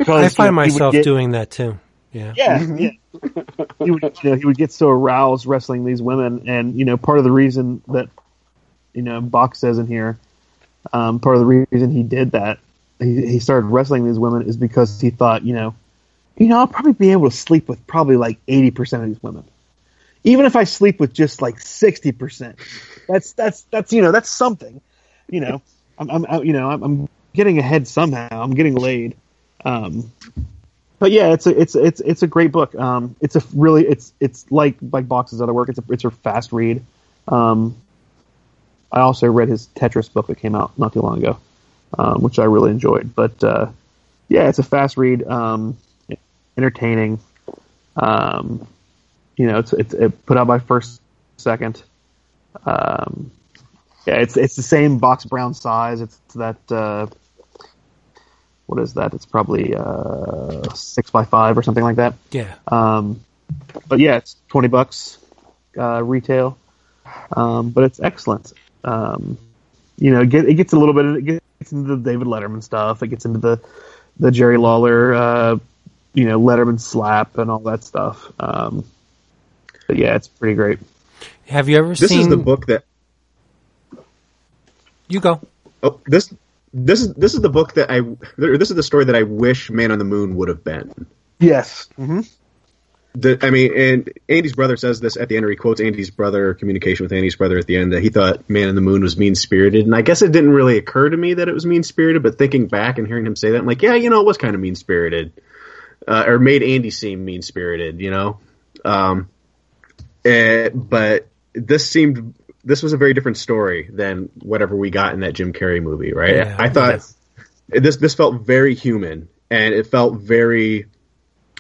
B: I find myself
F: get-
B: doing that too. Yeah.
F: Yeah, yeah. he would, you know, he would get so aroused wrestling these women, and you know, part of the reason that you know Box says in here, um, part of the reason he did that, he, he started wrestling these women is because he thought, you know, you know, I'll probably be able to sleep with probably like eighty percent of these women, even if I sleep with just like sixty percent. That's that's that's you know that's something, you know. I'm, I'm, I'm you know I'm, I'm getting ahead somehow. I'm getting laid. Um, but yeah, it's a it's it's it's a great book. Um, it's a really it's it's like like Box's other work. It's a it's a fast read. Um, I also read his Tetris book that came out not too long ago, um, which I really enjoyed. But uh, yeah, it's a fast read, um, entertaining. Um, you know, it's it's it put out by First Second. Um, yeah, it's it's the same box brown size. It's that. Uh, what is that? It's probably uh, six by five or something like that.
B: Yeah.
F: Um, but yeah, it's twenty bucks uh, retail, um, but it's excellent. Um, you know, it, get, it gets a little bit. It gets into the David Letterman stuff. It gets into the the Jerry Lawler, uh, you know, Letterman slap and all that stuff. Um, but yeah, it's pretty great.
B: Have you ever
E: This
B: seen
E: is the book that
B: You go.
E: oh this this is this is the book that I this is the story that I wish Man on the Moon would have been.
F: Yes. Mm-hmm.
E: The, I mean, and Andy's brother says this at the end, or he quotes Andy's brother, communication with Andy's brother at the end, that he thought Man in the Moon was mean spirited. And I guess it didn't really occur to me that it was mean spirited, but thinking back and hearing him say that, I'm like, yeah, you know, it was kind of mean spirited. Uh, or made Andy seem mean spirited, you know? Um, eh, but this seemed, this was a very different story than whatever we got in that Jim Carrey movie, right?
B: Yeah.
E: I thought
F: Yes.
E: this, this felt very human and it felt very,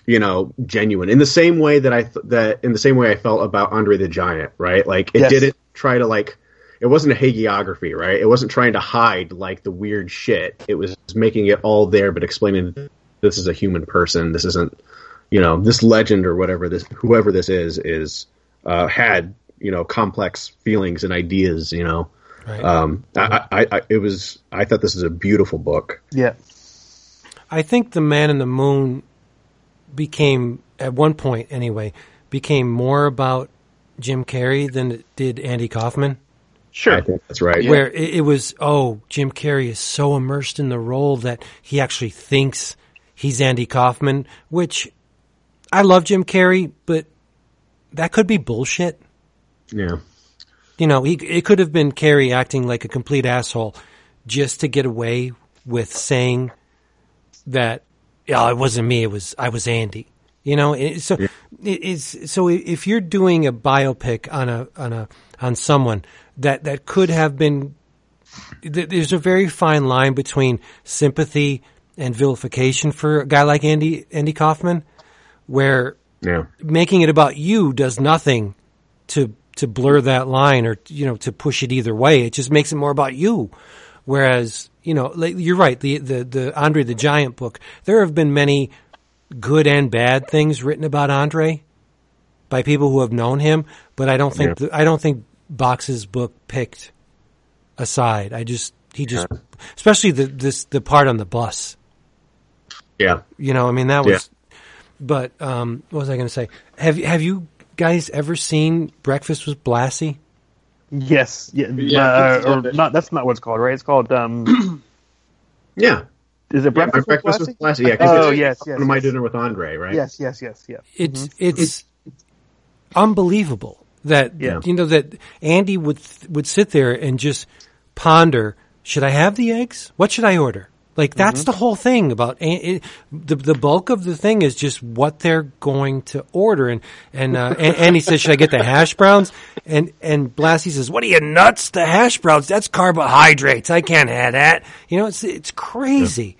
E: you know, genuine in the same way that I th- that in the same way I felt about Andre the Giant, right? Like it
F: Yes.
E: didn't try to like it wasn't a hagiography, right? It wasn't trying to hide like the weird shit. It was making it all there, but explaining this is a human person. This isn't, you know, this legend or whatever this whoever this is is uh, had you know complex feelings and ideas. You know,
B: Right.
E: um, I, I, I it was I thought this is a beautiful book.
F: Yeah.
B: I think the Man in the Moon became at one point anyway became more about Jim Carrey than it did Andy Kaufman.
F: Sure.
E: I think that's right.
B: Where it, it was, oh, Jim Carrey is so immersed in the role that he actually thinks he's Andy Kaufman, which I love Jim Carrey, but that could be bullshit.
E: Yeah.
B: You know, he, it could have been Carrey acting like a complete asshole just to get away with saying that, yeah, it wasn't me, it was, I was Andy. You know, it, so it, it's, so if you're doing a biopic on a, on a, on someone that, that could have been, there's a very fine line between sympathy and vilification for a guy like Andy, Andy Kaufman, where
E: Yeah.
B: making it about you does nothing to to blur that line or you know to push it either way. It just makes it more about you. Whereas you know you're right. The the the Andre the Giant book. There have been many good and bad things written about Andre by people who have known him, but I don't think
E: Yeah.
B: the, I don't think Box's book picked a side. I just he just especially the this the part on the bus.
E: Yeah.
B: You know, I mean that was. But um, what was I going to say? Have have you guys ever seen Breakfast with Blassie?
F: Yes. Yeah.
D: Yeah,
F: uh, or
D: a
F: not. That's not what it's called, right? It's called. Um, [clears throat]
E: Yeah.
F: is it breakfast?
E: My
F: with
E: breakfast
F: Lassie?
E: with Lassie. Yeah. 'cause
F: Oh
E: it's
F: yes, yes.
E: My
F: yes.
E: dinner with Andre, right?
F: Yes, yes, yes, yes.
B: It's it's unbelievable that
F: Yeah.
B: you know that Andy would would sit there and just ponder: Should I have the eggs? What should I order? Like that's the whole thing about it, the the bulk of the thing is just what they're going to order. And and uh, and he says, "Should I get the hash browns?" And and Blassie says, "What are you nuts? The hash browns? That's carbohydrates. I can't have that." You know, it's it's crazy.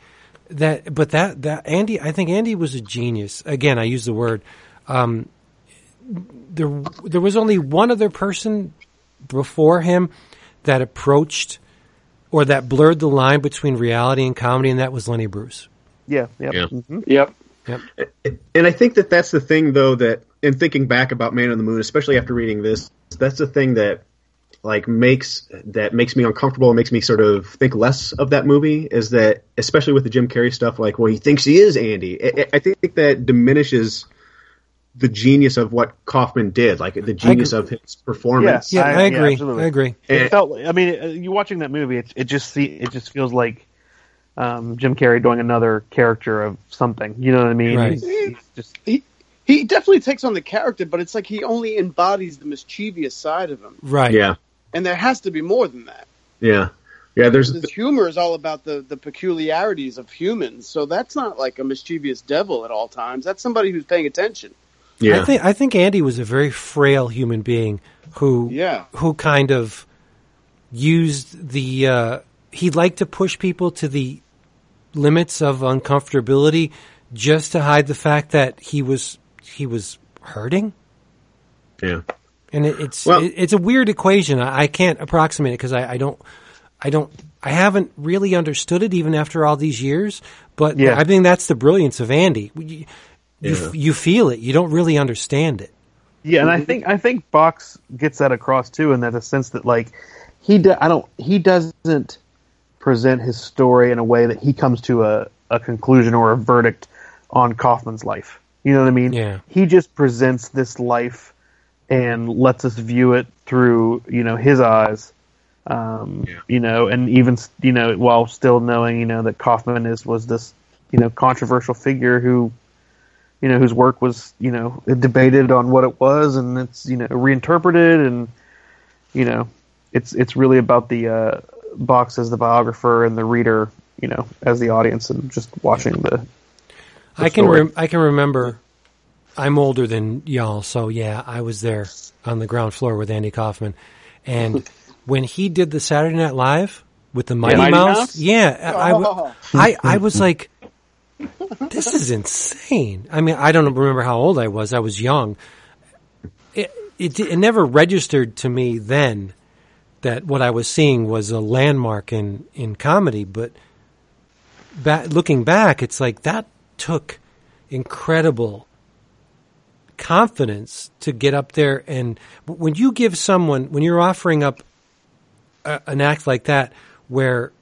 B: That but that that Andy, I think Andy was a genius. Again, I use the word. Um, there there was only one other person before him that approached or that blurred the line between reality and comedy, and that was Lenny Bruce.
F: Yeah, yep.
E: Yeah.
F: mhm.
D: Yep.
E: And I think that that's the thing, though, that in thinking back about Man on the Moon, especially after reading this, that's the thing that like makes that makes me uncomfortable and makes me sort of think less of that movie is that especially with the Jim Carrey stuff, like well, he thinks he is Andy. I, I think that diminishes the genius of what Kaufman did, like the genius of his performance.
B: Yeah, I,
F: I-
B: agree.
F: absolutely.
B: I agree.
F: It
E: And-
F: felt. I mean, uh, you watching that movie, it, it just see, it just feels like um, Jim Carrey doing another character of something. You know what I mean?
B: Right.
F: He's, he's just
D: He he definitely takes on the character, but it's like he only embodies the mischievous side of him,
B: Right.
E: yeah,
D: and there has to be more than that.
E: yeah, yeah. There's
D: His humor is all about the the peculiarities of humans, so that's not like a mischievous devil at all times. That's somebody who's paying attention.
E: Yeah,
B: I think I think Andy was a very frail human being who
D: Yeah.
B: who kind of used the uh, he liked to push people to the limits of uncomfortability just to hide the fact that he was he was hurting.
E: yeah.
B: And it, it's
E: Well-
B: it, it's a weird equation. I, I can't approximate it because I, I don't I don't I haven't really understood it even after all these years. But
F: Yeah.
B: I think that's the brilliance of Andy. You, you,
E: Yeah.
B: you feel it. You don't really understand it.
F: Yeah, and I think I think Box gets that across too, in that the sense that like he do, I don't he doesn't present his story in a way that he comes to a, a conclusion or a verdict on Kaufman's life. You know what I mean?
B: Yeah.
F: He just presents this life and lets us view it through you know his eyes. Um,
E: Yeah.
F: You know, and even you know while still knowing you know that Kaufman is was this you know controversial figure who you know, whose work was, you know, debated on what it was and it's, you know, reinterpreted and, you know, it's, it's really about the, uh, box as the biographer and the reader, you know, as the audience and just watching the,
B: I can rem- I can remember. I'm older than y'all, so yeah, I was there on the ground floor with Andy Kaufman, and [laughs] when he did the Saturday Night Live with the Mighty,
D: Mighty
B: Mouse,
D: Mouse?
B: yeah, I, w-
D: Oh.
B: I I was like, this is insane. I mean, I don't remember how old I was. I was young. It, it it never registered to me then that what I was seeing was a landmark in in comedy, but ba- looking back, it's like that took incredible confidence to get up there and when you give someone when you're offering up a, an act like that where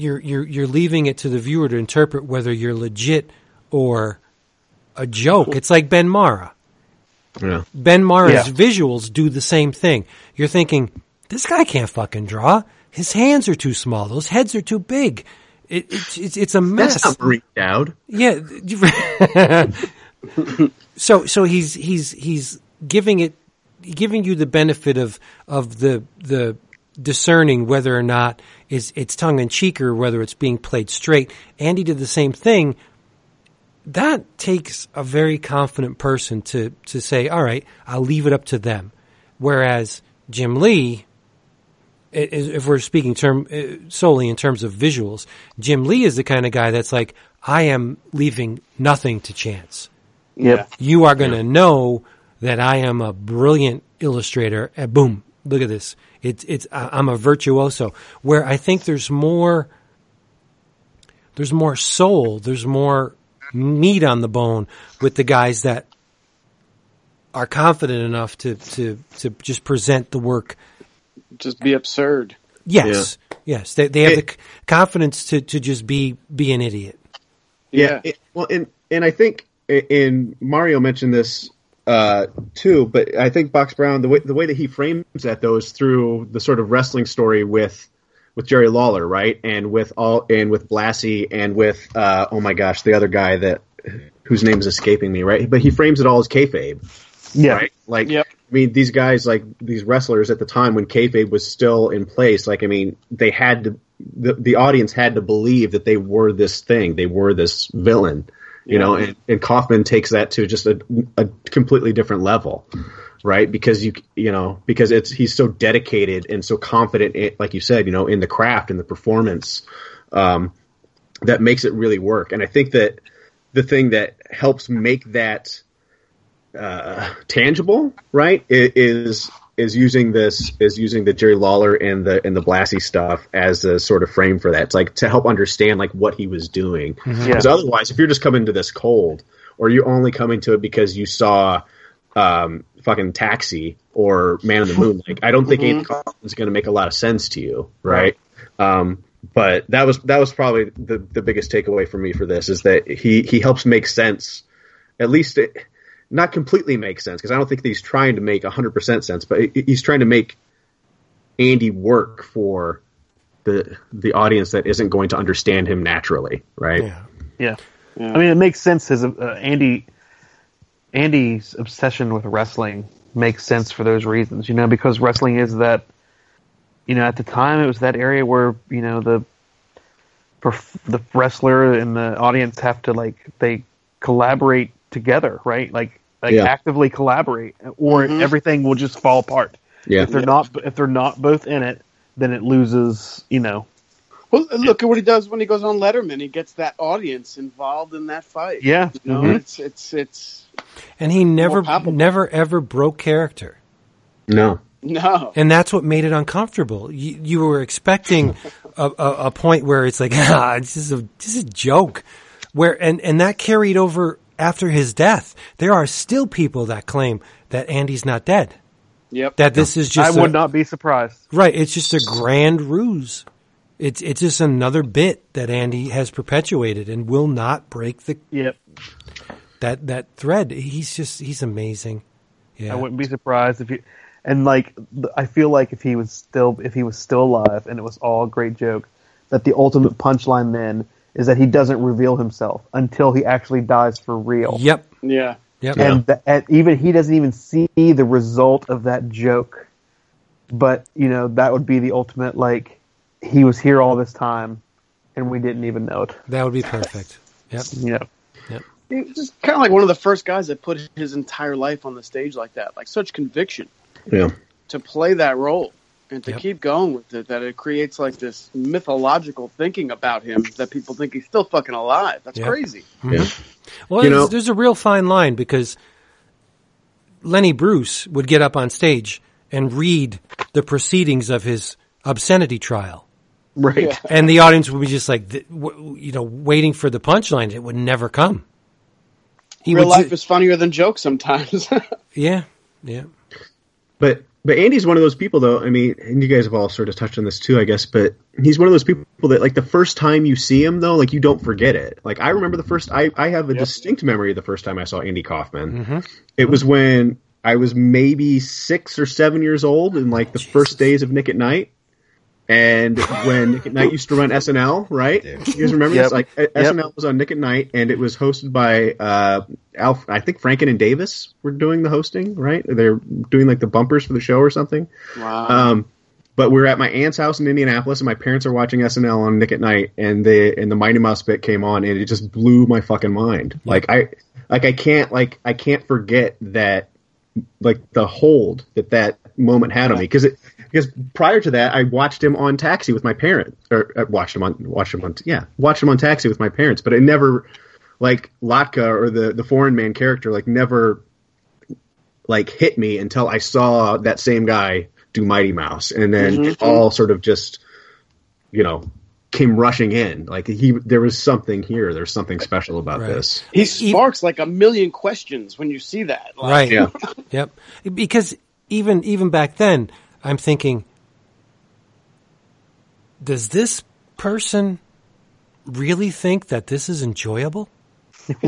B: you're you're you're leaving it to the viewer to interpret whether you're legit or a joke it's like Ben Marra
E: yeah.
B: Ben Marra's
F: Yeah.
B: visuals do the same thing. You're thinking, this guy can't fucking draw. His hands are too small. Those heads are too big. It, it's it's it's a mess.
E: That's not Marie Dowd.
B: Yeah. [laughs] so so he's he's he's giving it giving you the benefit of of the the discerning whether or not is it's tongue in cheek or whether it's being played straight. Andy did the same thing. That takes a very confident person to to say, "All right, I'll leave it up to them." Whereas Jim Lee, if we're speaking term uh, solely in terms of visuals, Jim Lee is the kind of guy that's like, I am leaving nothing to chance.
F: yep.
B: You are going to know that I am a brilliant illustrator. And boom, look at this. It's it's I- I'm a virtuoso. Where I think there's more. There's more soul. There's more meat on the bone with the guys that are confident enough to to to just present the work
D: Just be absurd.
B: Yes, yes, they they have the
E: It-
B: c- confidence to, to just be be an idiot.
E: Yeah. it- well, and and I think in Mario mentioned this uh, too, but I think Box Brown the way the way that he frames that though is through the sort of wrestling story with with Jerry Lawler, right, and with all and with Blassie and with uh, oh my gosh, the other guy that whose name is escaping me, right? But he frames it all as kayfabe,
F: Yeah.
E: right? Like
D: Yep.
E: I mean, these guys, like these wrestlers at the time when kayfabe was still in place, like I mean, they had to, the the audience had to believe that they were this thing, they were this villain, you know, and, and Kaufman takes that to just a, a completely different level, right? Because you you know because it's he's so dedicated and so confident, in, like you said, you know, in the craft and the performance, um, that makes it really work. And I think that the thing that helps make that uh, tangible, right, is is using this is using the Jerry Lawler and the and the Blassie stuff as a sort of frame for that. It's like to help understand like what he was doing. Because otherwise, if you're just coming to this cold, or you're only coming to it because you saw um, fucking Taxi or Man on the Moon, like I don't think Andy Kaufman's going to make a lot of sense to you, right? Um, but that was that was probably the the biggest takeaway for me for this is that he he helps make sense, at least it, not completely make sense because I don't think that he's trying to make hundred percent sense, but he's trying to make Andy work for the the audience that isn't going to understand him naturally, right?
B: Yeah.
F: Yeah. I mean, it makes sense. His uh, Andy Andy's obsession with wrestling makes sense for those reasons. You know, because wrestling is that. You know, at the time, it was that area where you know the the wrestler and the audience have to like they collaborate together, right? Like like
E: Yeah.
F: actively collaborate, or everything will just fall apart.
E: Yeah.
F: If they're not if they're not both in it, then it loses. You know.
D: Well, look at what he does when he goes on Letterman. He gets that audience involved in that fight.
F: Yeah.
D: You know,
F: Mhm.
D: it's it's it's
B: And he never, never ever broke character.
E: No.
D: no.
B: and that's what made it uncomfortable. You, you were expecting a, a, a point where it's like, [laughs] ah, this is a this is a joke, where and and that carried over after his death. There are still people that claim that Andy's not dead.
D: Yep.
B: That this is just
F: I
B: a-
F: would not be surprised.
B: right. It's just a grand ruse. It's it's just another bit that Andy has perpetuated and will not break the
F: Yep.
B: that that thread. He's just he's amazing. Yeah.
F: I wouldn't be surprised if he, and like I feel like if he was still if he was still alive and it was all a great joke, that the ultimate punchline then is that he doesn't reveal himself until he actually dies for real.
B: Yep.
D: Yeah.
B: Yep.
F: And, the, and even he doesn't even see the result of that joke. But you know that would be the ultimate like he was here all this time and we didn't even know it.
B: That would be perfect. Yep. [laughs]
F: yeah. know.
D: He's just kind of like one of the first guys that put his entire life on the stage like that, like such conviction
E: Yeah.
D: to play that role and to
B: Yep.
D: keep going with it. That it creates like this mythological thinking about him that people think he's still fucking alive. That's
B: Yep.
D: crazy. Mm-hmm.
E: Yeah.
B: Well,
E: You
B: there's,
E: know-
B: there's a real fine line because Lenny Bruce would get up on stage and read the proceedings of his obscenity trial.
F: Right.
B: And the audience would be just like, you know, waiting for the punchline. It would never come. He
D: Real life
B: ju-
D: is funnier than jokes sometimes. [laughs]
B: yeah, yeah.
E: But but Andy's one of those people though. I mean, and you guys have all sort of touched on this too, I guess. But he's one of those people that like the first time you see him though, like you don't forget it. Like I remember the first. I I have a distinct memory of the first time I saw Andy Kaufman. Mm-hmm. It was when I was maybe six or seven years old, in like the oh, first days of Nick at Nite. And when Nick at Nite used to run SNL, right? You guys remember
F: Yep.
E: this? Like uh, SNL was on Nick at Nite, and it was hosted by uh, Alf. I think Franken and Davis were doing the hosting, right? They're doing like the bumpers for the show or something.
D: wow.
E: Um, but we were at my aunt's house in Indianapolis, and my parents are watching SNL on Nick at Nite, and the and the Mighty Mouse bit came on, and it just blew my fucking mind. Like I, like I can't like I can't forget that like the hold that that moment had on me because it because prior to that I watched him on Taxi with my parents or uh, watched him on watched him on yeah watched him on Taxi with my parents, but I never like Latka or the the foreign man character like never like hit me until I saw that same guy do Mighty Mouse, and then it all sort of just you know came rushing in. Like he, there was something here. There's something special about
B: Right.
E: this.
D: he sparks like a million questions when you see that. Like,
B: Right.
E: Yeah.
B: Yep. Because even even back then, I'm thinking, does this person really think that this is enjoyable? [laughs]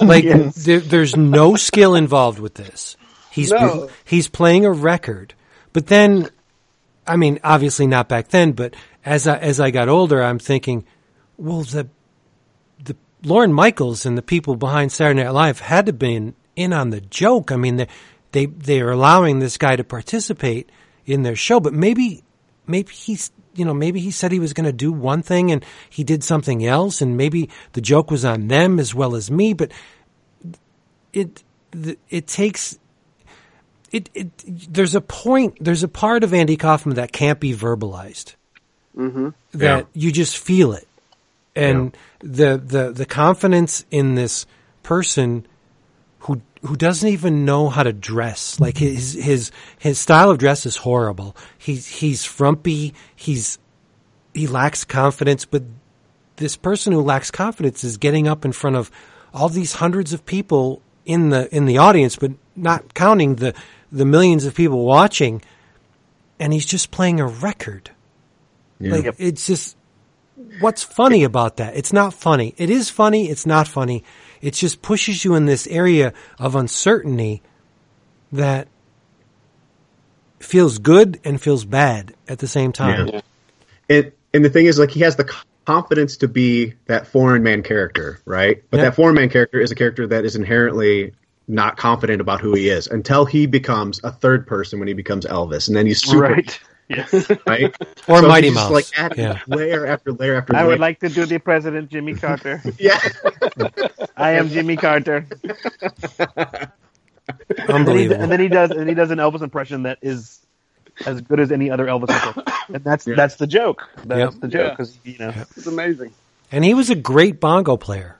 B: like there, there's no skill involved with this. He's
D: No.
B: he's playing a record, but then, I mean, obviously not back then. But as I as I got older, I'm thinking, well, the the Lorne Michaels and the people behind Saturday Night Live had to be in on the joke. I mean, the, they they are allowing this guy to participate in their show, but maybe maybe he's you know maybe he said he was going to do one thing and he did something else, and maybe the joke was on them as well as me, but it it takes it, it there's a point there's a part of Andy Kaufman that can't be verbalized
D: Mm-hmm.
B: that
E: Yeah.
B: you just feel it and the the the confidence in this person who doesn't even know how to dress like his his his style of dress is horrible he's he's frumpy he's he lacks confidence but this person who lacks confidence is getting up in front of all these hundreds of people in the in the audience but not counting the the millions of people watching and he's just playing a record
E: Yeah.
B: like it's just what's funny about that? It's not funny. It is funny. It's not funny. It just pushes you in this area of uncertainty that feels good and feels bad at the same time.
E: Yeah. And and the thing is, like, he has the confidence to be that foreign man character, right? But
B: Yeah.
E: that foreign man character is a character that is inherently not confident about who he is until he becomes a third person when he becomes Elvis, and then he's super
F: Right. Yes. [laughs]
E: right.
B: Or
E: So
B: Mighty Mouse.
E: like adding
B: Yeah.
E: layer after layer after
F: I
E: layer.
F: would like to do the president, Jimmy [laughs] Carter.
E: yeah. [laughs]
F: I am Jimmy Carter. And then, he,
B: Unbelievable.
F: and then he does, and he does an Elvis impression that is as good as any other Elvis impression, [coughs] and that's
E: Yeah.
F: that's the joke. That's
B: Yep.
F: the joke
D: Yeah.
F: because you know.
D: It's amazing.
B: And he was a great bongo player.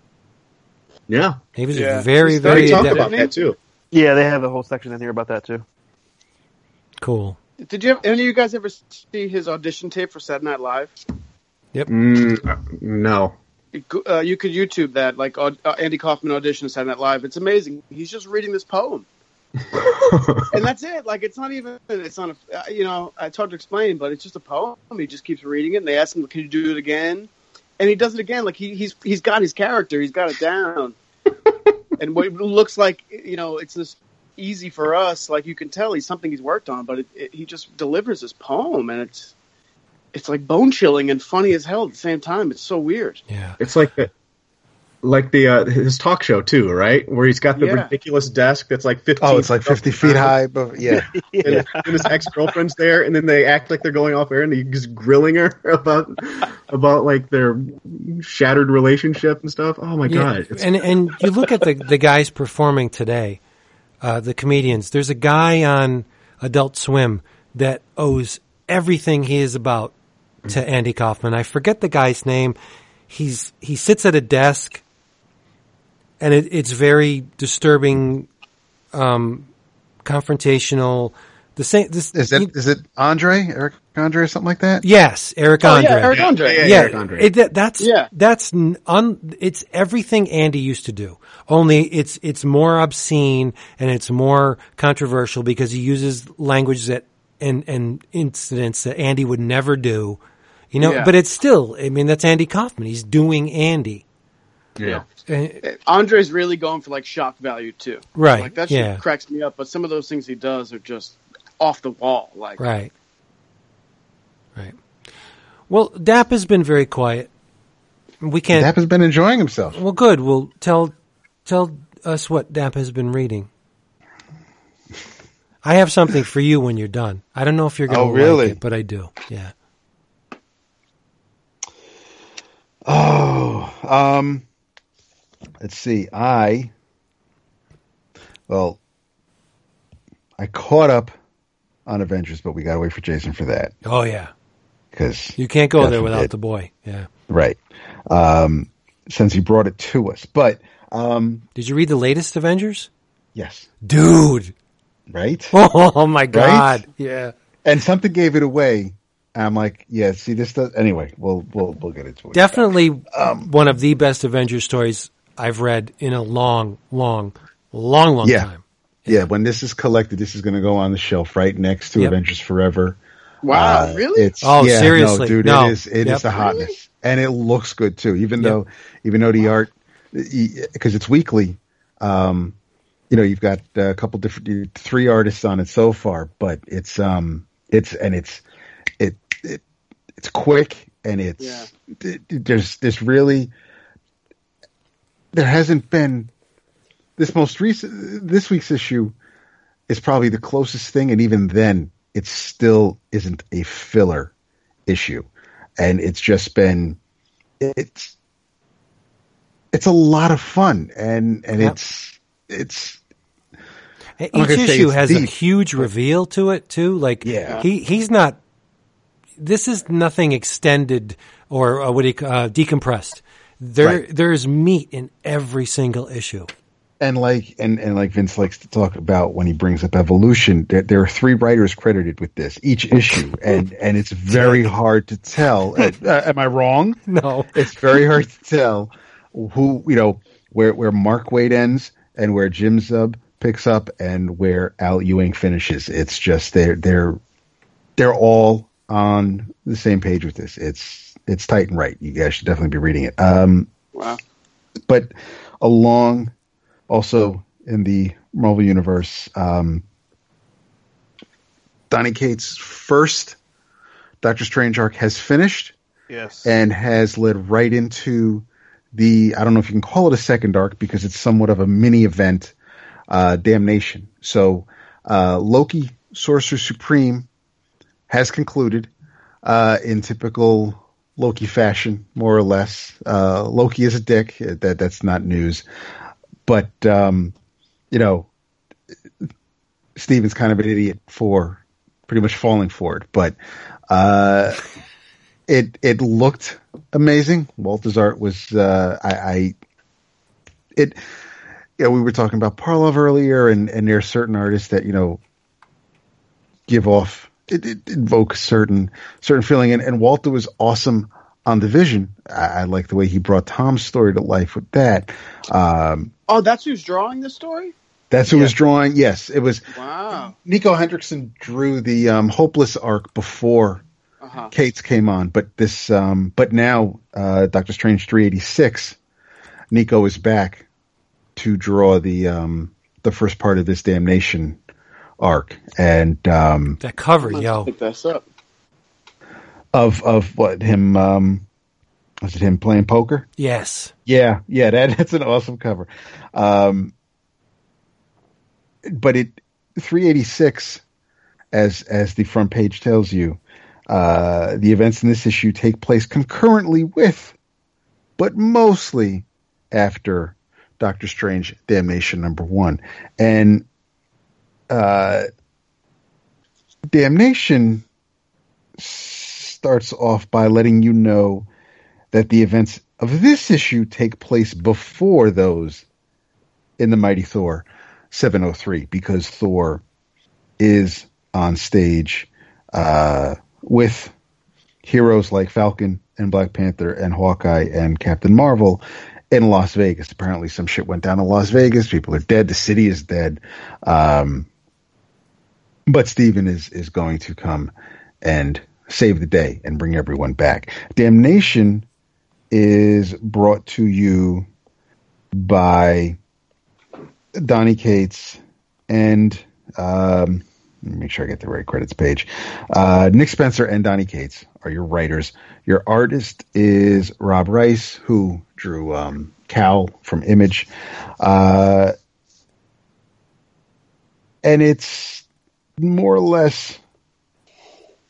E: Yeah.
B: He was
D: Yeah.
B: a very, very
E: We talked
B: adept.
E: about that too.
F: Yeah, they have a whole section in here about that too.
B: cool.
D: Did you? Have, any of you guys ever see his audition tape for Saturday Night Live?
E: Mm, uh, no.
D: uh, you could YouTube that, like uh, Andy Kaufman audition Saturday Night Live. It's amazing. He's just reading this poem, [laughs] and that's it. Like it's not even. It's not a. uh, You know, it's hard to explain, but it's just a poem. He just keeps reading it, and they ask him, "Can you do it again?" And he does it again. Like he, he's he's got his character. He's got it down. [laughs] and what it looks like, you know, it's this easy for us. Like you can tell, he's something he's worked on, but it, it, he just delivers this poem, and it's. It's like bone chilling and funny as hell at the same time. It's so weird.
B: Yeah.
E: It's like the like the uh, his talk show too, right? Where he's got the
D: Yeah.
E: ridiculous desk that's like fifteen.
C: Oh, it's like 50 feet high, but yeah. [laughs] [laughs]
E: And, and his ex girlfriend's there, and then they act like they're going off air, and he's grilling her [laughs] about about like their shattered relationship and stuff. Oh my
B: Yeah,
E: god! It's,
B: and and you look at the the guys performing today, uh, the comedians. There's a guy on Adult Swim that owes everything he is about to Andy Kaufman. I forget the guy's name. He's he sits at a desk, and it, it's very disturbing, um, confrontational. The same. This
C: Is it is it Andre Eric Andre or something like that?
B: Yes, Eric
D: Oh
B: Andre.
D: yeah, Eric Andre.
E: Yeah,
B: yeah,
E: Eric Andre.
B: it- that's
D: Yeah.
B: that's un, it's everything Andy used to do. Only it's it's more obscene and it's more controversial because he uses language that and and incidents that Andy would never do. You know,
D: Yeah.
B: but it's still. I mean, that's Andy Kaufman. He's doing Andy.
E: yeah.
B: Uh,
D: Andre's really going for like shock value too.
B: Right,
D: Like that shit
B: yeah.
D: cracks me up. But some of those things he does are just off the wall. Like
B: Right. Right. Well, Dap has been very quiet. We can't.
C: Dap has been enjoying himself.
B: Well, good. Well, tell tell us what Dap has been reading. I have something for you when you're done. I don't know if you're going to
C: Oh, really?
B: like it, but I do. Yeah.
C: Oh, um, let's see. I, well, I caught up on Avengers, but we got to wait for Jason for that
B: Oh yeah.
C: because
B: You can't go there without
C: forbid.
B: the boy. Yeah.
C: right. Um, since he brought it to us, but um,
B: Did you read the latest Avengers?
C: yes,
B: Dude.
C: right. [laughs]
B: Oh my God. Yeah.
C: And something gave it away. I'm like, yeah. See, this does anyway. We'll we'll we'll get into it.
B: Definitely
C: Um,
B: one of the best Avengers stories I've read in a long, long, long, long
C: Yeah.
B: time.
C: Yeah, when this is collected, this is going to go on the shelf right next to
B: Yep.
C: Avengers Forever.
D: wow,
C: Uh,
D: really?
C: It's
B: Oh,
C: yeah,
B: seriously?
C: no, dude.
B: No.
C: It is. It is
B: Yep.
C: the hotness, and it looks good too. Even
B: Yep.
C: though, even though the art, because it's weekly, um, you know, you've got a couple different, three artists on it so far, but it's um, it's and it's it, it it's quick and it's
D: Yeah.
C: th- there's this really there hasn't been this most recent this week's issue is probably the closest thing, and even then, it still isn't a filler issue, and it's just been it's it's a lot of fun, and and
B: Yep.
C: it's it's
B: And
C: I'm not
B: Each issue has a
C: deep,
B: huge reveal to it too. Like
C: Yeah.
B: he he's not. This is nothing extended or uh, what ca- uh, decompressed. There
C: Right.
B: there's meat in every single issue.
C: And like and and like Vince likes to talk about when he brings up evolution. There, there are three writers credited with this each issue, [laughs] and and it's very hard to tell. [laughs] Uh, am I wrong?
B: No. [laughs]
C: it's very hard to tell who you know where where Mark Waid ends and where Jim Zub picks up and where Al Ewing finishes. It's just they're they're they're all on the same page with this. It's it's tight and right. You guys should definitely be reading it. Um,
D: Wow.
C: but along also in the Marvel universe, um, Donny Cates' first Doctor Strange arc has finished
G: Yes.
C: and has led right into the I don't know if you can call it a second arc because it's somewhat of a mini event, uh, Damnation. So uh, Loki, Sorcerer Supreme, has concluded uh, in typical Loki fashion, more or less. Uh, Loki is a dick. That that's not news, but um, you know, Stephen's kind of an idiot for pretty much falling for it. But uh, it it looked amazing. Walter's art was uh, I, I it. You know, we were talking about Parlov earlier, and and there are certain artists that you know give off it, it invokes certain certain feeling, and, and Walter was awesome on the Vision. I, I like the way he brought Tom's story to life with that. Um,
D: Oh, that's who's drawing the story?
C: that's who was drawing. Yes, it was
D: Wow.
C: Niko Henrichon drew the um, Hopeless arc before
D: Uh-huh.
C: Cates came on, but this, um, but now uh, Doctor Strange three eighty six, Nico is back to draw the um, the first part of this damnation arc, and um,
B: That cover,
D: Let's
B: yo.
D: pick this up.
C: of of what him um, was it him playing poker?
B: Yes.
C: Yeah, yeah, that, [laughs] that's an awesome cover. Um, but it 386 as as the front page tells you, uh, the events in this issue take place concurrently with, but mostly after Doctor Strange Damnation number one, and uh, Damnation starts off by letting you know that the events of this issue take place before those in the Mighty Thor 703 because Thor is on stage uh, with heroes like Falcon and Black Panther and Hawkeye and Captain Marvel in Las Vegas. Apparently, some shit went down in Las Vegas. People are dead. The city is dead. Um, but Stephen is is going to come and save the day and bring everyone back. Damnation is brought to you by Donny Cates and um, make sure I get the right credits page. Uh, Nick Spencer and Donny Cates are your writers. Your artist is Rod Reis, who drew um, Cal from Image, uh, and it's more or less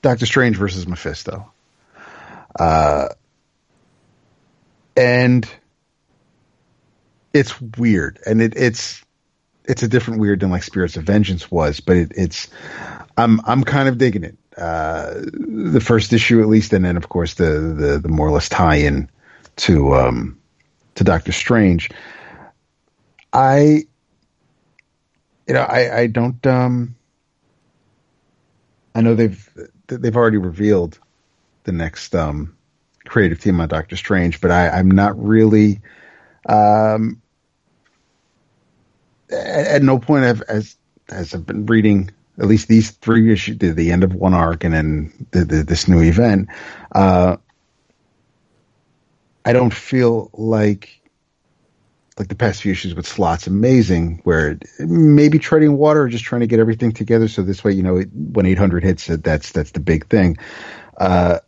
C: Doctor Strange versus Mephisto. Uh, and it's weird, and it, it's it's a different weird than like Spirits of Vengeance was, but it, it's I'm I'm kind of digging it. Uh, the first issue at least, and then of course the the, the more or less tie-in to um, to Doctor Strange. I you know I I don't um I know they've they've already revealed the next um creative team on Doctor Strange, but I, I'm not really um at, at no point have as as I've been reading at least these three issues the, the end of one arc and then the, the, this new event uh I don't feel like like the past few issues with Slott's amazing where maybe treading water or just trying to get everything together. So this way you know it, when 800 hits that's that's the big thing. Uh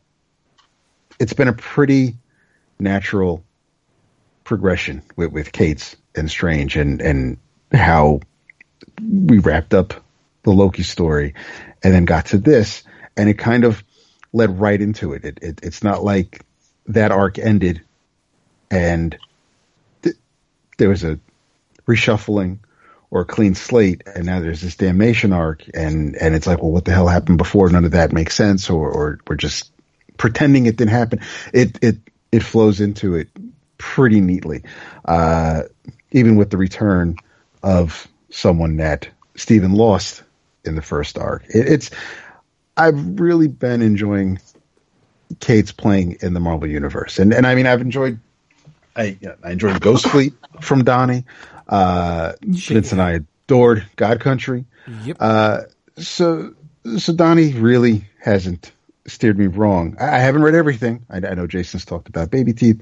C: it's been a pretty natural progression with, with Cates and Strange and, and how we wrapped up the Loki story, and then got to this, and it kind of led right into it. It, it it's not like that arc ended, and th- there was a reshuffling or a clean slate, and now there's this damnation arc, and and it's like, well, what the hell happened before? None of that makes sense, or or we're just pretending it didn't happen. It it it flows into it pretty neatly, uh, even with the return of someone that Stephen lost in the first arc. It, it's I've really been enjoying Cates playing in the Marvel universe, and and I mean I've enjoyed I I enjoyed Ghost Fleet from Donny. Uh, Vince and I adored God Country.
B: Yep.
C: Uh, so so Donny really hasn't steered me wrong. I, I haven't read everything. I, I know Jason's talked about Baby Teeth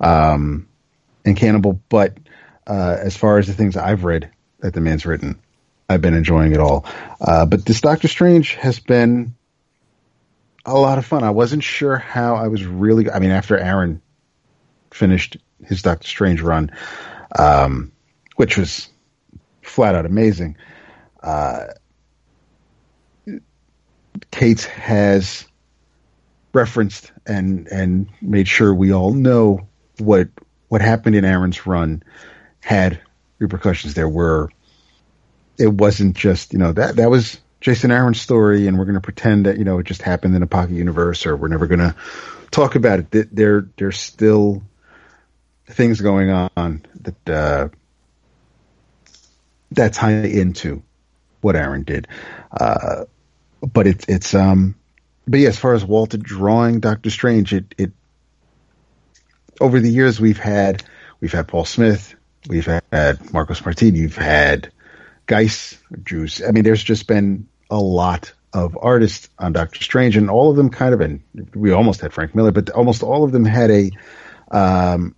C: um, and Cannibal, but uh, as far as the things I've read that the man's written, I've been enjoying it all. Uh, but this Doctor Strange has been a lot of fun. I wasn't sure how I was really. I mean, after Aaron finished his Doctor Strange run, um, which was flat out amazing. Uh, has referenced and and made sure we all know what what happened in Aaron's run had repercussions. There were it wasn't just you know that that was Jason Aaron's story, and we're going to pretend that you know it just happened in a pocket universe, or we're never going to talk about it. There there's still things going on that uh, that tie into what Aaron did. Uh, but it's it's um but yeah, as far as Walter drawing Doctor Strange, it it over the years we've had we've had Paul Smith, we've had Marcos Martini, we've had Geis, Juice. I mean, there's just been a lot of artists on Doctor Strange, and all of them kind of, and we almost had Frank Miller, but almost all of them had a um,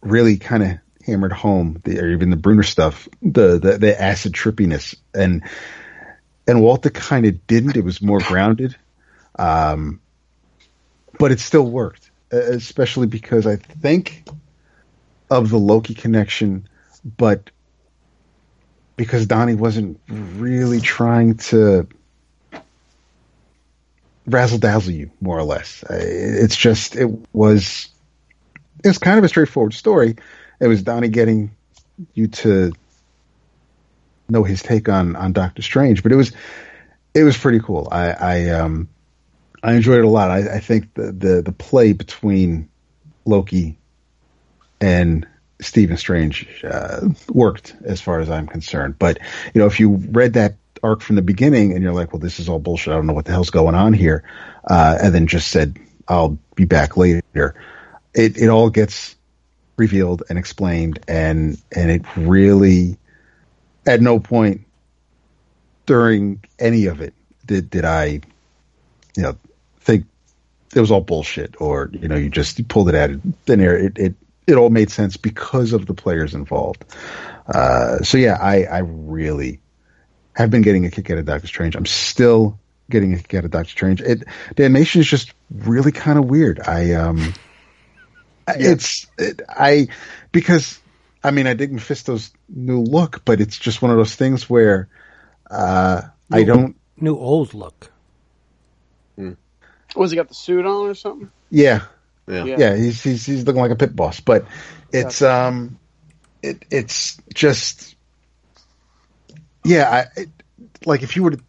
C: really kind of hammered home, the, or even the Brunner stuff, the, the the acid trippiness, and and Walter kind of didn't. It was more grounded, um, but it still worked, especially because I think of the Loki connection, but because Donny wasn't really trying to razzle dazzle you, more or less. It's just it was it was kind of a straightforward story. It was Donny getting you to know his take on on Doctor Strange, but it was it was pretty cool. I I um I enjoyed it a lot. I, I think the, the the play between Loki and Stephen Strange uh, worked as far as I'm concerned. But you know, if you read that arc from the beginning and you're like, well, this is all bullshit. I don't know what the hell's going on here, uh, and then just said, I'll be back later. It it all gets revealed and explained, and and it really, at no point during any of it did did I, you know, think it was all bullshit or you know you just pulled it out of thin air. It it it all made sense because of the players involved. Uh, so yeah, I, I really have been getting a kick out of Doctor Strange. I'm still getting a kick out of Doctor Strange. It, the animation is just really kind of weird. I, um, yeah. it's, it, I, because, I mean, I dig Mephisto's new look, but it's just one of those things where, uh,
B: new,
C: I don't.
B: New old look.
D: Hmm. Was he got the suit on or something?
C: Yeah.
E: Yeah.
C: yeah, yeah, he's he's he's looking like a pit boss, but it's um, it it's just, yeah, I it, like if you were to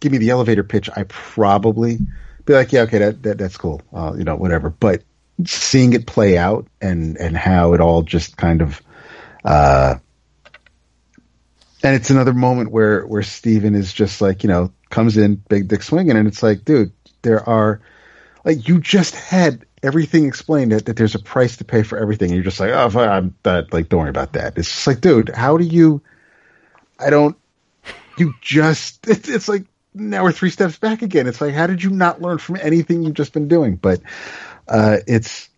C: give me the elevator pitch, I probably be like, yeah, okay, that, that that's cool, uh, you know, whatever. But seeing it play out and and how it all just kind of, uh, and it's another moment where where Stephen is just like, you know, comes in big dick swinging, and it's like, dude, there are like you just had everything explained that, that there's a price to pay for everything. And you're just like, oh, I'm that like, don't worry about that. It's just like, dude, how do you? I don't. You just it's, it's like now we're three steps back again. It's like, how did you not learn from anything you've just been doing? But uh, it's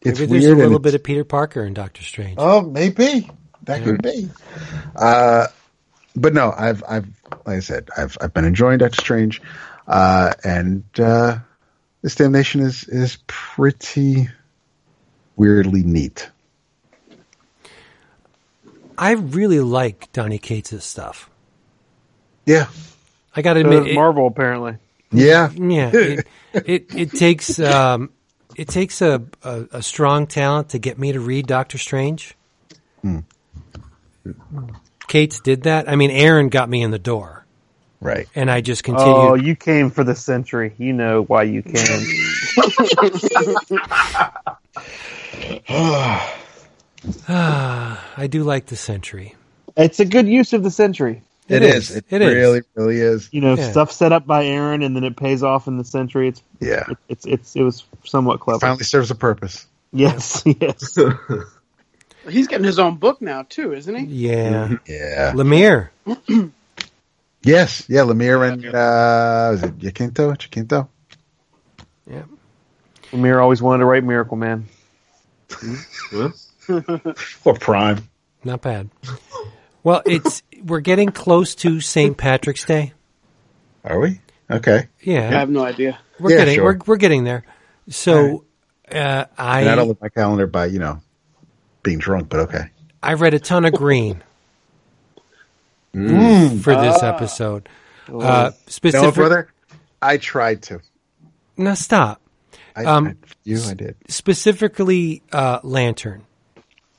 C: it's
B: maybe
C: weird.
B: There's a little bit of Peter Parker in Doctor Strange.
C: Oh, maybe that could be. Uh, but no, I've I've like I said, I've I've been enjoying Doctor Strange, uh, and. Uh, this damnation is is pretty weirdly neat.
B: I really like Donny Cates' stuff.
C: Yeah.
B: I got to
F: So
B: admit,
F: does
B: it-
F: Marvel apparently.
C: Yeah.
B: yeah, it, it it takes um, it takes a, a a strong talent to get me to read Doctor Strange. Hmm. Cates did that. I mean, Aaron got me in the door,
C: Right.
B: and I just continued.
F: Oh, you came for the Sentry. You know why you came. [laughs] [sighs] [sighs]
B: I do like the Sentry.
F: it's a good use of the Sentry.
B: It is.
C: It,
B: It is.
C: really, really is.
F: You know,
B: Yeah.
F: stuff set up by Aaron and then it pays off in the Sentry. It's
C: Yeah.
F: it's it's it was somewhat clever.
C: Finally serves a purpose.
F: Yes, [laughs] yes. [laughs]
D: He's getting his own book now too, isn't he?
B: Yeah,
C: Yeah.
B: Lemire. [clears throat]
C: Yes. Yeah. Lemire and uh, is it Jacinto? Jacinto?
B: Yeah,
F: Amir always wanted to write Miracle Man. [laughs]
E: Huh?
C: Or Prime.
B: not bad. Well, it's we're getting close to St. Patrick's Day.
C: Are we? Okay.
B: Yeah.
D: I have no idea.
B: we're
C: Yeah,
B: getting
C: sure.
B: we're we're getting there. So uh, I
C: And I don't look my calendar by you know being drunk, but okay.
B: I read a ton of green for this episode. Uh,
C: No,
B: specific,
C: brother. I tried to.
B: Now stop.
C: I,
B: Um,
C: I- you, I did.
B: Specifically, uh, Lantern.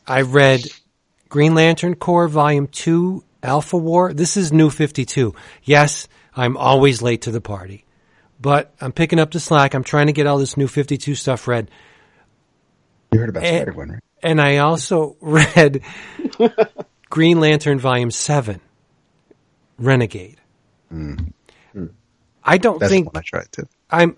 B: I read Green Lantern Corps Volume Two, Alpha War. This is New Fifty Two. Yes, I'm always late to the party, but I'm picking up the slack. I'm trying to get all this New Fifty Two stuff read.
C: You heard about Spider Gwen, right?
B: And I also [laughs] read Green Lantern Volume 7, Renegade. Mm. Mm. I don't
C: That's
B: think
C: I tried to.
B: I'm.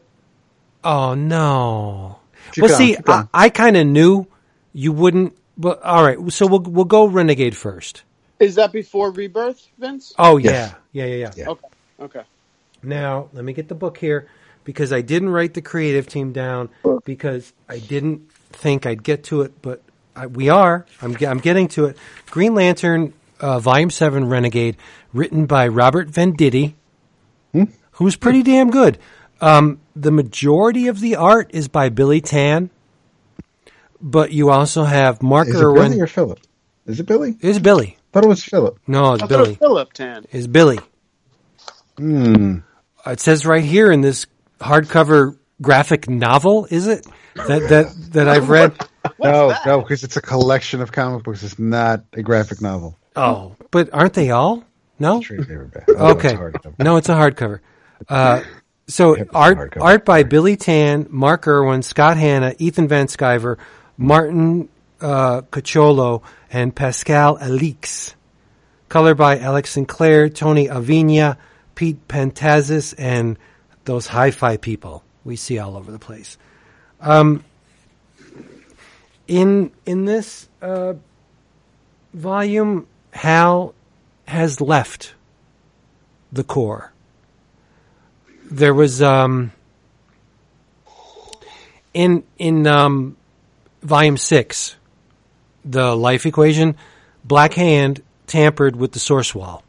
B: Oh, no.
C: Keep
B: well, see, I. I kind of knew you wouldn't. But all right, so we'll we'll go Renegade first.
D: Is that before Rebirth, Vince?
B: Oh
C: Yes.
B: yeah, yeah, yeah, yeah.
C: Yeah.
D: Okay. Okay.
B: Now, let me get the book here because I didn't write the creative team down because I didn't think I'd get to it, but I, we are. I'm, I'm getting to it. Green Lantern, uh, Volume 7 Renegade, written by Robert Venditti, who's pretty damn good. Um, the majority of the art is by Billy Tan, but you also have Mark
C: Is it
B: Irwin.
C: Billy or Philip? Is it Billy?
B: It's Billy.
C: thought it was Philip.
B: No, it's
D: I thought it
B: Billy.
D: Philip Tan.
B: It's Billy.
C: Hmm.
B: it says right here in this hardcover graphic novel, is it that that that I've read? [laughs]
C: No, no, because it's a collection of comic books. It's not a graphic novel.
B: Oh, but aren't they all? No.
C: Sure, they were bad. Oh,
B: Okay.
C: hard.
B: No, it's a hardcover. Uh, so
C: Yep, it's a
B: art
C: hardcover.
B: art by Billy Tan, Mark Irwin, Scott Hanna, Ethan Van Sciver, Martin uh, Coccolo, and Pascal Alixe. Color by Alex Sinclair, Tony Avina, Pete Pantazis, and those hi-fi people we see all over the place. Um, in in this uh, volume, Hal has left the Corps. There was um, in in um, volume six, the life equation. Black Hand tampered with the source wall.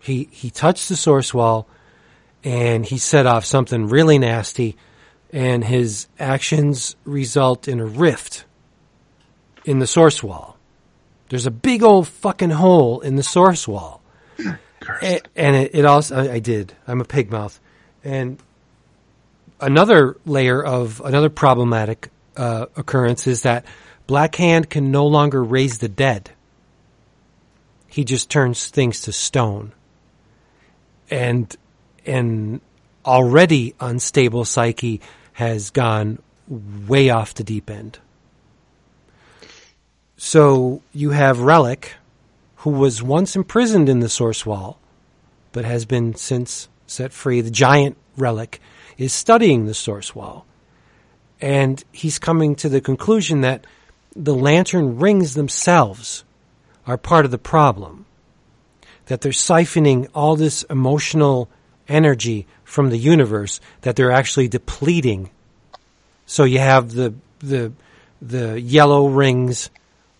B: He he touched the source wall, and he set off something really nasty, and his actions result in a rift in the source wall. There's a big old fucking hole in the source wall. [clears throat] And it, it also I, I did i'm a pig mouth and another layer of another problematic uh, occurrence is that black hand can no longer raise the dead he just turns things to stone and an already unstable psyche has gone way off the deep end so you have relic who was once imprisoned in the source wall, but has been since set free. The giant relic is studying the source wall. And he's coming to the conclusion that the lantern rings themselves are part of the problem. That they're siphoning all this emotional energy from the universe that they're actually depleting. So you have the the the yellow rings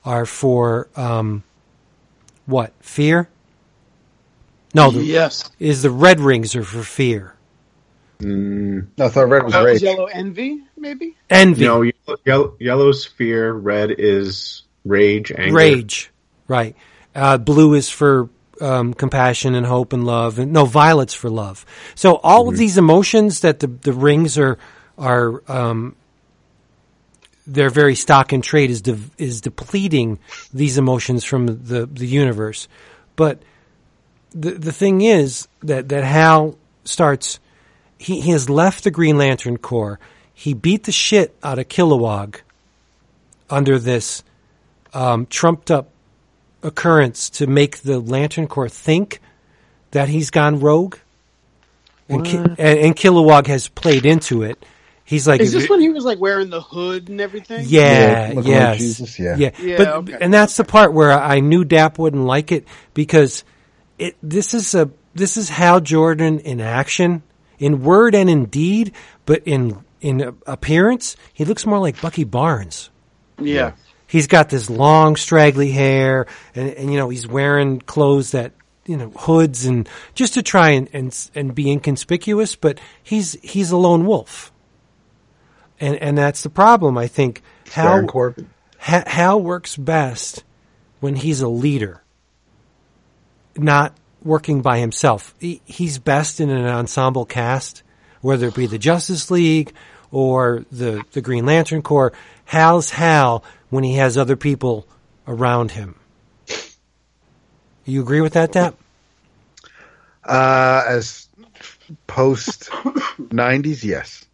B: are for um, what fear? No, the,
D: Yes.
B: is the red rings are for fear.
C: No, I thought red was
D: That was. Yellow Envy, maybe?
B: Envy,
E: No, yellow, yellow, yellow's fear, red is rage, anger.
B: rage, right? Uh, blue is for um, compassion and hope and love, and no violets for love. So all of these emotions that the the rings are are um, their very stock and trade is de- is depleting these emotions from the the universe. But the the thing is that that Hal starts. He he has left the Green Lantern Corps. He beat the shit out of Kilowog under this um, trumped up occurrence to make the Lantern Corps think that he's gone rogue. And, Ki- and, and Kilowog has played into it. He's like,
D: Is this when he was like wearing the hood and everything?
B: yeah,
C: Yeah, looking like
B: yes,
C: Jesus, yeah.
B: yeah.
D: Yeah,
B: but
D: okay.
B: and that's the part where I knew Dap wouldn't like it because it. This is a this is Hal Jordan in action, in word and in deed, but in in appearance, he looks more like Bucky Barnes.
D: Yeah.
B: He's got this long, straggly hair, and, and you know he's wearing clothes that you know hoods and just to try and and and be inconspicuous. But he's he's a lone wolf, and and that's the problem. I think Hal
C: Corbin.
B: Ha- Hal works best when he's a leader, not working by himself. He, he's best in an ensemble cast, whether it be the Justice League or the, the Green Lantern Corps. Hal's Hal when he has other people around him. You agree with that, Dap?
C: Uh, as post '90s, yes.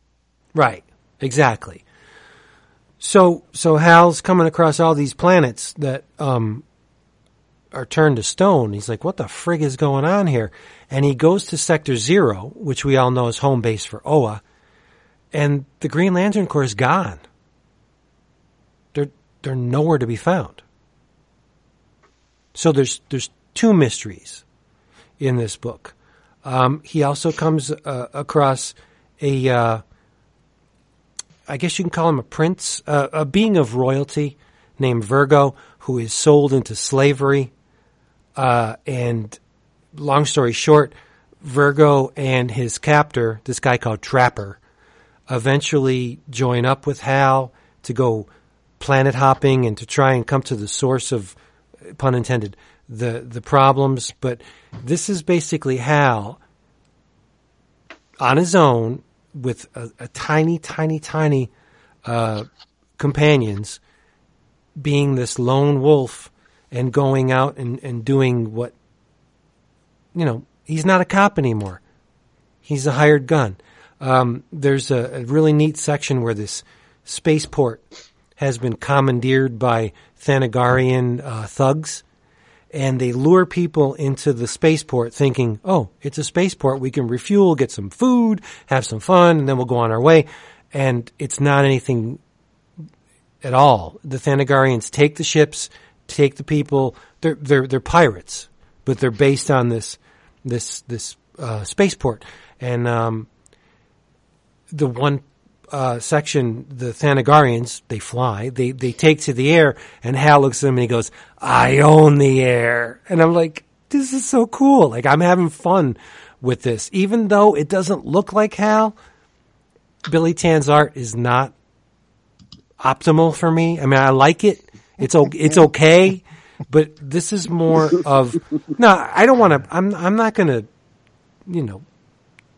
B: Right. Exactly. So so Hal's coming across all these planets that um are turned to stone. He's like, "What the frig is going on here?" And he goes to Sector Zero, which we all know is home base for Oa, and the Green Lantern Corps is gone. They're they're nowhere to be found. So there's there's two mysteries in this book. Um, he also comes uh, across a uh, I guess you can call him a prince, uh, a being of royalty named Virgo, who is sold into slavery. Uh, and long story short, Virgo and his captor, this guy called Trapper, eventually join up with Hal to go planet hopping and to try and come to the source of, pun intended, the the problems. But this is basically Hal on his own with a, a tiny, tiny, tiny uh, companions, being this lone wolf and going out and, and doing what, you know, he's not a cop anymore. He's a hired gun. Um, there's a, a really neat section where this spaceport has been commandeered by Thanagarian uh, thugs and they lure people into the spaceport thinking, oh, it's a spaceport. We can refuel, get some food, have some fun, and then we'll go on our way. And it's not anything at all. The Thanagarians take the ships, take the people. They're, they're, they're pirates, but they're based on this, this, this, uh, spaceport. And, um, the one uh, section, the Thanagarians, they fly, they, they take to the air, and Hal looks at him and he goes, I own the air. And I'm like, this is so cool. Like, I'm having fun with this. Even though it doesn't look like Hal, Billy Tan's art is not optimal for me. I mean, I like it. It's, o- it's okay. But this is more of, no, I don't want to, I'm, I'm not going to, you know,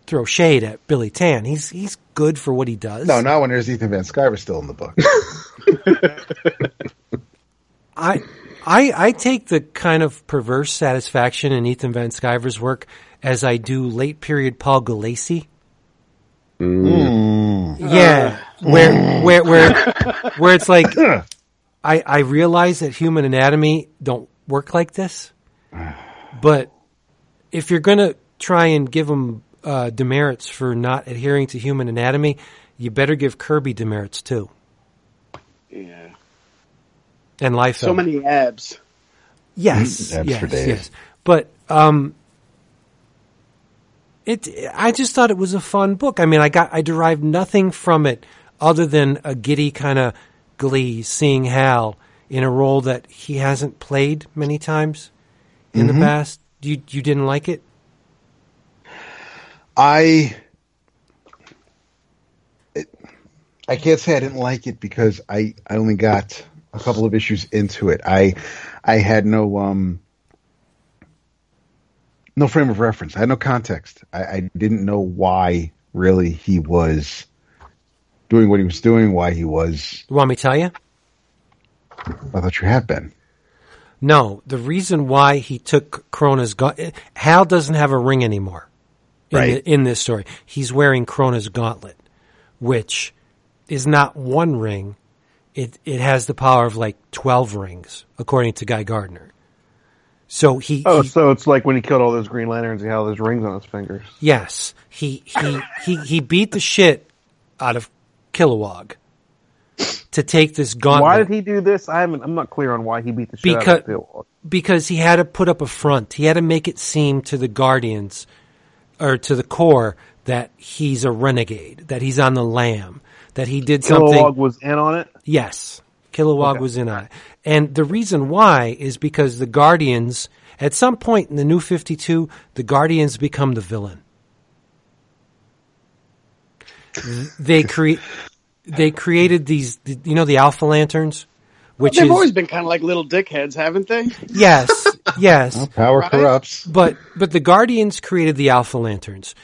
B: throw shade at Billy Tan. He's he's good for what he does.
C: No, not when there's Ethan Van Sciver still in the book. [laughs]
B: I I I take the kind of perverse satisfaction in Ethan Van Sciver's work as I do late period Paul Gulacy. Mm. Yeah, where where where where it's like I I realize that human anatomy don't work like this, but if you're gonna try and give them uh, demerits for not adhering to human anatomy, you better give Kirby demerits too.
D: Yeah.
B: And life.
D: So many abs.
B: Yes,
C: Abs
B: yes,
C: for days.
B: yes. But um, it. I just thought it was a fun book. I mean, I got I derived nothing from it other than a giddy kind of glee seeing Hal in a role that he hasn't played many times in
C: Mm-hmm.
B: the past. You you didn't like it?
C: I it, I can't say I didn't like it because I I only got a couple of issues into it. I I had no um no frame of reference. I had no context. I, I didn't know why really he was doing what he was doing. Why he was.
B: You want me to tell you?
C: I thought you had been.
B: No, the reason why he took Krona's gauntlet, Hal doesn't have a ring anymore in,
C: Right.
B: the, in this story. He's wearing Krona's gauntlet, which is not one ring. It, it has the power of like 12 rings, according to Guy Gardner. So he,
F: Oh,
B: he-
F: so it's like when he killed all those Green Lanterns, he had all those rings on his fingers.
B: yes, he, he, he, he beat the shit out of Kilowog to take this gauntlet.
F: Why did he do this? I haven't. I'm not clear on why he beat the shit
B: Because-
F: out of Steel.
B: because he had to put up a front. He had to make it seem to the Guardians or to the Corps that he's a renegade, that he's on the lam, that he did something.
F: Kilowog was in on it.
B: Yes, Kilowog
F: Okay.
B: was in on it. And the reason why is because the Guardians, at some point in the New 52, the Guardians become the villain. They create. They created these, you know, the Alpha Lanterns, which
D: They've
B: is
D: always been kind of like little dickheads, haven't they?
B: yes, [laughs] yes.
C: Power
D: Right?
C: corrupts.
B: But but the Guardians created the Alpha Lanterns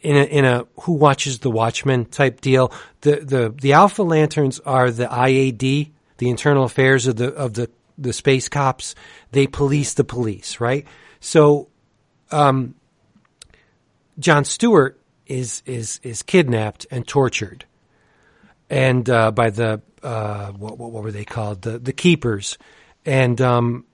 B: in a in a Who Watches the Watchmen type deal. The the the Alpha Lanterns are the IAD, the internal affairs of the of the the space cops. They police the police, right? So, um, John Stewart is is is kidnapped and tortured, and uh, by the uh, what, what were they called the the keepers, and um,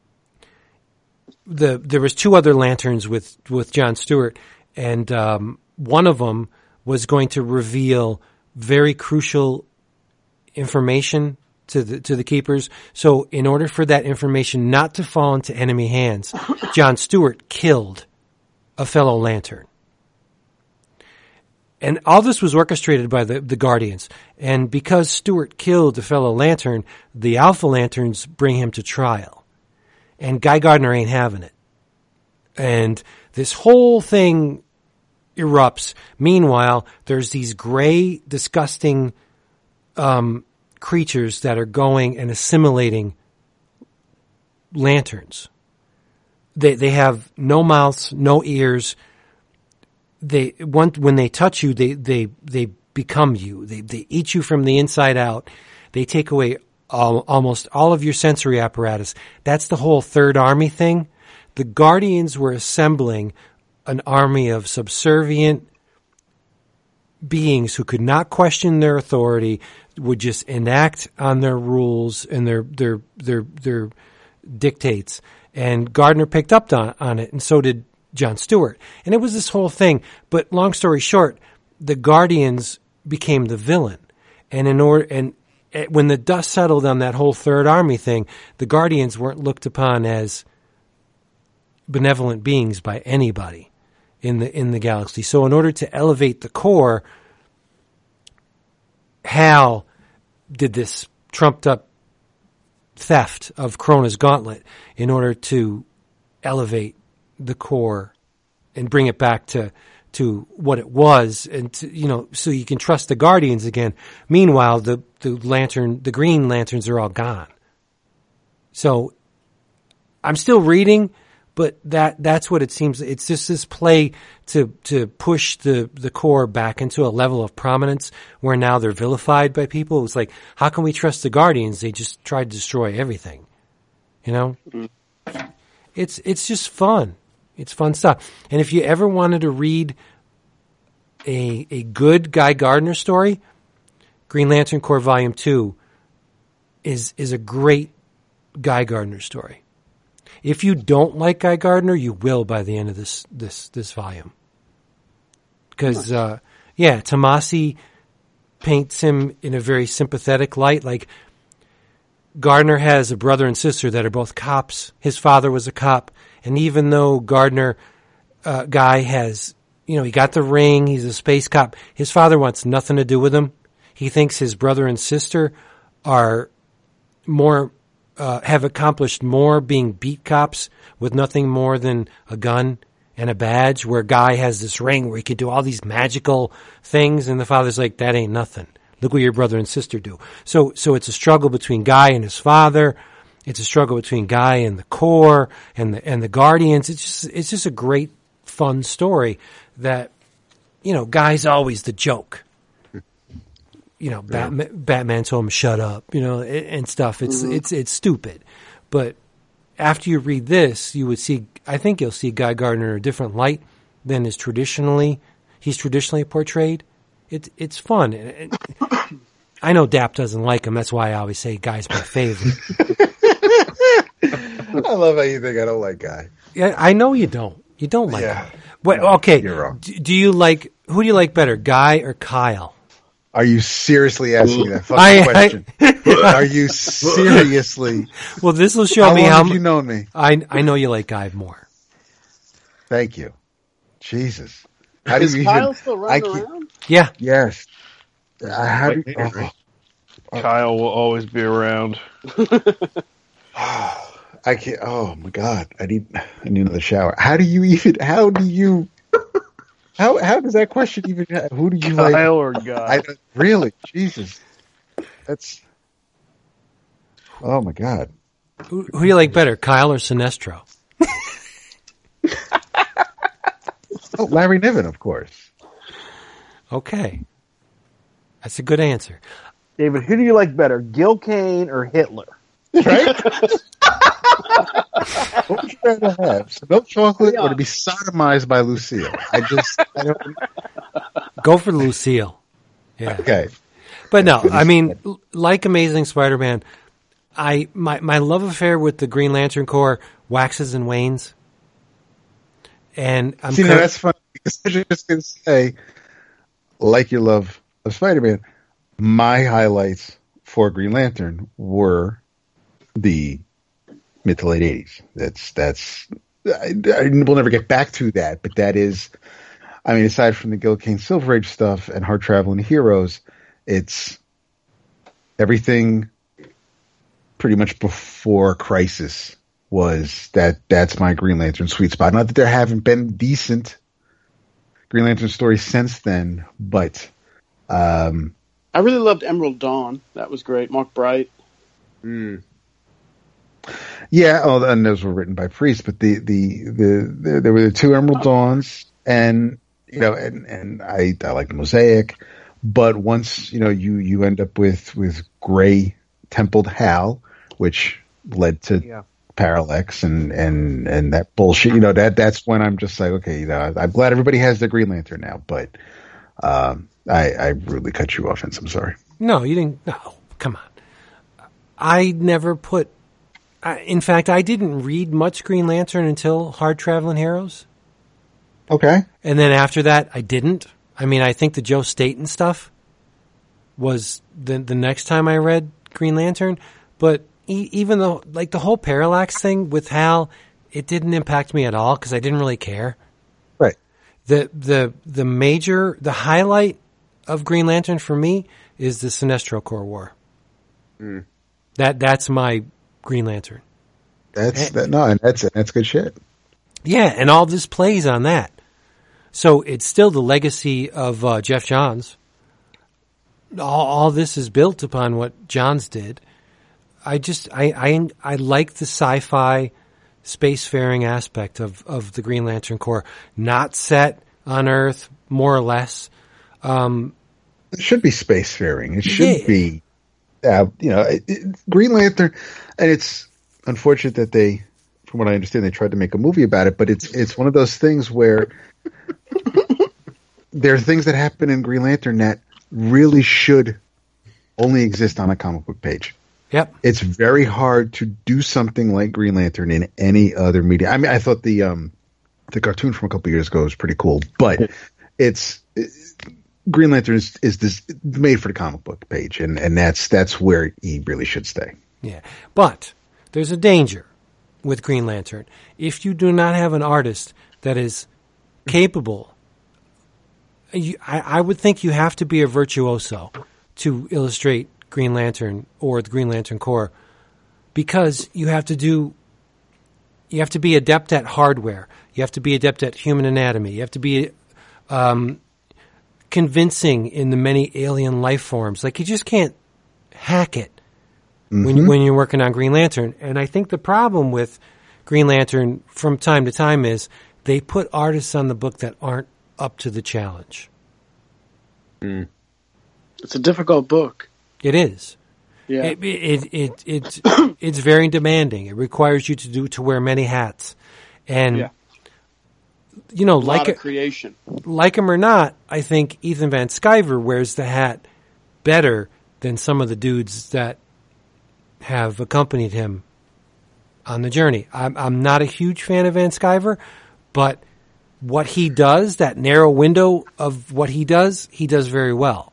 B: the there was two other lanterns with with John Stewart, and um, one of them was going to reveal very crucial information to the to the keepers. So, in order for that information not to fall into enemy hands, John Stewart killed a fellow lantern. And all this was orchestrated by the, the Guardians. And because Stewart killed a fellow lantern, the Alpha Lanterns bring him to trial and Guy Gardner ain't having it. And this whole thing erupts. Meanwhile, there's these gray, disgusting um, creatures that are going and assimilating lanterns. They they have no mouths, no ears. They one, when they touch you, they they they become you. They they eat you from the inside out. They take away all, almost all of your sensory apparatus. That's the whole Third Army thing. The Guardians were assembling an army of subservient beings who could not question their authority, would just enact on their rules and their their their their dictates. And Gardner picked up on, on it, and so did John Stewart. And it was this whole thing. But long story short, the Guardians became the villain. And in order, and eh, when the dust settled on that whole Third Army thing, the Guardians weren't looked upon as benevolent beings by anybody in the in the galaxy. So in order to elevate the Corps, Hal did this trumped up theft of Krona's gauntlet in order to elevate the Corps and bring it back to to what it was and to, you know so you can trust the guardians again. Meanwhile the the lantern the green lanterns are all gone. So i'm still reading but that that's what it seems. It's just this play to to push the the Corps back into a level of prominence where now they're vilified by people. It's like how can we trust the guardians? They just tried to destroy everything. You know? Mm-hmm. It's it's just fun it's fun stuff and if you ever wanted to read a a good guy gardner story green lantern corps volume 2 is is a great guy gardner story if you don't like Guy Gardner, you will by the end of this this this volume. Because uh, yeah, Tomasi paints him in a very sympathetic light. Like Gardner has a brother and sister that are both cops. His father was a cop, and even though Gardner uh, guy has, you know, he got the ring, he's a space cop. His father wants nothing to do with him. He thinks his brother and sister are more uh, have accomplished more being beat cops with nothing more than a gun and a badge. Where Guy has this ring where he could do all these magical things, and the father's like, "That ain't nothing. Look what your brother and sister do." So, so it's a struggle between Guy and his father, It's a struggle between Guy and the Corps and the and the Guardians. It's just it's just a great fun story that you know Guy's always the joke. You know, Batman, Batman told him shut up, you know, and stuff. It's mm-hmm. it's it's stupid, but after you read this, you would see. I think you'll see Guy Gardner in a different light than is traditionally he's traditionally portrayed. It's it's fun. [coughs] I know Dap doesn't like him. That's why I always say Guy's my favorite. [laughs] [laughs]
C: I love how you think I don't like Guy.
B: yeah, I know you don't. You don't like
C: Yeah.
B: him. But
C: No,
B: okay,
C: you're wrong.
B: Do, do you like who do you like better, Guy or Kyle?
C: Are you seriously asking me that fucking
B: I- I-
C: question? [laughs] Are you seriously?
B: Well, this will show
C: How
B: me
C: long
B: how
C: have you known me?
B: I I know you like Guy more.
C: Thank you. Jesus. How do
D: Is
C: you
D: Kyle
C: even?
D: still
C: I
D: running
C: can't-
D: around?
B: Yeah,
C: Yes. I how do,
E: Like Vader, right?
G: Kyle will always be around. [sighs] [laughs]
C: I can't. Oh my god! I need. I need another shower. How do you even? How do you? How how does that question even? Who do you like?
G: Kyle or
C: I really, Jesus. That's. Oh my god!
B: who, who do you like better, Kyle or Sinestro? [laughs]
C: Oh, Larry Niven, of course.
B: Okay, that's a good answer.
F: David, who do you like better, Gil Kane or Hitler?
C: Right? [laughs] what would you rather have? Some milk chocolate or to be sodomized by Lucille? I just. I don't. [laughs]
B: Go for Lucille. Yeah.
C: Okay.
B: But no, I mean, like Amazing Spider-Man, I my my love affair with the Green Lantern Corps waxes and wanes, and I'm
C: See, now that's funny because I was just going to say, like your love of Spider-Man, my highlights for Green Lantern were the mid to late '80s. That's that's I, I will never get back to that, but that is, I mean, aside from the Gil Kane Silver Age stuff and Hard Traveling Heroes, it's everything pretty much before Crisis was that that's my Green Lantern sweet spot. Not that there haven't been decent Green Lantern stories since then, but um,
D: I really loved Emerald Dawn. That was great. Mark Bright.
E: Mm.
C: Yeah, oh, and those were written by Priest. But the the the, the there were the two Emerald Dawns, and you know, and and I I like Mosaic, but once you know you you end up with with Gray Templed Hal, which led to
F: Yeah.
C: Parallax and and and that bullshit. You know that that's when I'm just like, okay, you know, I'm glad everybody has the Green Lantern now, but um, I I really cut you off, and I'm sorry.
B: no, you didn't. No, come on. I never put. I, in fact, I didn't read much Green Lantern until Hard Traveling Heroes,
C: Okay.
B: and then after that, I didn't. I mean, I think the Joe Staton stuff was the the next time I read Green Lantern, but e- even though like the whole Parallax thing with Hal, it didn't impact me at all because I didn't really care.
C: Right.
B: the the the major the highlight of Green Lantern for me is the Sinestro Corps War. Mm. That that's my Green Lantern.
C: That's that. No, and that's that's good shit.
B: Yeah, and all this plays on that. So it's still the legacy of uh, Geoff Johns. All, all this is built upon what Johns did. I just I I, I like the sci-fi spacefaring aspect of, of the Green Lantern Corps, not set on Earth, more or less.
C: Um, it should be spacefaring. It should
B: Yeah.
C: be, uh, you know, it, it, Green Lantern, and it's unfortunate that they, from what I understand, they tried to make a movie about it. But it's it's one of those things where [laughs] there are things that happen in Green Lantern that really should only exist on a comic book page.
B: Yep.
C: It's very hard to do something like Green Lantern in any other media. I mean, I thought the um the cartoon from a couple years ago was pretty cool, but it's Green Lantern is, is this made for the comic book page, and, and that's that's where he really should stay.
B: Yeah. But there's a danger with Green Lantern. If you do not have an artist that is capable, you, I, I would think you have to be a virtuoso to illustrate Green Lantern or the Green Lantern Corps because you have to do you have to be adept at hardware. You have to be adept at human anatomy. You have to be um, convincing in the many alien life forms. Like you just can't hack it when mm-hmm. when you're working on Green Lantern. And I think the problem with Green Lantern from time to time is they put artists on the book that aren't up to the challenge. Mm.
D: It's a difficult book.
B: It is.
D: Yeah.
B: It, it, it, it, [coughs] it's very demanding. It requires you to do to wear many hats, and
D: Yeah.
B: you know,
D: a lot
B: like
D: of creation.
B: like him or not, I think Ethan Van Sciver wears the hat better than some of the dudes that have accompanied him on the journey. I'm, I'm not a huge fan of Van Sciver, but what he does, that narrow window of what he does, he does very well.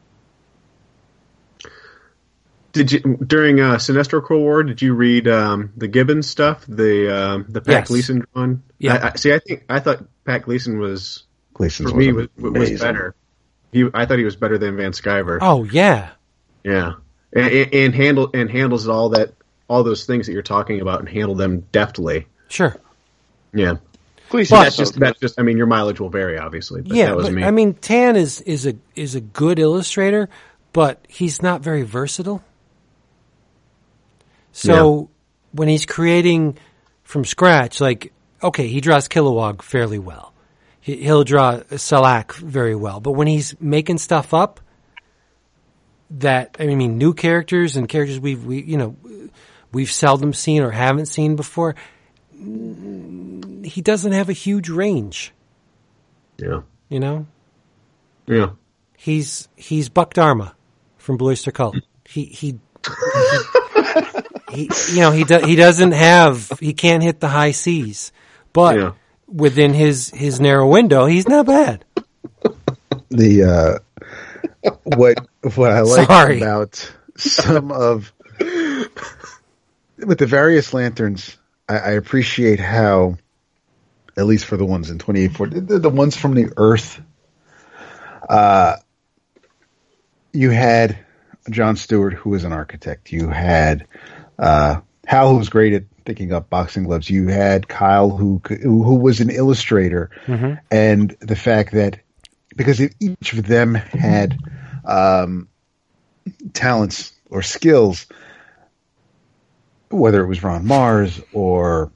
E: Did you during uh, Sinestro Corps War? Did you read um, the Gibbons stuff? The um, the Pat
B: Yes.
E: Gleason one?
B: Yeah.
E: I, I, see, I think I thought Pat Gleason was
C: Gleason's
E: for me was,
C: was
E: was better. He, I thought he was better than Van Sciver.
B: Oh yeah,
E: Yeah, and, and, and handle and handles all that all those things that you're talking about and handle them deftly.
B: sure.
E: Yeah,
D: Gleason
E: that's just that's just. I mean, your mileage will vary, obviously. But
B: yeah,
E: that was
B: but,
E: me.
B: I mean, Tan is is a is a good illustrator, but he's not very versatile. So when he's creating from scratch, like okay, he draws Kilowog fairly well. He, he'll draw Salaak very well, but when he's making stuff up, that I mean, new characters and characters we've we you know we've seldom seen or haven't seen before. He doesn't have a huge range,
E: yeah,
B: you know.
E: yeah.
B: He's he's Buck Dharma from Blue Oyster Cult. He he. He, he you know he do, he doesn't have he can't hit the high seas, but
E: Yeah.
B: within his his narrow window he's not bad.
C: the uh what what I like
B: Sorry.
C: about some of with the various lanterns, I, I appreciate how at least for the ones in twenty eight four the, the ones from the Earth, uh, you had John Stewart who was an architect. You had uh, Hal who was great at picking up boxing gloves. You had Kyle who who, who was an illustrator, and the fact that because if each of them had um, talents or skills, whether it was Ron Marz or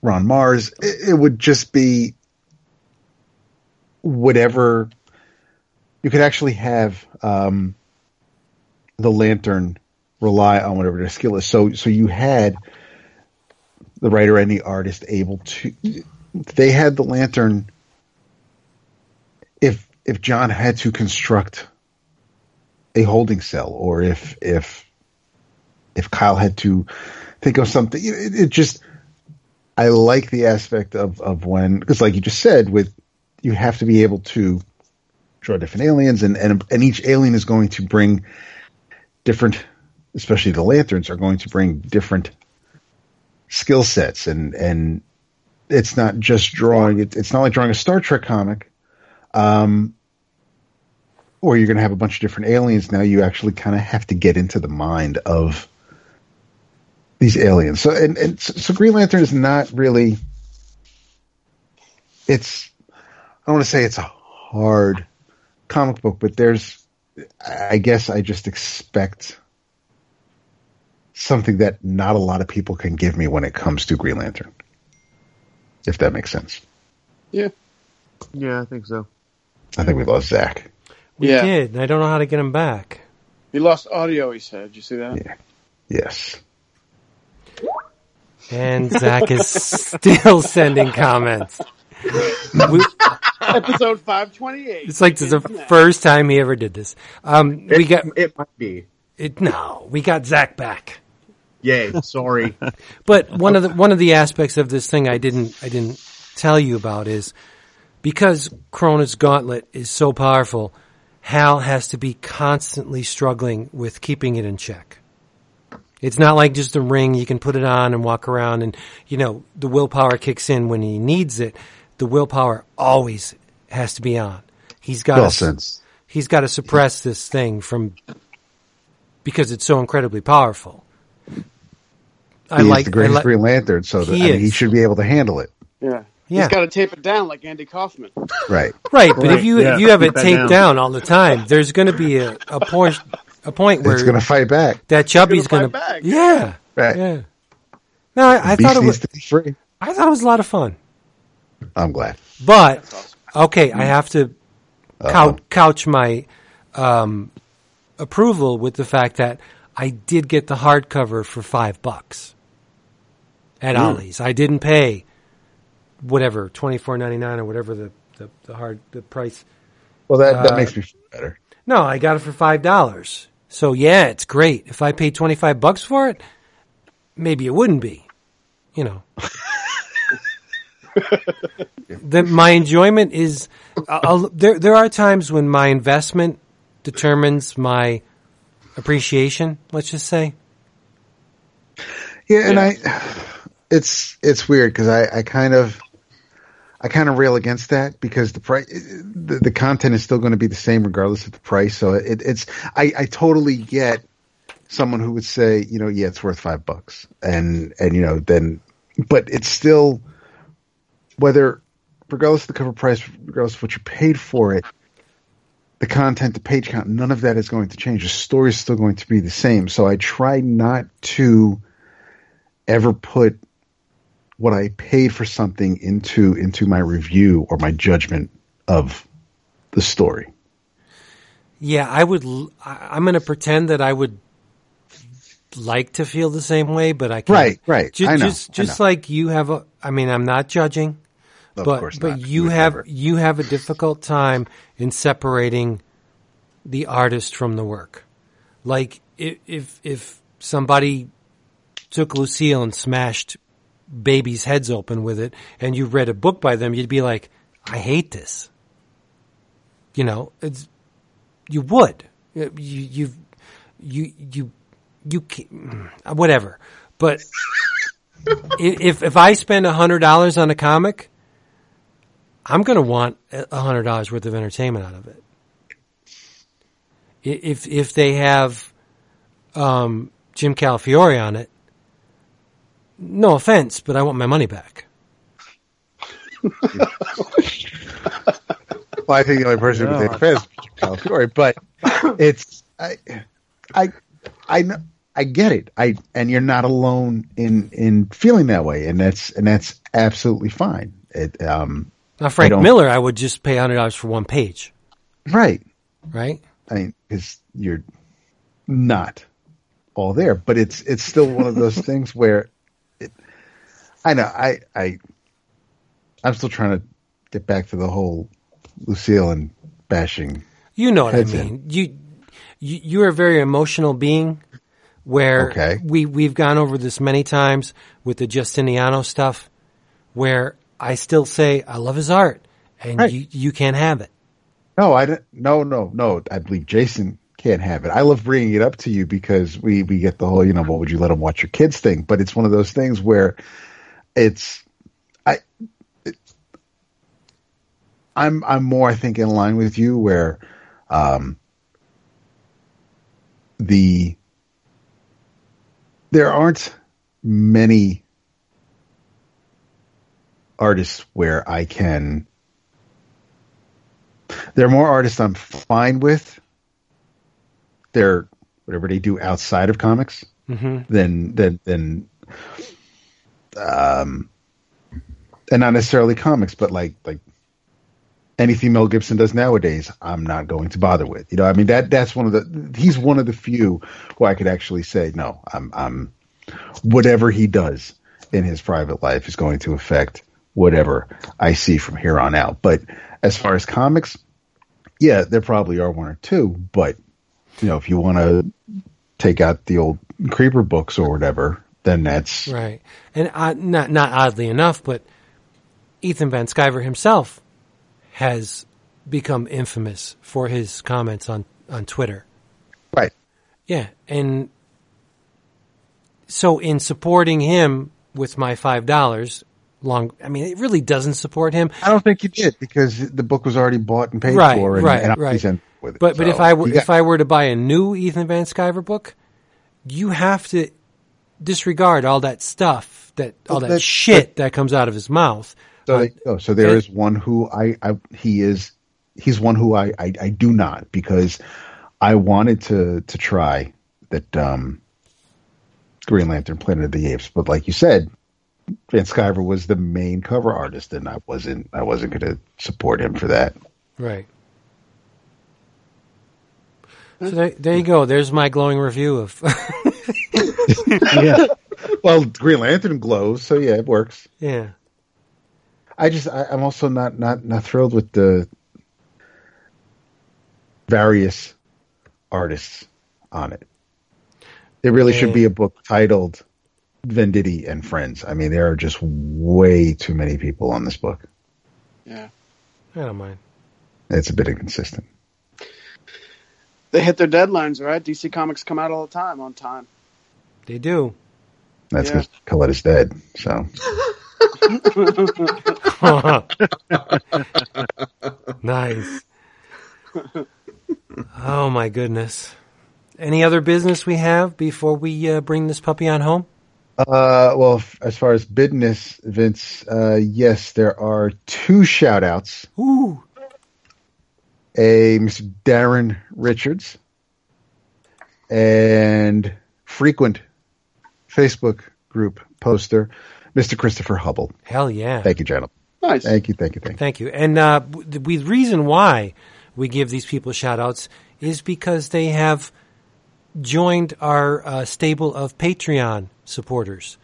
C: Ron Marz, it, it would just be whatever you could actually have um, the lantern rely on whatever their skill is. So, so you had the writer and the artist able to. They had the lantern. If John had to construct a holding cell, or if if if Kyle had to think of something, it, it just I like the aspect of of when because like you just said, with you have to be able to draw different aliens, and and and each alien is going to bring different, especially the lanterns are going to bring different skill sets, and and it's not just drawing. It, it's not like drawing a Star Trek comic. Um, or you're going to have a bunch of different aliens. Now you actually kind of have to get into the mind of these aliens. So, and, and so, so Green Lantern is not really. It's. I don't want to say it's a hard comic book, but there's. I guess I just expect something that not a lot of people can give me when it comes to Green Lantern. If that makes sense.
D: Yeah.
F: Yeah, I think so.
C: I think we lost Zach.
B: We
D: Yeah.
B: did, and I don't know how to get him back.
D: He lost audio, he said. Did you see that?
C: Yeah. Yes.
B: And Zach is still [laughs] sending comments. We- [laughs]
D: Episode 528.
B: it's like this is the first time he ever did this. Um, we got
E: It might be.
B: it. No, we got Zach back.
E: Yay! Sorry. [laughs]
B: But one of the one of the aspects of this thing I didn't I didn't tell you about is because Krona's Gauntlet is so powerful, Hal has to be constantly struggling with keeping it in check. It's not like just a ring you can put it on and walk around and you know the willpower kicks in when he needs it. The willpower always has to be on. He's got
C: Well
B: to
C: sense.
B: he's got to suppress this thing from because it's so incredibly powerful. I
C: He
B: like
C: the greatest
B: I li-
C: Green Lantern, so that,
B: He
C: I mean, he should be able to handle it.
D: Yeah.
B: Yeah.
D: He's got to tape it down like Andy Kaufman.
C: Right. [laughs]
B: Right, but if you
F: yeah,
B: if you have it taped
F: down.
B: down all the time, there's going to be a, a portion a point where
C: it's going to fight back.
B: that chubby's
D: gonna
B: going
D: fight
B: to,
D: back.
B: yeah,
C: Right.
B: yeah. No, I, I thought it was,
C: free.
B: I thought it was a lot of fun.
C: I'm glad.
B: But
D: awesome.
B: okay, I have to couch, couch my um, approval with the fact that I did get the hardcover for five bucks at Ollie's. I didn't pay whatever twenty four ninety nine or whatever the, the, the hard the price.
C: Well, that, that
B: Uh,
C: makes me feel better.
B: No, I got it for five dollars. So yeah, it's great. If I paid twenty five bucks for it, maybe it wouldn't be. You know. [laughs] that my enjoyment is I'll, there. There are times when my investment determines my appreciation. Let's just say.
C: Yeah, and I, it's it's weird because I, I kind of, I kind of rail against that because the price, the, the content is still going to be the same regardless of the price. So it, it's, I, I totally get someone who would say, you know, yeah, it's worth five bucks, and and you know then, but it's still whether regardless of the cover price, regardless of what you paid for it. The content, the page count, none of that is going to change. The story is still going to be the same. So I try not to ever put what I paid for something into into my review or my judgment of the story.
B: Yeah, I would. I'm going to pretend that I would like to feel the same way, but I can't.
C: Right, right.
B: Ju-
C: I know,
B: Just,
C: I know.
B: like you have a. I mean, I'm not judging,
C: Of
B: but but you
C: Would
B: have
C: never.
B: you have a difficult time in separating the artist from the work. Like if if, if somebody took Lucille and smashed babies' heads open with it, and you read a book by them, you'd be like, I hate this. You know, it's you would you you you you you whatever. But if if I spend a hundred dollars on a comic, I'm going to want a hundred dollars worth of entertainment out of it. If if they have um, Jim Calafiore on it, no offense, but I want my money back. [laughs]
C: Well, I think the only person who would take offense is Calafiore, but it's I, I, I know. I get it. I and you're not alone in in feeling that way, and that's and that's absolutely fine. It um
B: Now, Frank
C: don't-
B: Miller, I would just pay hundred dollars for one page,
C: right.
B: right?
C: I mean, because you're not all there, but it's it's still one of those [laughs] things where it. I know. I I I'm still trying to get back to the whole Lucille and bashing.
B: You know what I mean. You, you you're a very emotional being. Where
C: Okay.
B: we we've gone over this many times with the Justiniano stuff, where I still say I love his art, and
C: Right.
B: you you can't have it.
C: No, I don't. No, no, no. I believe Jason can't have it. I love bringing it up to you because we we get the whole, you know, what would you let them watch your kids thing? But it's one of those things where it's I. It, I'm I'm more I think in line with you where, um, the there aren't many artists where I can there are more artists I'm fine with. They're whatever they do outside of comics than than than um and not necessarily comics, but like like anything Mel Gibson does nowadays, I'm not going to bother with. You know, I mean that that's one of the he's one of the few who I could actually say no, I'm I'm whatever he does in his private life is going to affect whatever I see from here on out. But as far as comics, yeah, there probably are one or two, but you know, if you want to take out the old creeper books or whatever, then that's
B: Right. And uh, not not oddly enough, but Ethan Van Sciver himself has become infamous for his comments on on Twitter.
C: right.
B: Yeah, and so in supporting him with my five dollars, long. I mean, it really doesn't support him.
C: I don't think you did because the book was already bought and paid
B: Right,
C: for, and,
B: right,
C: and
B: right.
C: he's in with it.
B: But but
C: So
B: if I were
C: got-
B: if I were to buy a new Ethan Van Sciver book, you have to disregard all that stuff that all that
C: that-
B: shit that comes out of his mouth.
C: So,
B: Uh,
C: they, oh, so there
B: and-
C: is one who I, I he is he's one who I, I I do not because I wanted to to try that um, Green Lantern Planet of the Apes, but like you said, Van Sciver was the main cover artist, and I wasn't I wasn't going to support him for that.
B: Right. So there, there you go. There's my glowing review of. [laughs]
C: yeah. [laughs] Well, Green Lantern glows, so yeah, it works.
B: yeah.
C: I just I, I'm also not not not thrilled with the various artists on it. There really should be a book titled Venditti and Friends. I mean, there are just way too many people on this book.
D: Yeah.
B: I don't mind.
C: It's a bit inconsistent.
D: They hit their deadlines, right? DC Comics come out all the time on time.
B: They do.
C: That's
D: Yeah.
C: Colette is dead. So [laughs]
B: nice. Oh my goodness. Any other business we have before we uh, bring this puppy on home?
C: Uh, well, f- as far as business, Vince, uh, yes, there are two shout outs.
B: Ooh.
C: A Mr. Darren Richards and frequent Facebook group poster, Mr. Christopher Hubble.
B: Hell yeah.
C: Thank you, gentlemen.
D: Nice.
C: Thank you, thank you, thank you.
B: Thank you. And uh, the, the reason why we give these people shout outs is because they have joined our uh, stable of Patreon supporters.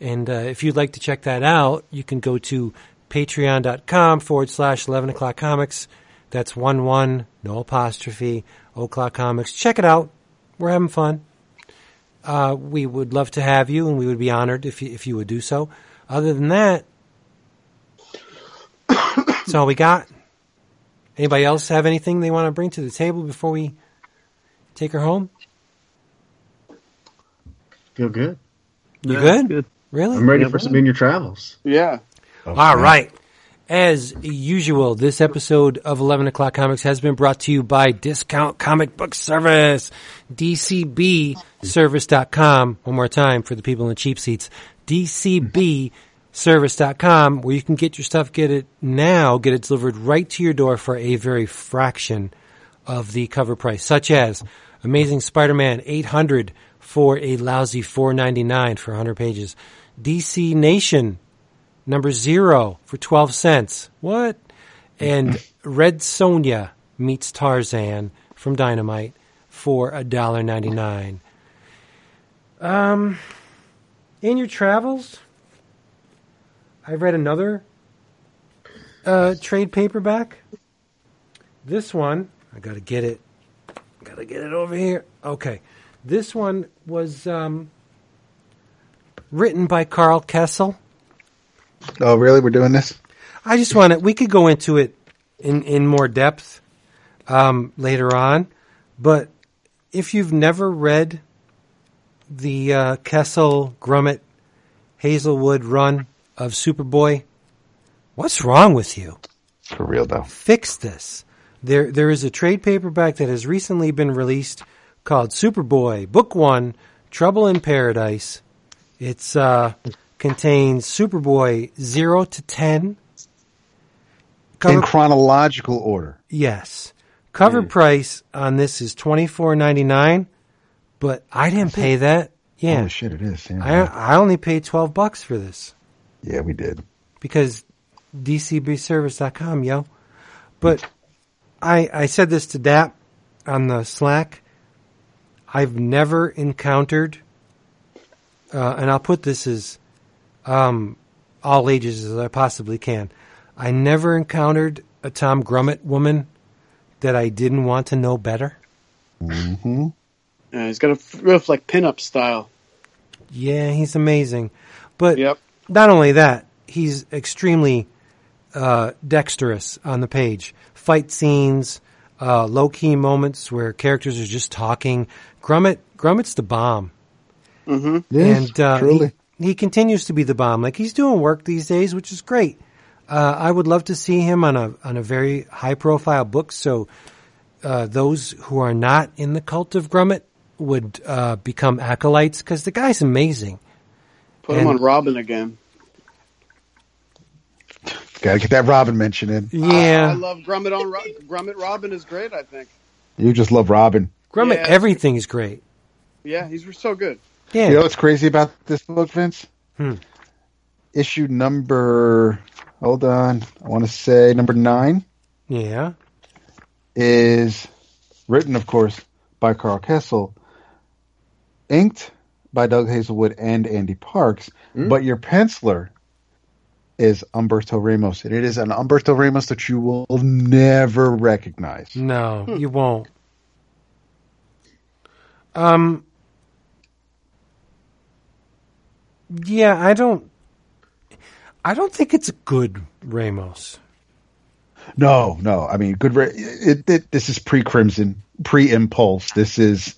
B: And uh, if you'd like to check that out, you can go to patreon.com forward slash 11 o'clock comics. That's 1 1, no apostrophe, o'clock comics. Check it out. We're having fun. Uh, we would love to have you, and we would be honored if you, if you would do so. Other than that, that's all we got. Anybody else have anything they want to bring to the table before we take her home?
E: Feel good.
B: You
F: Yeah,
B: good?
F: good.
B: Really?
E: I'm ready
F: Yeah,
E: for
F: man.
E: some in your travels.
D: Yeah.
B: All right. As usual, this episode of 11 O'Clock Comics has been brought to you by Discount Comic Book Service, DCBService.com. One more time for the people in the cheap seats. DCBService.com, where you can get your stuff, get it now, get it delivered right to your door for a very fraction of the cover price, such as Amazing Spider-Man 800 for a lousy 4.99 for 100 pages. DC Nation number zero for 12 cents. What? [laughs] And Red Sonja meets Tarzan from Dynamite for $1.99. Um, in your travels, I read another uh, trade paperback. This one, I gotta get it. Gotta get it over here. Okay. This one was um, written by Karl Kesel.
C: Oh, really? We're doing this?
B: I just want to. We could go into it in in more depth um, later on, but if you've never read the uh, Kesel Grummett Hazelwood run of Superboy, what's wrong with you?
C: For real, though.
B: Fix this. There there is a trade paperback that has recently been released called Superboy Book One: Trouble in Paradise. It's uh, contains Superboy zero to ten.
C: In chronological order.
B: Yes. Cover price on this is twenty four ninety nine, but I didn't pay that. Yeah,
C: Holy shit, it is. Yeah,
B: I I only paid twelve bucks for this
C: yeah we did.
B: because DCBService.com, yo. But I I said this to Dap on the Slack. I've never encountered, uh, and I'll put this as um, all ages as I possibly can. I never encountered a Tom Grummett woman that I didn't want to know better.
C: Mm-hmm.
D: Yeah, he's got a f- real like pinup style.
B: Yeah, he's amazing. But
D: Yep.
B: not only that, he's extremely uh, dexterous on the page. Fight scenes, uh, low key moments where characters are just talking. Grummett, Grummett's the bomb,
C: Yes,
B: and uh,
C: truly.
B: He, he continues to be the bomb. Like he's doing work these days, which is great. Uh, I would love to see him on a on a very high profile book, so uh, those who are not in the cult of Grummett would uh, become acolytes because the guy's amazing.
D: Put him on Robin again.
C: Gotta get that Robin mention in.
D: I, I love Grummett on Ro- Grummett. Robin is great. I think.
C: You just love Robin.
B: Grummett,
D: Yeah.
B: everything's great.
D: Yeah, he's so good.
B: Yeah.
C: You know what's crazy about this book, Vince?
B: Hmm.
C: Issue number, hold on, I want to say number nine
B: Yeah.
C: is written, of course, by Karl Kesel, inked by Doug Hazelwood and Andy Parks, but your penciler is Humberto Ramos, and it is an Humberto Ramos that you will never recognize.
B: No, you won't. Um. Yeah, I don't. I don't think it's a good Ramos.
C: No, no. I mean, good. It, it, this is pre Crimson, pre Impulse. This is,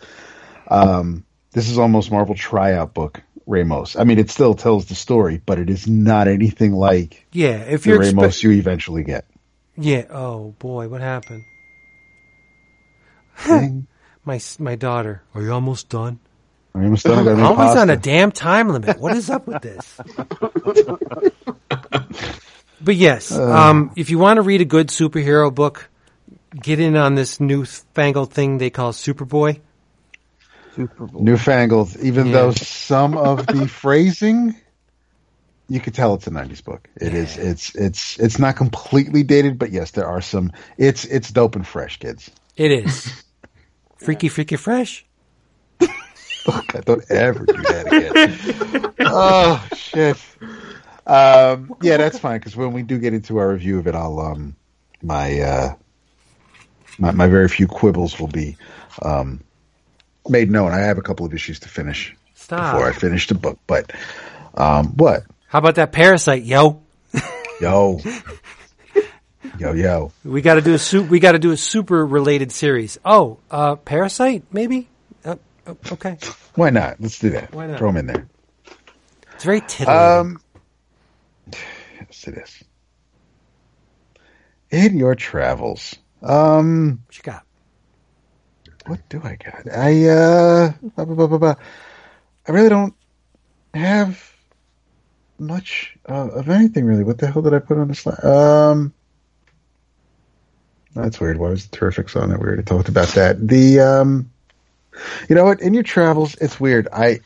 C: um, this is almost Marvel tryout book Ramos. I mean, it still tells the story, but it is not anything like
B: Yeah, if
C: the
B: you're
C: Ramos
B: expe-
C: you eventually get.
B: yeah. Oh boy, what happened? [laughs] My s- my daughter. Are you almost done?
C: Ramos done. I gotta make
B: Always on a damn time limit. What is up with this? [laughs] but yes, um, if you want to read a good superhero book, get in on this newfangled thing they call Superboy.
F: Super Bowl.
C: Newfangled, even
B: Yeah.
C: though some of the [laughs] phrasing, you could tell it's a '90s book. It is. It's. It's. It's not completely dated, but yes, there are some. It's. It's dope and fresh, kids.
B: It is freaky, freaky, fresh.
C: God, don't ever do that again. oh shit. Um, yeah, that's fine because when we do get into our review of it, I'll um, my uh, my my very few quibbles will be um, made known. I have a couple of issues to finish
B: Stop.
C: before I finish the book, but um, what?
B: How about that parasite, yo?
C: Yo, yo, yo.
B: We got to do a su- We got to do a super related series. Oh, uh, parasite, maybe. Uh, okay,
C: Why not? Let's do that.
B: Why not?
C: Throw them in there.
B: it's very titillating.
C: Um, yes, this. In your travels, um,
B: what you got?
C: what do I got? I uh, blah, blah, blah, blah. I really don't have much uh, of anything really. What the hell did I put on this? La- um, that's weird. Why was the Terrifics on that? We already talked about that. The um, you know what? In your travels, it's weird. I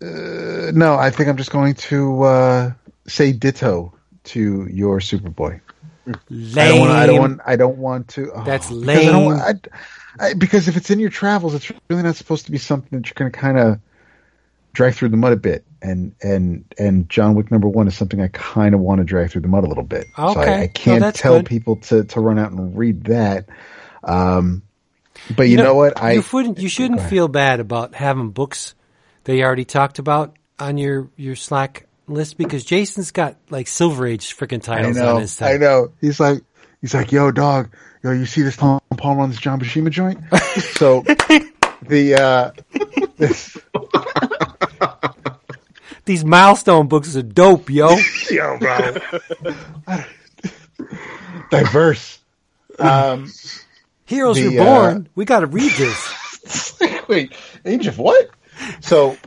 C: uh, no, I think I'm just going to uh, say ditto to your Superboy.
B: Lame.
C: I don't want. I don't want. I don't want to. oh,
B: That's
C: because I don't
B: lame.
C: want- I, I, because if it's in your travels, it's really not supposed to be something that you're going to kind of drag through the mud a bit. And and and John Wick number one is something I kind of want to drag through the mud a little bit. So
B: Okay.
C: I, I can't
B: that's
C: tell
B: good.
C: people to to run out and read that. Um, but you, know, what? I
B: you shouldn't. You shouldn't feel bad about having books that you already talked about on your your Slack list because Jason's got like Silver Age freaking titles
C: know.
B: on his
C: I know. He's like, he's like, yo, dog, yo, you see this Tom Palmer on this John Buscema joint? [laughs] so the uh, [laughs] this
B: These milestone books are dope, yo. [laughs]
C: yo, bro, [laughs] diverse. Um,
B: Heroes
C: The,
B: Reborn. we got to read this. [laughs]
C: wait, age of what? So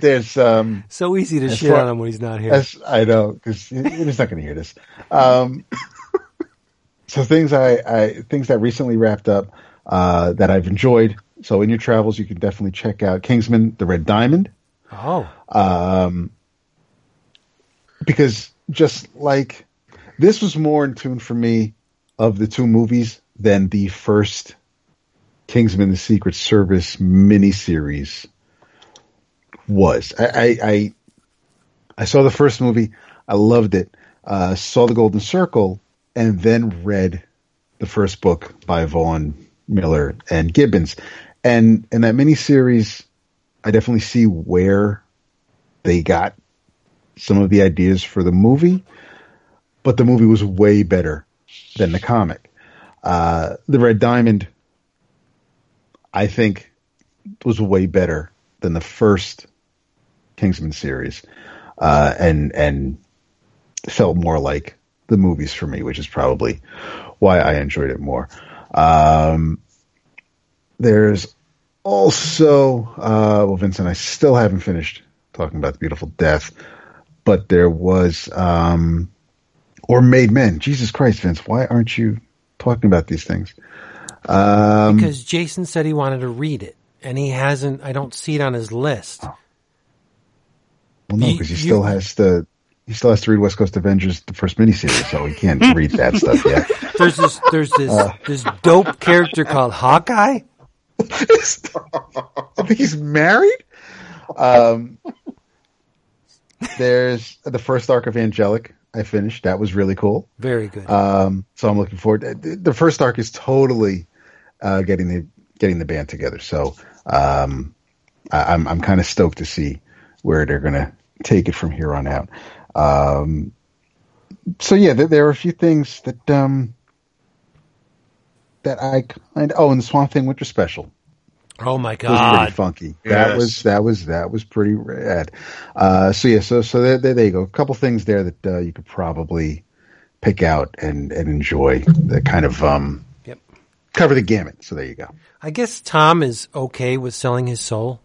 C: there's um,
B: So easy to
C: As
B: shit
C: far-
B: on him when he's not here.
C: As I know, because he's not going to hear this. Um, so things I, I things that recently wrapped up uh, that I've enjoyed. So in your travels, you can definitely check out Kingsman: The Red Diamond,
B: oh,
C: um, because just like this was more in tune for me of the two movies than the first Kingsman: The Secret Service miniseries was. I, I, I I saw the first movie. I loved it. Uh, saw the Golden Circle, and then read the first book by Vaughn Millar and Gibbons. And in that miniseries, I definitely see where they got some of the ideas for the movie, but the movie was way better than the comic. Uh, the Red Diamond, I think, was way better than the first Kingsman series, uh, and and felt more like the movies for me, which is probably why I enjoyed it more. Um, there's also, uh, well, Vincent, I still haven't finished talking about the beautiful death, but there was, um, or Made Men. Jesus Christ, Vince, why aren't you talking about these things. Um,
B: because Jason said he wanted to read it, and he hasn't. I don't see it on his list.
C: well, no, because he still has to. He still has to read West Coast Avengers, the first miniseries, so he can't read that [laughs] stuff yet.
B: There's this. There's this.
C: Uh.
B: this dope character called Hawkeye.
C: I think he's married. Um, there's the first arc of Angelic. I finished. That was really cool.
B: Very good.
C: Um, so I'm looking forward. The the first arc is totally uh, getting the getting the band together. So um, I, I'm I'm kind of stoked to see where they're going to take it from here on out. Um, so yeah, there, there are a few things that um, that I kind. Oh, and the Swamp Thing Winter Special
B: oh my
C: was pretty
B: god!
C: funky. That
E: Yes.
C: was that was that was pretty rad. Uh, so yeah, so so there, there, there you go. A couple things there that uh, you could probably pick out and and enjoy. That kind of um,
B: Yep.
C: cover the gamut. So there you go.
B: I guess Tom is okay with selling his soul.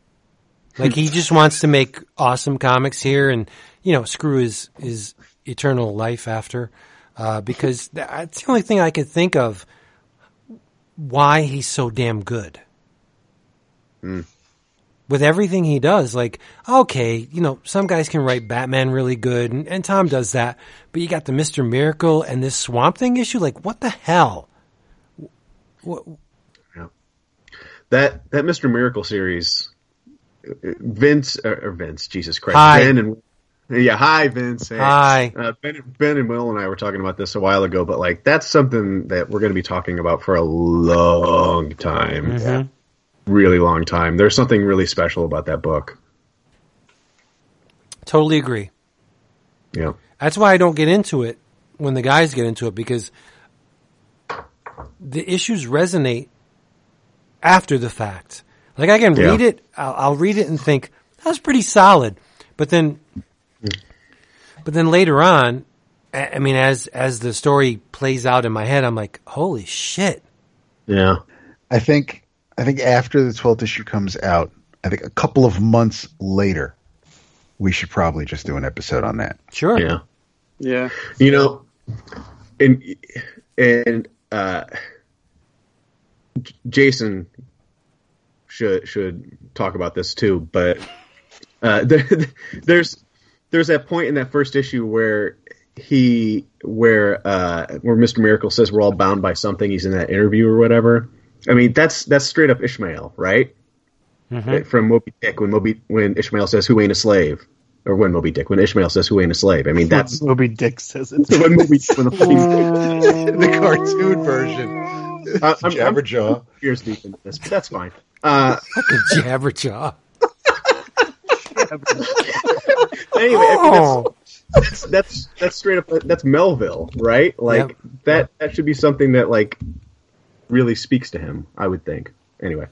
B: Like he just wants to make awesome comics here, and you know, screw his his eternal life after, uh, because that's the only thing I could think of. Why he's so damn good. With everything he does, like, okay, you know, some guys can write Batman really good, and, and Tom does that, but you got the Mr. Miracle and this Swamp Thing issue, like, what the hell? What,
E: That that Mr. Miracle series, uh, Vince or, or Vince, Jesus Christ,
B: Hi.
E: Ben and yeah, hi Vince. Hey.
B: Hi.
E: Uh, ben, ben and Will and I were talking about this a while ago, but like that's something that we're going to be talking about for a long time,
B: Mhm.
E: really long time. There's something really special about that book.
B: Totally agree.
E: Yeah,
B: That's why I don't get into it when the guys get into it because the issues resonate after the fact. Like I can
E: Yeah.
B: read it, I'll, I'll read it and think that was pretty solid, but then, but then later on, I I mean, as as the story plays out in my head, I'm like, holy shit!
E: yeah,
C: I think I think after the twelfth issue comes out, I think a couple of months later, we should probably just do an episode on that.
B: Sure,
E: yeah.
D: Yeah.
E: You know, and and uh, Jason should should talk about this too. But uh, [laughs] there, there's there's that point in that first issue where he where uh, where Mister Miracle says we're all bound by something. He's in that interview or whatever. I mean, that's that's straight up Ishmael, right? From Moby Dick when Moby when Ishmael says who ain't a slave. Or when Moby Dick, when Ishmael says, "Who ain't a slave?" I mean, that's
F: Moby Dick says it. [laughs]
E: when Moby when the fucking [laughs]
C: the cartoon version,
E: I- [laughs] I'm- I'm-
C: Jabberjaw.
E: ears deep into this, but that's fine. Uh,
B: the Jabberjaw.
E: Anyway, I mean,
B: Oh,
E: that's, that's that's that's straight up. That's Melville, right? Like
B: Yep.
E: that. That should be something that like really speaks to him. I would think. Anyway,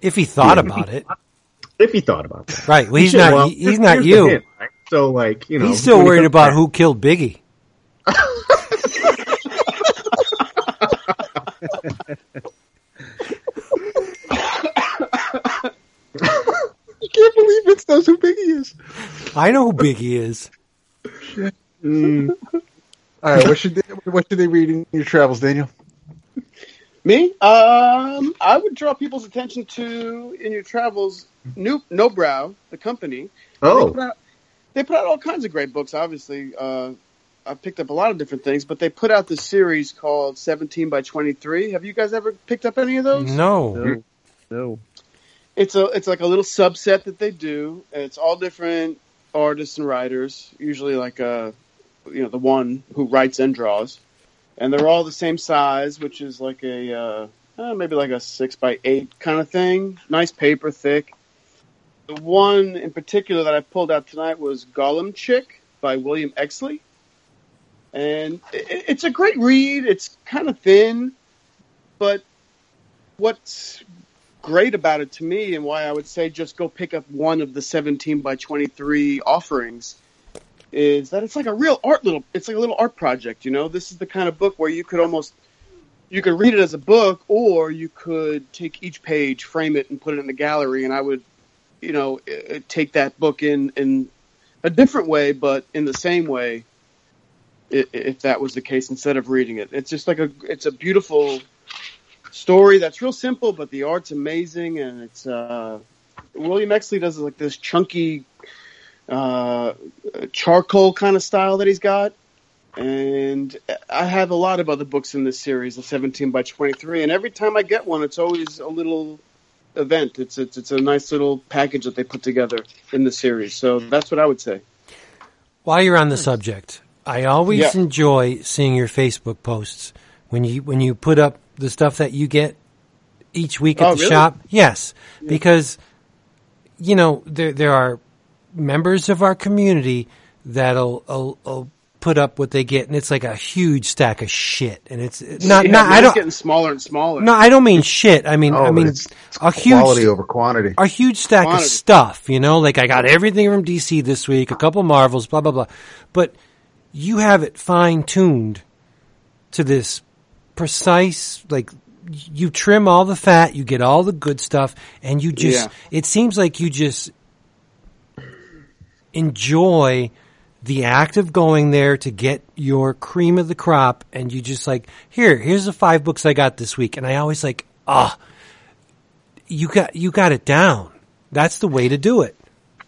B: if he thought about it,
E: if he thought about it,
B: right? Well, he's not.
E: well,
B: he's not you.
E: hint, right? So, like, you know,
B: He's still worried about
E: back-
B: who killed Biggie. [laughs]
C: I can't believe Vince knows who Biggie is.
B: I know who Biggie is.
C: All right, what should they, what should they read in your travels, Daniel?
D: Me? Um, I would draw people's attention to in your travels. New Nobrow, the company. They
E: Oh,
D: put, out, they put out all kinds of great books. Obviously, uh, I picked up a lot of different things, but they put out this series called Seventeen by Twenty Three. Have you guys ever picked up any of those?
B: No.
F: No, no.
D: It's a it's like a little subset that they do. and It's all different artists and writers. Usually, like uh, you know, the one who writes and draws, and they're all the same size, which is like a uh, uh, maybe like a six by eight kind of thing. Nice paper, thick. The one in particular that I pulled out tonight was Gollum Chick by William Exley, and it, it's a great read. It's kind of thin, but what's great about it to me and why I would say just go pick up one of the 17 by 23 offerings is that it's like a real art little it's like a little art project you know this is the kind of book where you could almost you could read it as a book or you could take each page frame it and put it in the gallery and I would you know take that book in in a different way but in the same way if that was the case instead of reading it. It's just like a it's a beautiful story that's real simple, but the art's amazing, and it's uh, William Exley does like this chunky uh, charcoal kind of style that he's got. And I have a lot of other books in this series, the 17 by 23, and every time I get one, it's always a little event. It's it's, it's a nice little package that they put together in the series. So that's what I would say.
B: While you're on the subject, I always
D: Yeah.
B: enjoy seeing your Facebook posts when you when you put up the stuff that you get each week at
D: Oh,
B: the
D: really?
B: shop. Yes, because you know there there are members of our community that'll will, will put up what they get, and it's like a huge stack of shit, and it's uh, not
D: Yeah,
B: not
D: man,
B: I don't
D: getting smaller and smaller.
B: no I don't mean shit. I mean
C: Oh,
B: I mean
C: it's, it's
B: a huge
C: quality over quantity.
B: a huge stack
D: Quantity.
B: of stuff, you know, like I got everything from DC this week, a couple Marvels, blah blah blah. But you have it fine tuned to this precise like you trim all the fat, you get all the good stuff and you just
D: Yeah.
B: it seems like you just enjoy the act of going there to get your cream of the crop and you just like here here's the five books I got this week and I always like ah you got you got it down. That's the way to do it.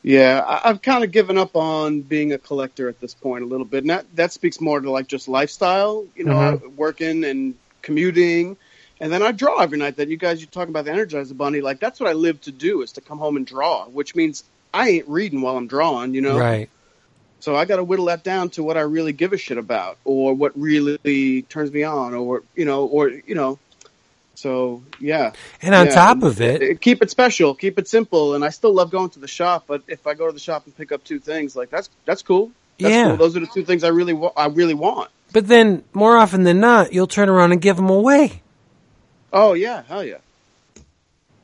D: Yeah, I, I've kind of given up on being a collector at this point a little bit. And that, that speaks more to like just lifestyle, you know,
B: Mhm.
D: working and commuting. And then I draw every night that you guys, you talk about the Energizer Bunny. Like that's what I live to do is to come home and draw, which means I ain't reading while I'm drawing, you know?
B: Right.
D: So I got to whittle that down to what I really give a shit about or what really turns me on or, you know, or, you know, so yeah.
B: And on
D: Yeah,
B: top of it,
D: keep it special, keep it simple, and I still love going to the shop. But if I go to the shop and pick up two things, like that's that's cool. That's
B: Yeah.
D: cool. Those are the two things I really wa- I really want.
B: but then more often than not, you'll turn around and give them away.
D: Oh yeah, hell yeah.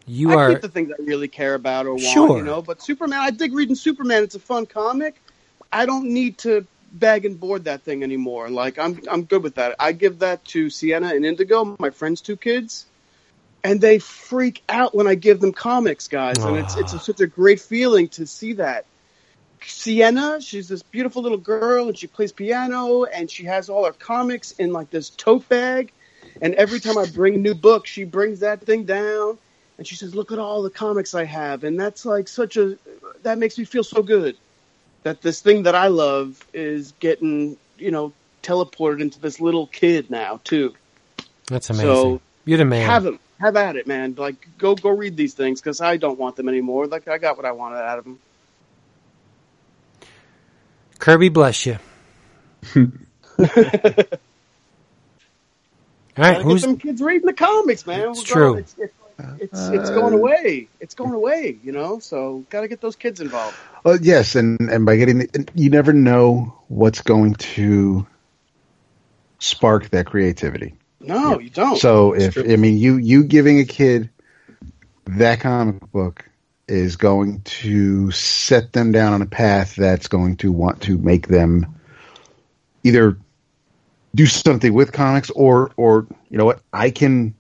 B: You
D: I
B: are
D: keep the things I really care about or want,
B: Sure.
D: you know. But Superman, I dig reading Superman. It's a fun comic. I don't need to bag and board that thing anymore. Like I'm I'm good with that. I give that to Sienna and Indigo, my friends' two kids, and they freak out when I give them comics, guys. And it's it's ah. such a great feeling to see that. Sienna, she's this beautiful little girl, and she plays piano, and she has all her comics in like this tote bag. And every time I bring a new book, she brings that thing down, and she says, "Look at all the comics I have." And that's like such a that makes me feel so good that this thing that I love is getting you know teleported into this little kid now too.
B: that's amazing.
D: So
B: You're the man.
D: have them, have at it, man. Like go go read these things because I don't want them anymore. Like I got what I wanted out of them.
B: Kirby bless you. [laughs] All right, who's
D: them kids reading the comics, man.
B: It's
D: We're
B: true.
D: It's, it's, Uh, it's, it's going uh, away. It's going away. You know, so got to get those kids involved.
C: Well, yes, and and by getting, the, you never know what's going to spark that creativity.
D: No, you don't.
C: So if I mean you you giving a kid that comic book is going to set them down on a path that's going to want to make them either do something with comics or or you know what I can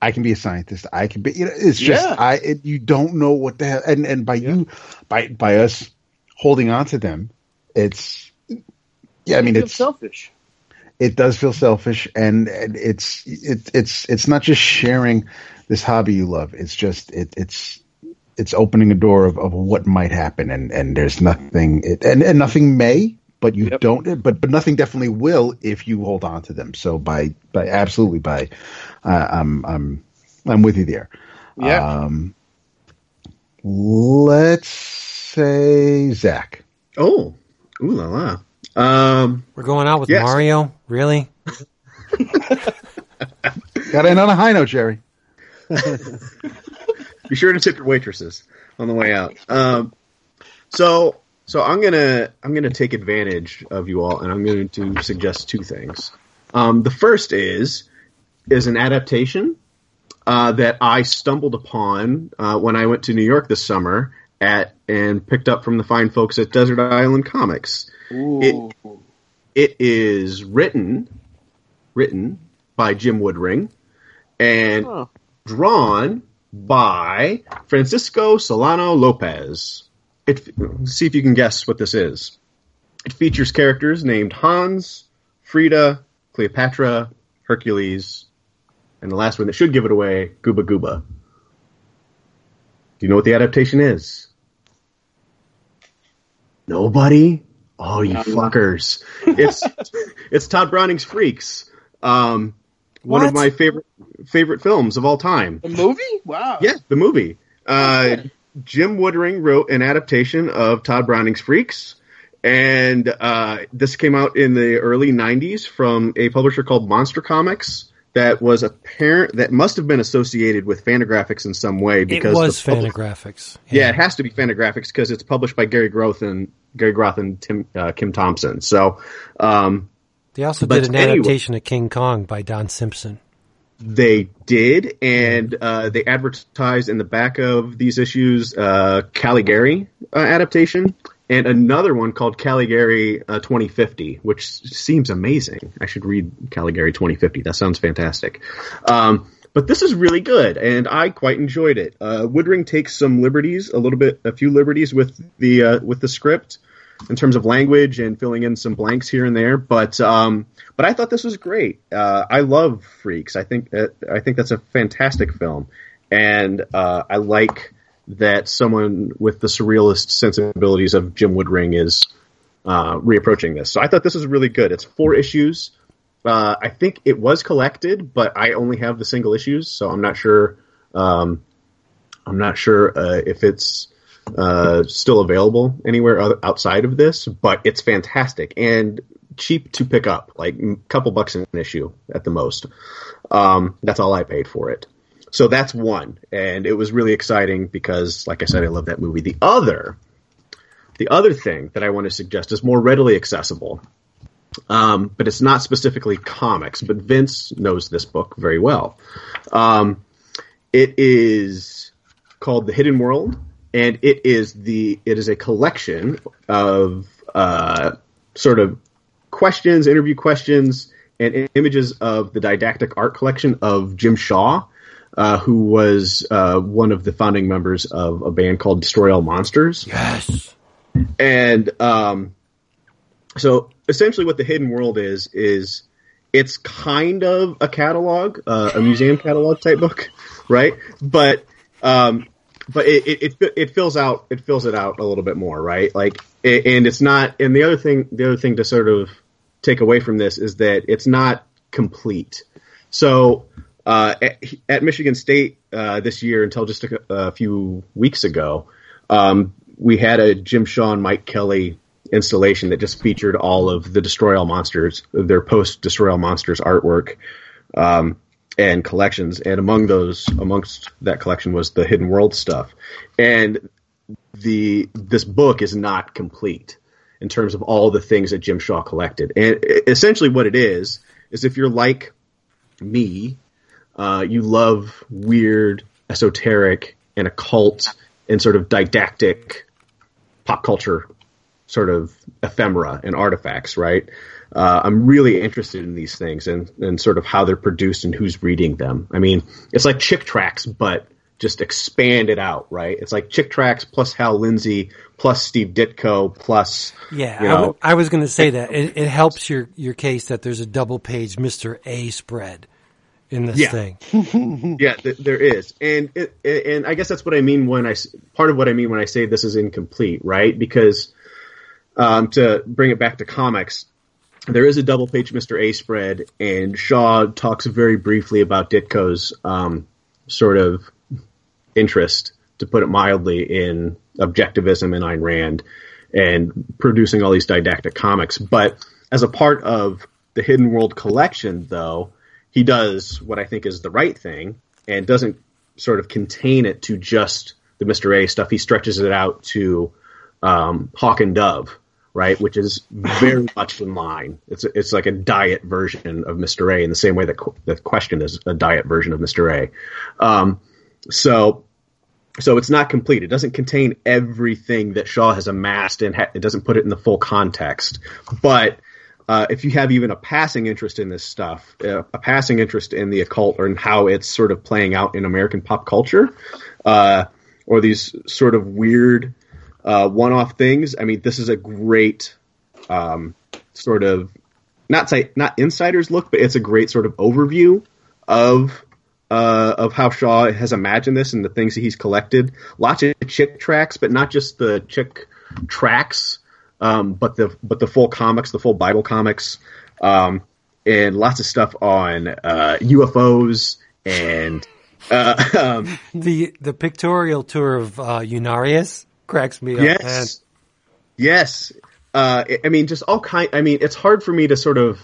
C: I can be a scientist I can be you know it's just
D: Yeah.
C: I it, you don't know what the hell and and by you by by us holding on to them it's yeah I mean it's
D: selfish.
C: it does feel selfish and, and it's it, it's it's not just sharing this hobby you love it's just it, it's it's opening a door of, of what might happen and and there's nothing it, and, and nothing may but you
D: Yep.
C: don't but but nothing definitely will if you hold on to them so by by absolutely by uh, i'm i'm i'm with you there
D: Yeah.
C: um let's say zach
E: Oh, ooh la la. Um,
B: we're going out with
E: Yes.
B: Mario? Really? [laughs]
C: got in on a high note jerry [laughs]
E: be sure to tip your waitresses on the way out. Um, so, so I'm gonna I'm gonna take advantage of you all, and I'm going to suggest two things. Um, the first is is an adaptation uh, that I stumbled upon uh, when I went to New York this summer at and picked up from the fine folks at Desert Island Comics.
D: Ooh.
E: It is written written by Jim Woodring and
F: Oh.
E: drawn by Francisco Solano Lopez. It, see if you can guess what this is. It features characters named Hans, Frida, Cleopatra, Hercules, and the last one that should give it away, Gooba Gooba. Do you know what the adaptation is? Nobody? Oh, you fuckers! It's [laughs] it's Tod Browning's Freaks. Um, one of my favorite favorite films of all time.
D: The movie? Wow.
E: Yeah, the movie. Uh, Jim Woodring wrote an adaptation of Tod Browning's Freaks, and uh, this came out in the early '90s from a publisher called Monster Comics. That was apparent. That must have been associated with Fantagraphics in some way because It was
B: Fantagraphics.
E: yeah, it has to be Fantagraphics because it's published by Gary Groth and Gary Groth and Tim uh, Kim Thompson. So um,
B: They also did an
E: anyway-
B: adaptation of King Kong by Don Simpson.
E: They did, and uh, they advertised in the back of these issues uh, Caligari uh, adaptation and another one called Caligari uh, 2050, which seems amazing. I should read Caligari 2050. That sounds fantastic. Um, but this is really good, and I quite enjoyed it. Uh, Woodring takes some liberties, a little bit, a few liberties with the uh, with the script in terms of language and filling in some blanks here and there. But um, but I thought this was great. Uh, I love Freaks. I think uh, I think that's a fantastic film, and uh, I like that someone with the surrealist sensibilities of Jim Woodring is uh, reapproaching this. So I thought this was really good. It's four issues. Uh, I think it was collected, but I only have the single issues, so I'm not sure. Um, I'm not sure uh, if it's uh, still available anywhere outside of this, but it's fantastic and cheap to pick up, like a couple bucks an issue at the most. Um, that's all I paid for it. So that's one, and it was really exciting because, like I said, I love that movie. The other, the other thing that I want to suggest is more readily accessible, um, but it's not specifically comics. But Vince knows this book very well. Um, it is called The Hidden World, and it is the it is a collection of uh, sort of questions, interview questions, and images of the didactic art collection of Jim Shaw, uh, who was uh, one of the founding members of a band called Destroy All Monsters.
B: Yes.
E: And um, so essentially, what the Hidden World is is it's kind of a catalog, uh, a museum catalog type book, right? But um, but it, it it it fills out it fills it out a little bit more, right? Like, and it's not. And the other thing, the other thing to sort of take away from this is that it's not complete. So uh, at, at Michigan State uh, this year, until just a, a few weeks ago, um, we had a Jim Shaw and Mike Kelley installation that just featured all of the Destroy All Monsters, their post Destroy All Monsters artwork um, and collections. And among those, amongst that collection was the Hidden World stuff. And the this book is not complete in terms of all the things that Jim Shaw collected. And essentially, what it is is if you're like me, uh, you love weird, esoteric, and occult, and sort of didactic pop culture sort of ephemera and artifacts, right? Uh, I'm really interested in these things and, and sort of how they're produced and who's reading them. I mean, it's like Chick Tracts, but just expanded out, right? It's like Chick Tracts plus Hal Lindsey plus Steve Ditko plus
B: Yeah,
E: you
B: I,
E: know,
B: w- I was going to say that it, it helps your your case that there's a double page Mister A spread in this
E: Yeah.
B: thing. [laughs]
E: yeah, th- there is, and it, and I guess that's what I mean when I part of what I mean when I say this is incomplete, right? Because um, to bring it back to comics, there is a double page Mister A spread, and Shaw talks very briefly about Ditko's um, sort of interest, to put it mildly, in objectivism and Ayn Rand and producing all these didactic comics. But as a part of the Hidden World collection, though, he does what I think is the right thing and doesn't sort of contain it to just the Mr. A stuff. He stretches it out to um, Hawk and Dove, right? Which is very [laughs] much in line. It's it's like a diet version of Mr. A in the same way that qu- the question is a diet version of Mr. A. Um, so so it's not complete. It doesn't contain everything that Shaw has amassed, and ha- it doesn't put it in the full context. But uh, if you have even a passing interest in this stuff, uh, a passing interest in the occult or in how it's sort of playing out in American pop culture, uh, or these sort of weird uh, one-off things, I mean, this is a great um, sort of not say not insider's look, but it's a great sort of overview of uh, of how Shaw has imagined this and the things that he's collected. Lots of chick tracts, but not just the chick tracts, um, but the but the full comics, the full Bible comics, um, and lots of stuff on uh, UFOs and uh, [laughs] um,
B: The the pictorial tour of uh, Unarius cracks me up. man.
E: yes, yes. Uh, I- I mean, just all kind. I mean, it's hard for me to sort of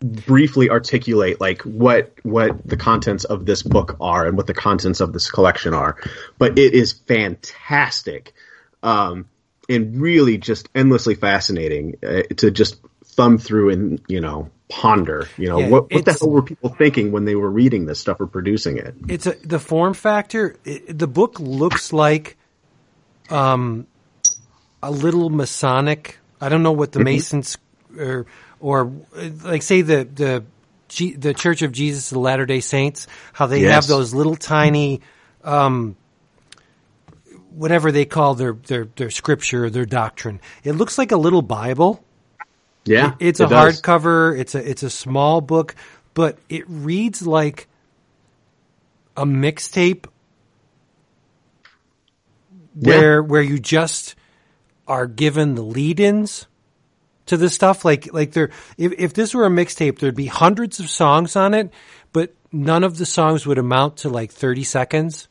E: briefly articulate like what what the contents of this book are and what the contents of this collection are, but it is fantastic, um, and really just endlessly fascinating uh, to just thumb through and you know ponder. You know
B: Yeah,
E: what what the hell were people thinking when they were reading this stuff or producing it?
B: It's a, the form factor. It, the book looks like um, a little Masonic. I don't know what the Masons or or like say the the G, the Church of Jesus of Latter Day Saints. How they have those little tiny. Um, Whatever they call their, their their scripture, their doctrine, it looks like a little Bible.
E: Yeah,
B: It's
E: it
B: a
E: does.
B: hardcover. It's a it's a small book, but it reads like a mixtape where where you just are given the lead-ins to the stuff. Like like there, if if this were a mixtape, there'd be hundreds of songs on it, but none of the songs would amount to like thirty seconds.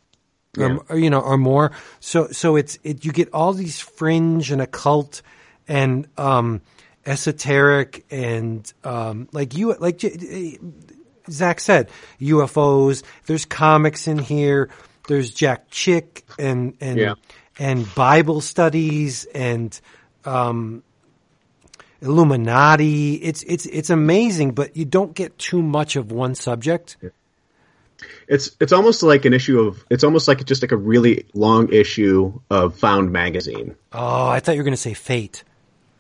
B: Or, or, you know, or more. So, so it's it. You get all these fringe and occult and um, esoteric and um, like you like J- Zach said, UFOs. There's comics in here. There's Jack Chick and and
E: Yeah.
B: and Bible studies and um, Illuminati. It's it's it's amazing, but you don't get too much of one subject.
E: It's it's almost like an issue of it's almost like just like a really long issue of Found magazine.
B: Oh, I thought you were going to say Fate.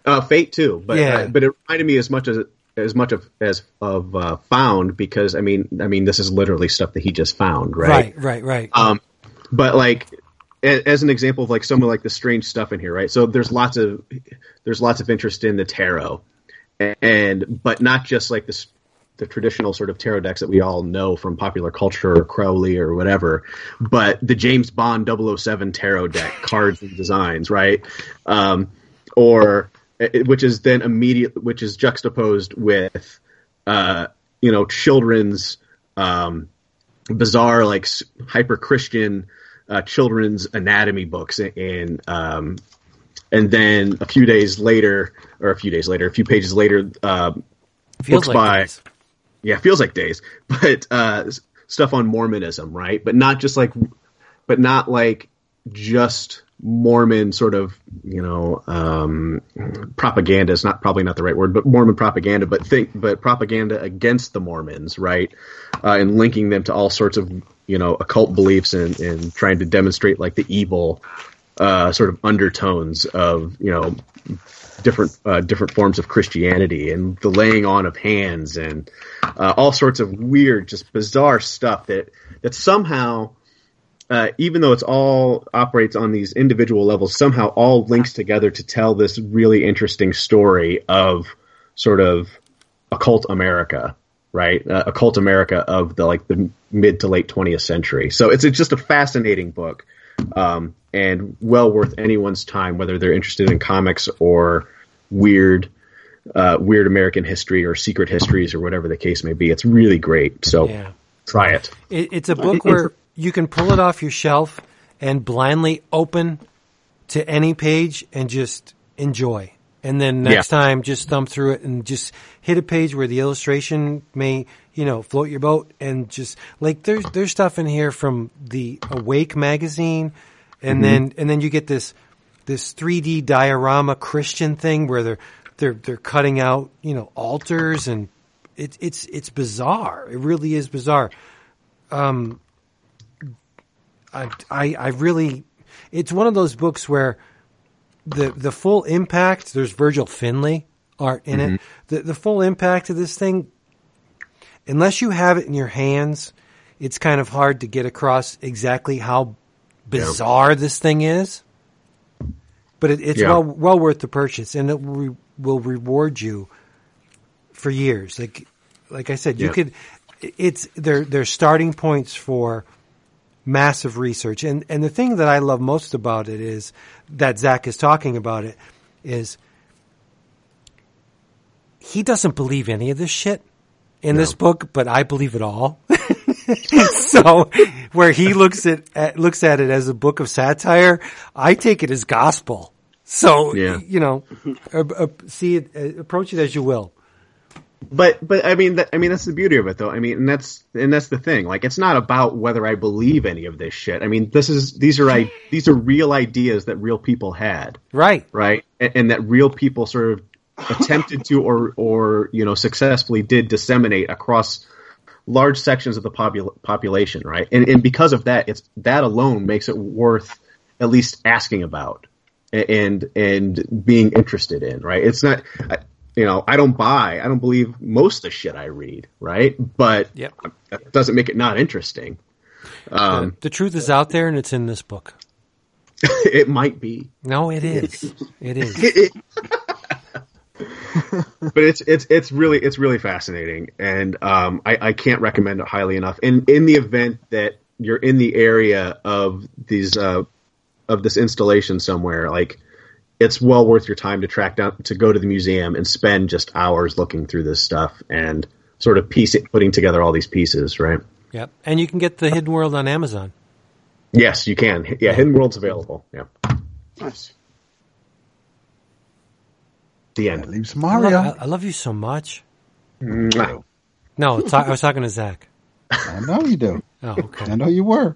E: Uh, Fate too, but
B: Yeah.
E: uh, but it reminded me as much as as much of as of uh, Found because I mean I mean this is literally stuff that he just found, right?
B: Right, right, right.
E: Um, but like a- as an example of like some of like the strange stuff in here, right? So there's lots of there's lots of interest in the tarot, and but not just like this the traditional sort of tarot decks that we all know from popular culture or Crowley or whatever, but the James Bond 007 tarot deck cards and designs, right? Um, or which is then immediate, which is juxtaposed with, uh, you know, children's, um, bizarre, like hyper Christian, uh, children's anatomy books and, um, and then a few days later, or a few days later, a few pages later, uh,
B: Feels
E: books
B: like
E: by
B: this.
E: yeah, feels like days, [laughs] but uh, stuff on Mormonism, right? But not just like, but not like just Mormon sort of, you know, um, propaganda is not probably not the right word, but Mormon propaganda, but think, but propaganda against the Mormons, right? Uh, and linking them to all sorts of, you know, occult beliefs and, and trying to demonstrate like the evil, uh, sort of undertones of, you know, different uh, different forms of Christianity and the laying on of hands and uh, all sorts of weird, just bizarre stuff that that somehow, uh, even though it's all operates on these individual levels, somehow all links together to tell this really interesting story of sort of occult America, right? Uh, occult America of the like the mid to late 20th century. So it's, it's just a fascinating book. Um, and well worth anyone's time, whether they're interested in comics or weird, uh, weird American history or secret histories or whatever the case may be. It's really great. So
B: Yeah.
E: try it.
B: It, it's a book where you can pull it off your shelf and blindly open to any page and just enjoy. And then next
E: Yeah.
B: time, just thumb through it and just hit a page where the illustration may, you know, float your boat and just like there's there's stuff in here from the Awake magazine, and mm-hmm. then and then you get this this 3D diorama Christian thing where they're they're they're cutting out you know altars and it's it's it's bizarre. It really is bizarre. Um, I, I, I really, it's one of those books where the the full impact. There's Virgil Finlay art in it. Mm-hmm. The the full impact of this thing, unless you have it in your hands, it's kind of hard to get across exactly how bizarre this thing is. But it, it's
E: Yeah.
B: well well worth the purchase, and it re, will reward you for years. Like, like I said, you could. It's they're they're starting points for massive research, and and the thing that I love most about it is that Zach is talking about it is he doesn't believe any of this shit in this book, but I believe it all. [laughs] so where he looks at, at looks at it as a book of satire, I take it as gospel. So
E: Yeah.
B: you know, uh, uh, see it, uh, approach it as you will.
E: But but I mean that, I mean that's the beauty of it though. I mean and that's and that's the thing. Like it's not about whether I believe any of this shit. I mean this is these are I these are real ideas that real people had,
B: Right.
E: right? And, and that real people sort of attempted to or or you know successfully did disseminate across large sections of the popul- population, right? And and because of that, it's that alone makes it worth at least asking about and and being interested in, right? It's not, I- you know, I don't buy, I don't believe most of the shit I read, right? But
B: Yep.
E: that doesn't make it not interesting. Um,
B: the truth is out there and it's in this book. [laughs]
E: it might be,
B: No, it is. [laughs] It is.
E: but it's it's it's really it's really fascinating, and um, I, I can't recommend it highly enough. In in the event that you're in the area of these uh, of this installation somewhere, like it's well worth your time to track down to go to the museum and spend just hours looking through this stuff and sort of piece it, putting together all these pieces, right?
B: Yep. And you can get the Hidden World on Amazon.
E: Yes, you can. Yeah, Hidden World's available. Yeah,
D: Nice.
E: the
C: That
E: end.
C: leaves
B: I
C: Mario.
B: love, I love you so much.
E: Mwah.
B: No, I was talking to Zach.
C: I know you do.
B: Oh, okay.
C: I know you were.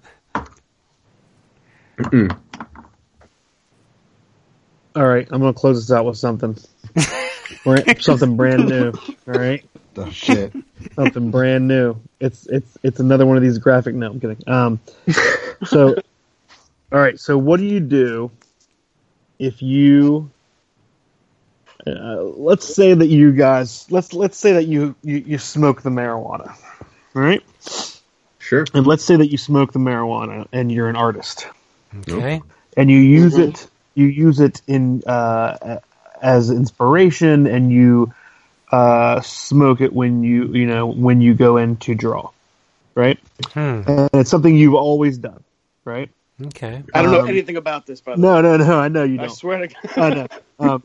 F: All right, I'm gonna close this out with something. [laughs] Something brand new. All right,
C: The shit.
F: something brand new. It's it's it's another one of these graphic. No, I'm kidding. Um, [laughs] so, all right. So, what do you do if you? Uh, let's say that you guys let's let's say that you you, you smoke the marijuana, all right?
E: Sure.
F: And let's say that you smoke the marijuana and you're an artist.
B: Okay.
F: and you use it you use it in uh, as inspiration and you uh, smoke it when you you know when you go in to draw right
B: Hmm.
F: and it's something you've always done right
B: Okay.
D: I don't know
F: Um,
D: anything about this, by the
F: no no no i know you.
D: I
F: don't
D: swear to God.
F: I know. [laughs] Um,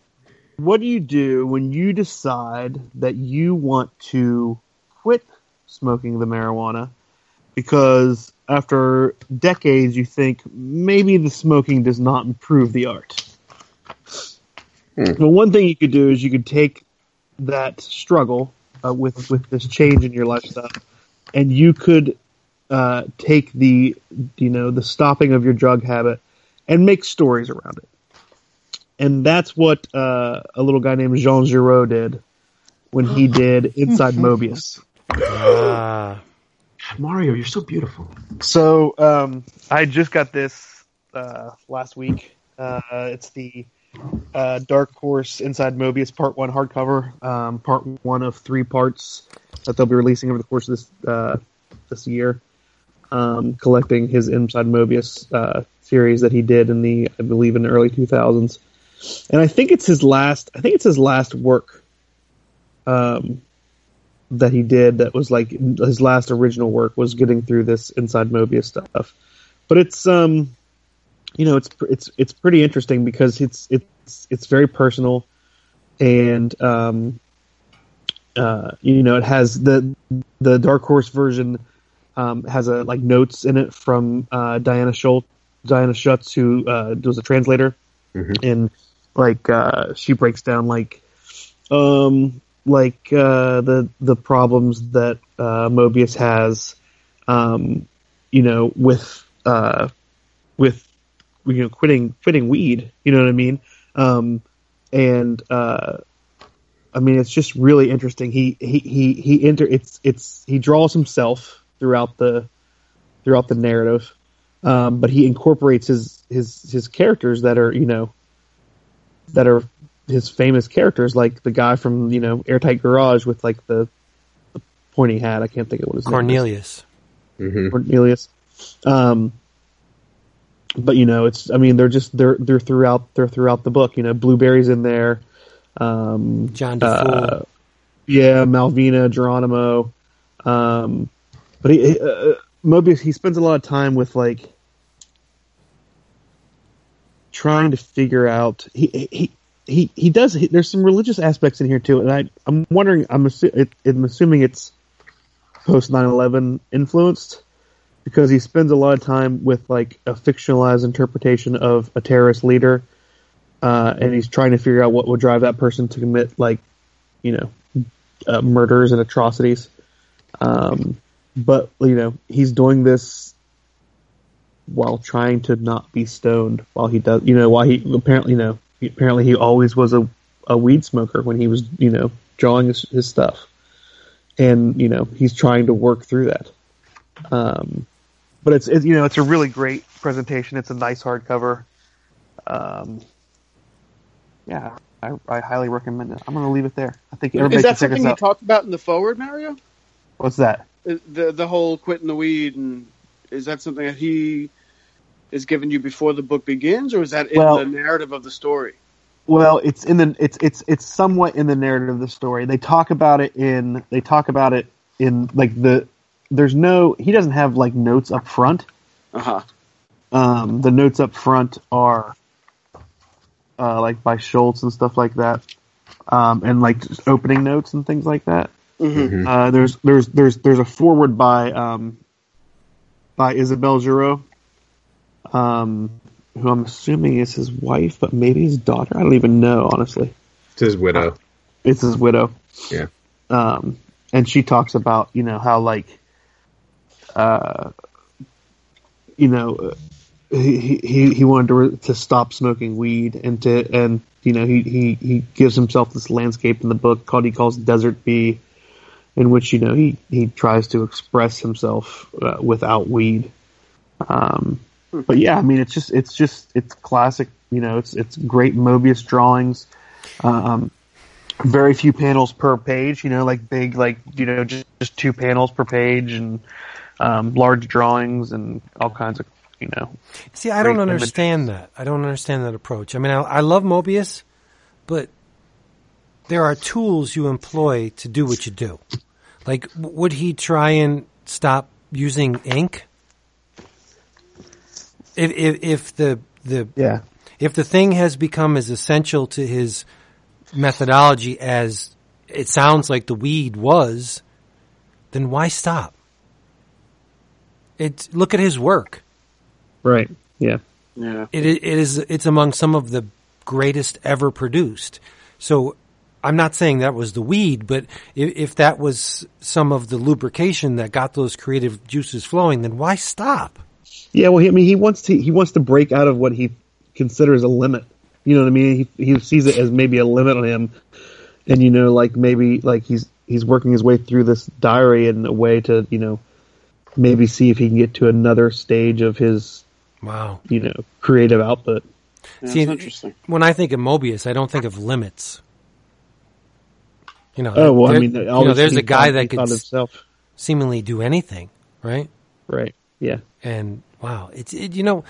F: what do you do when you decide that you want to quit smoking the marijuana because after decades you think maybe the smoking does not improve the art? Well, one thing you could do is you could take that struggle uh, with with this change in your lifestyle, and you could uh, take the you know the stopping of your drug habit and make stories around it and that's what uh, a little guy named Jean Giraud did when he did Inside [laughs] Moebius.
B: Ah.
E: Mario, you're so beautiful.
F: So um, I just got this uh, last week. Uh, it's the uh, Dark Horse Inside Moebius Part One hardcover, um, Part One of three parts that they'll be releasing over the course of this uh, this year. Um, collecting his Inside Moebius uh, series that he did in the, I believe, in the early 2000s, and I think it's his last. I think it's his last work. Um, that he did that was like his last original work was getting through this inside Moebius stuff. But it's um you know it's it's it's pretty interesting because it's it's it's very personal and um uh you know it has the the Dark Horse version um has a like notes in it from uh Diana Schultz Diana Schutz who uh was a translator and like uh she breaks down like um like uh, the the problems that uh, Moebius has, um, you know, with uh, with you know quitting quitting weed. You know what I mean? Um, and uh, I mean, it's just really interesting. He he he he it's it's he draws himself throughout the throughout the narrative, um, but he incorporates his his his characters that are you know that are his famous characters, like the guy from you know Airtight Garage with like the, the pointy hat. I can't think of what his
B: Cornelius.
F: name is. Cornelius. Um, but you know, it's I mean they're just they're they're throughout they're throughout the book. You know, blueberries in there. Um,
B: John Difool.
F: uh, Yeah, Malvina, Geronimo. Um, but he, uh, Mobius, he spends a lot of time with like trying to figure out. He he he he does. He, there's some religious aspects in here too, and I I'm wondering. I'm, assu- it, I'm assuming it's post 9/11 influenced because he spends a lot of time with like a fictionalized interpretation of a terrorist leader, uh, and he's trying to figure out what would drive that person to commit like you know uh, murders and atrocities. Um, but you know he's doing this while trying to not be stoned while he does you know while he apparently you know he, apparently he always was a, a weed smoker when he was you know drawing his, his stuff. And you know he's trying to work through that. Um, but it's, it's you know it's a really great presentation. It's a nice hardcover. Um, yeah I, I highly recommend it. I'm going to leave it there. I think everybody
D: Is
F: can
D: that
F: check
D: something
F: us
D: you
F: out.
D: talked about in the forward, Mario?
F: what's that?
D: The the whole quitting the weed and is that something that he is giving you before the book begins, or is that in
F: Well-
D: the narrative of the story?
F: Well, it's in the it's it's it's somewhat in the narrative of the story. They talk about it in they talk about it in like the there's no he doesn't have like notes up front.
D: Uh huh.
F: Um, the notes up front are uh, like by Schultz and stuff like that, um, and like just opening notes and things like that.
D: hmm
F: Uh, there's there's there's there's a forward by um, by Isabelle Giroux, um, who I'm assuming is his wife, but maybe his daughter. I don't even know honestly.
E: It's his widow.
F: It's his widow.
E: Yeah.
F: Um, and she talks about you know how like, uh, you know, he he he wanted to re- to stop smoking weed and to and you know he he he gives himself this landscape in the book called he calls Desert B, in which you know he he tries to express himself uh, without weed. Um, but yeah, I mean it's just it's just it's classic. You know, it's it's great Moebius drawings. Um, very few panels per page. You know, like big, like you know, just just two panels per page, and um, large drawings and all kinds of you know.
B: See, I don't understand that. I don't understand that approach. I mean, I, I love Moebius, but there are tools you employ to do what you do. Like, would he try and stop using ink? If, if, if the the
F: Yeah,
B: if the thing has become as essential to his methodology as it sounds like the weed was, then why stop? It look at his work.
F: right. Yeah,
D: Yeah.
B: It, it is it's among some of the greatest ever produced. So I'm not saying that was the weed, but if, if that was some of the lubrication that got those creative juices flowing, then why stop?
F: Yeah. Well, he, I mean, he wants to he wants to break out of what he considers a limit. You know what I mean? He he sees it as maybe a limit on him, and you know, like maybe like he's he's working his way through this diary in a way to you know maybe see if he can get to another stage of his
B: Wow.
F: you know creative output.
D: That's
B: See,
D: interesting.
B: When I think of Moebius, I don't think of limits. You know,
F: Oh well, I mean,
B: you know, there's a guy
F: thought-
B: that
F: he
B: could
F: himself
B: seemingly do anything, right?
F: right. Yeah,
B: And wow, it's it, you know,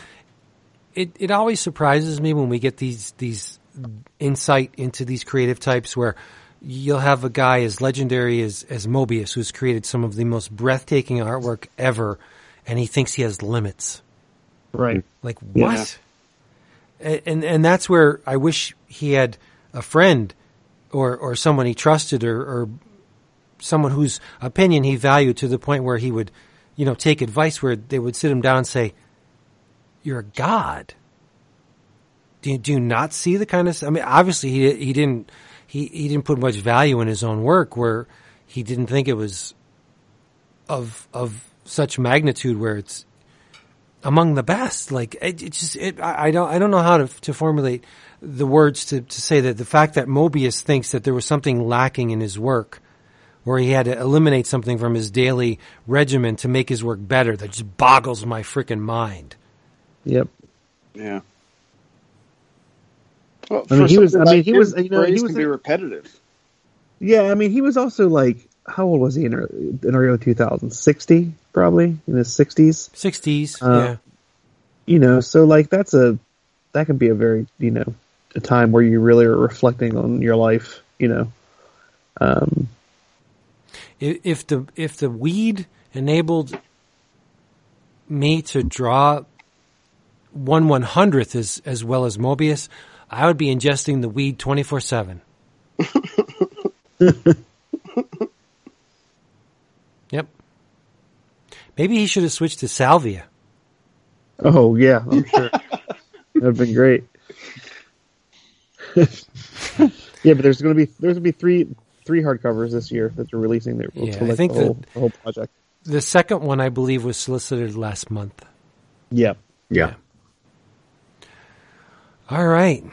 B: it it always surprises me when we get these these insight into these creative types where you'll have a guy as legendary as as Moebius who's created some of the most breathtaking artwork ever, and he thinks he has limits.
F: right.
B: Like what? A- And and that's where I wish he had a friend or or someone he trusted or, or someone whose opinion he valued to the point where he would, you know, take advice where they would sit him down and say, "You're a god." Do you, do you not see the kind of? I mean, obviously he he didn't he he didn't put much value in his own work where he didn't think it was of of such magnitude where it's among the best. Like it, it just, it, I, I don't, I don't know how to to formulate the words to to say that the fact that Moebius thinks that there was something lacking in his work, where he had to eliminate something from his daily regimen to make his work better, that just boggles my freaking mind.
F: Yep.
D: Yeah. Well,
F: I mean, he was- I mean, he was- you know, he
D: praise
F: was
D: can be repetitive.
F: Yeah, I mean, he was also like, how old was he in, early- in early 2000s? 60, probably in his 60s.
B: Sixties,
F: Uh,
B: yeah.
F: You know, so like that's a that can be a very you know a time where you really are reflecting on your life. You know, um,
B: if, if the if the weed enabled me to draw one one hundredth as as well as Moebius, I would be ingesting the weed twenty four seven. [laughs] Yep. Maybe he should have switched to salvia.
F: Oh yeah, I'm [laughs] sure. That'd been great. [laughs] yeah, but there's gonna be there's gonna be three three hardcovers this year that they're releasing. That
B: Yeah, I think
F: the whole, the whole project.
B: The second one, I believe, was solicited last month.
F: Yep.
E: Yeah.
B: All right.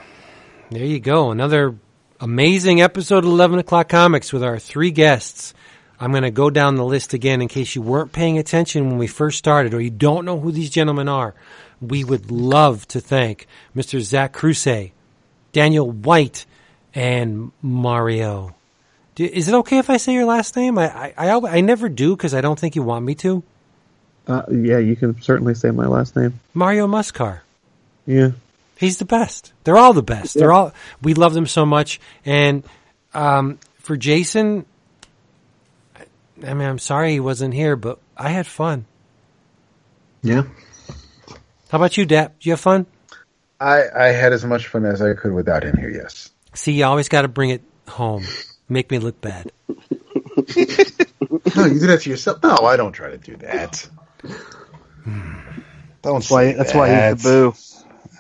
B: There you go. Another amazing episode of 11 o'clock comics with our three guests. I'm going to go down the list again in case you weren't paying attention when we first started or you don't know who these gentlemen are. We would love to thank Mr. Zach Crusay, Daniel White, and Mario. Do- Is it okay if I say your last name? I, I, I, I never do because I don't think you want me to.
F: Uh, yeah, you can certainly say my last name.
B: Mario Muscar.
F: Yeah.
B: He's the best. They're all the best. They're all. We love them so much. And um, for Jason, I- I mean, I'm sorry he wasn't here, but I had fun.
E: Yeah.
B: How about you, Dap? Did you have fun?
C: I, I had as much fun as I could without him here. Yes.
B: See, you always got to bring it home. Make me look bad. [laughs]
C: No, you do that to yourself. No, I don't try to do that. Hmm. Don't
F: That's why. That's why he's the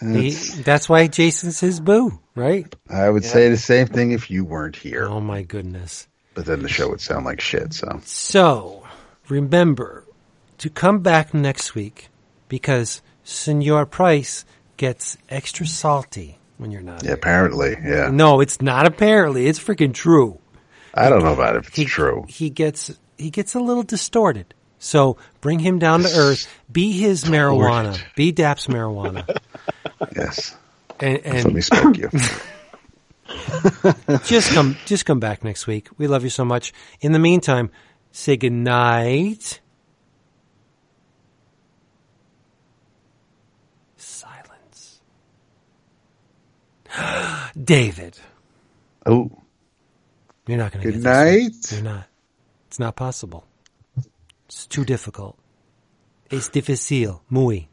F: boo.
B: He, that's why Jason's his boo, right?
C: I would say the same thing if you weren't here,
B: Oh my goodness.
C: but then the show would sound like shit. So
B: So, remember to come back next week because Senor Price gets extra salty when you're not.
C: yeah, apparently, yeah.
B: No, it's not apparently. It's freaking true.
C: I don't know about if it's
B: He,
C: true.
B: He gets he gets a little distorted. So bring him down to earth. Be his marijuana. Be Dap's marijuana.
C: Yes,
B: And, and
C: let me smoke you. [laughs]
B: just come just come back next week. We love you so much. In the meantime, say good night. Silence. [gasps] David,
C: Oh,
B: you're not going to
C: good
B: get this one.
C: night.
B: You're not. It's not possible. It's too difficult. Es difícil. Muy.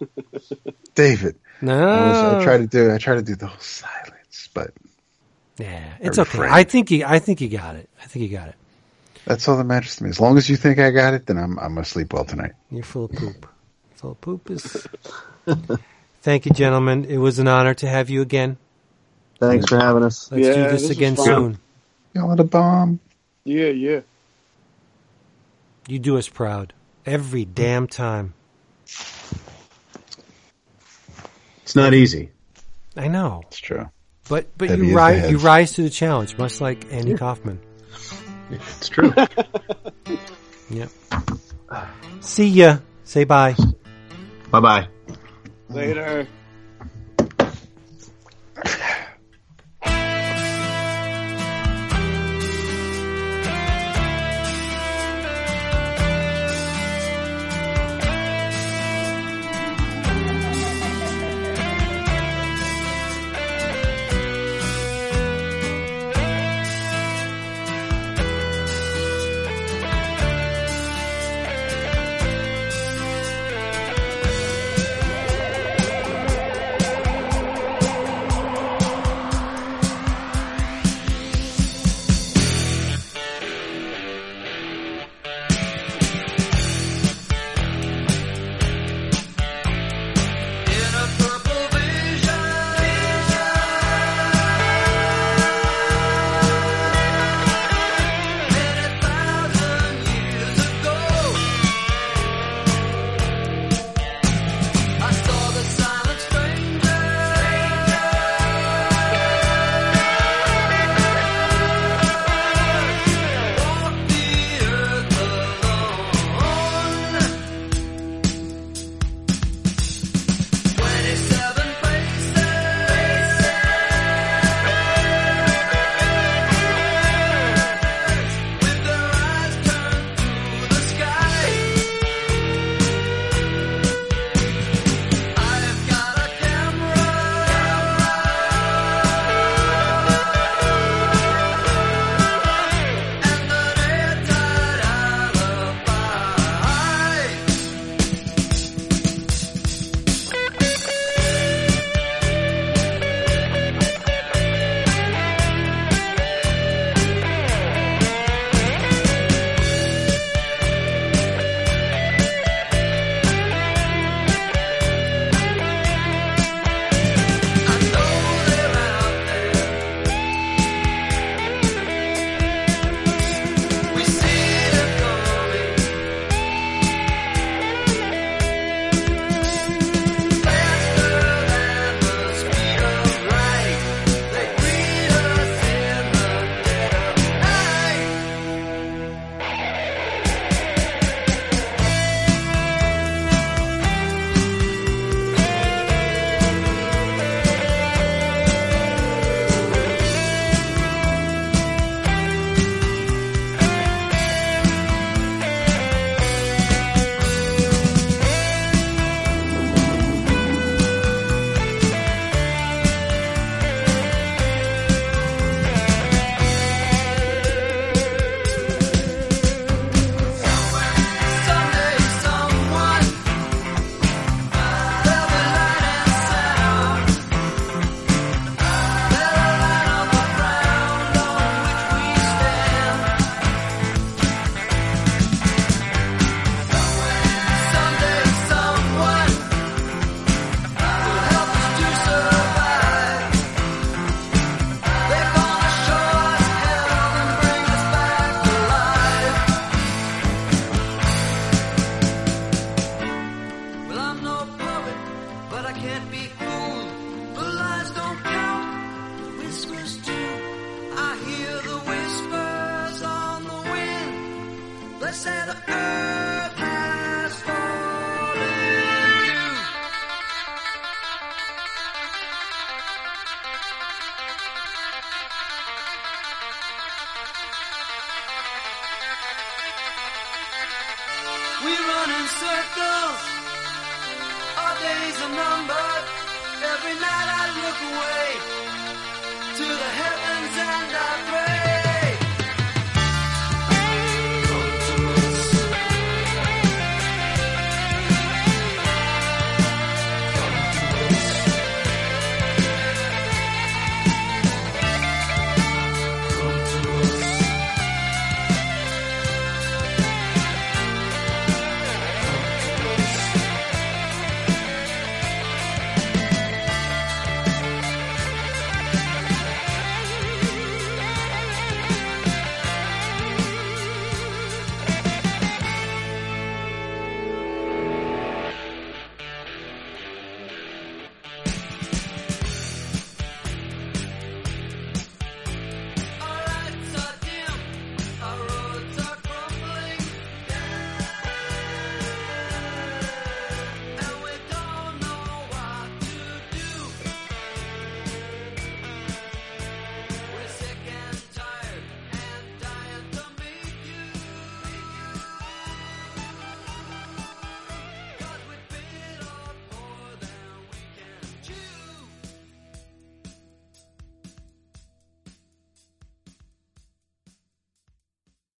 B: [laughs]
C: David.
B: No.
C: I, was, I try to do. I try to do the whole silence, but
B: Yeah, it's
C: I
B: okay.
C: refrain.
B: I think you. I think you got it. I think you got it.
C: that's all that matters to me. As long as you think I got it, then I'm I'm gonna sleep well tonight.
B: You're full of poop. Full of poop is. [laughs] Thank you, gentlemen. It was an honor to have you again.
F: Thanks for having us.
B: Let's
D: Yeah,
B: do
D: this
B: this again soon.
C: Y'all at a bomb.
D: Yeah, yeah.
B: You do us proud every damn time.
E: It's not easy.
B: I know,
C: It's true.
B: but but
C: Heavy
B: you rise you rise to the challenge, much like Andy Kaufman.
E: It's true. [laughs]
B: Yep. See ya. Say bye.
E: bye bye.
D: Later. [laughs]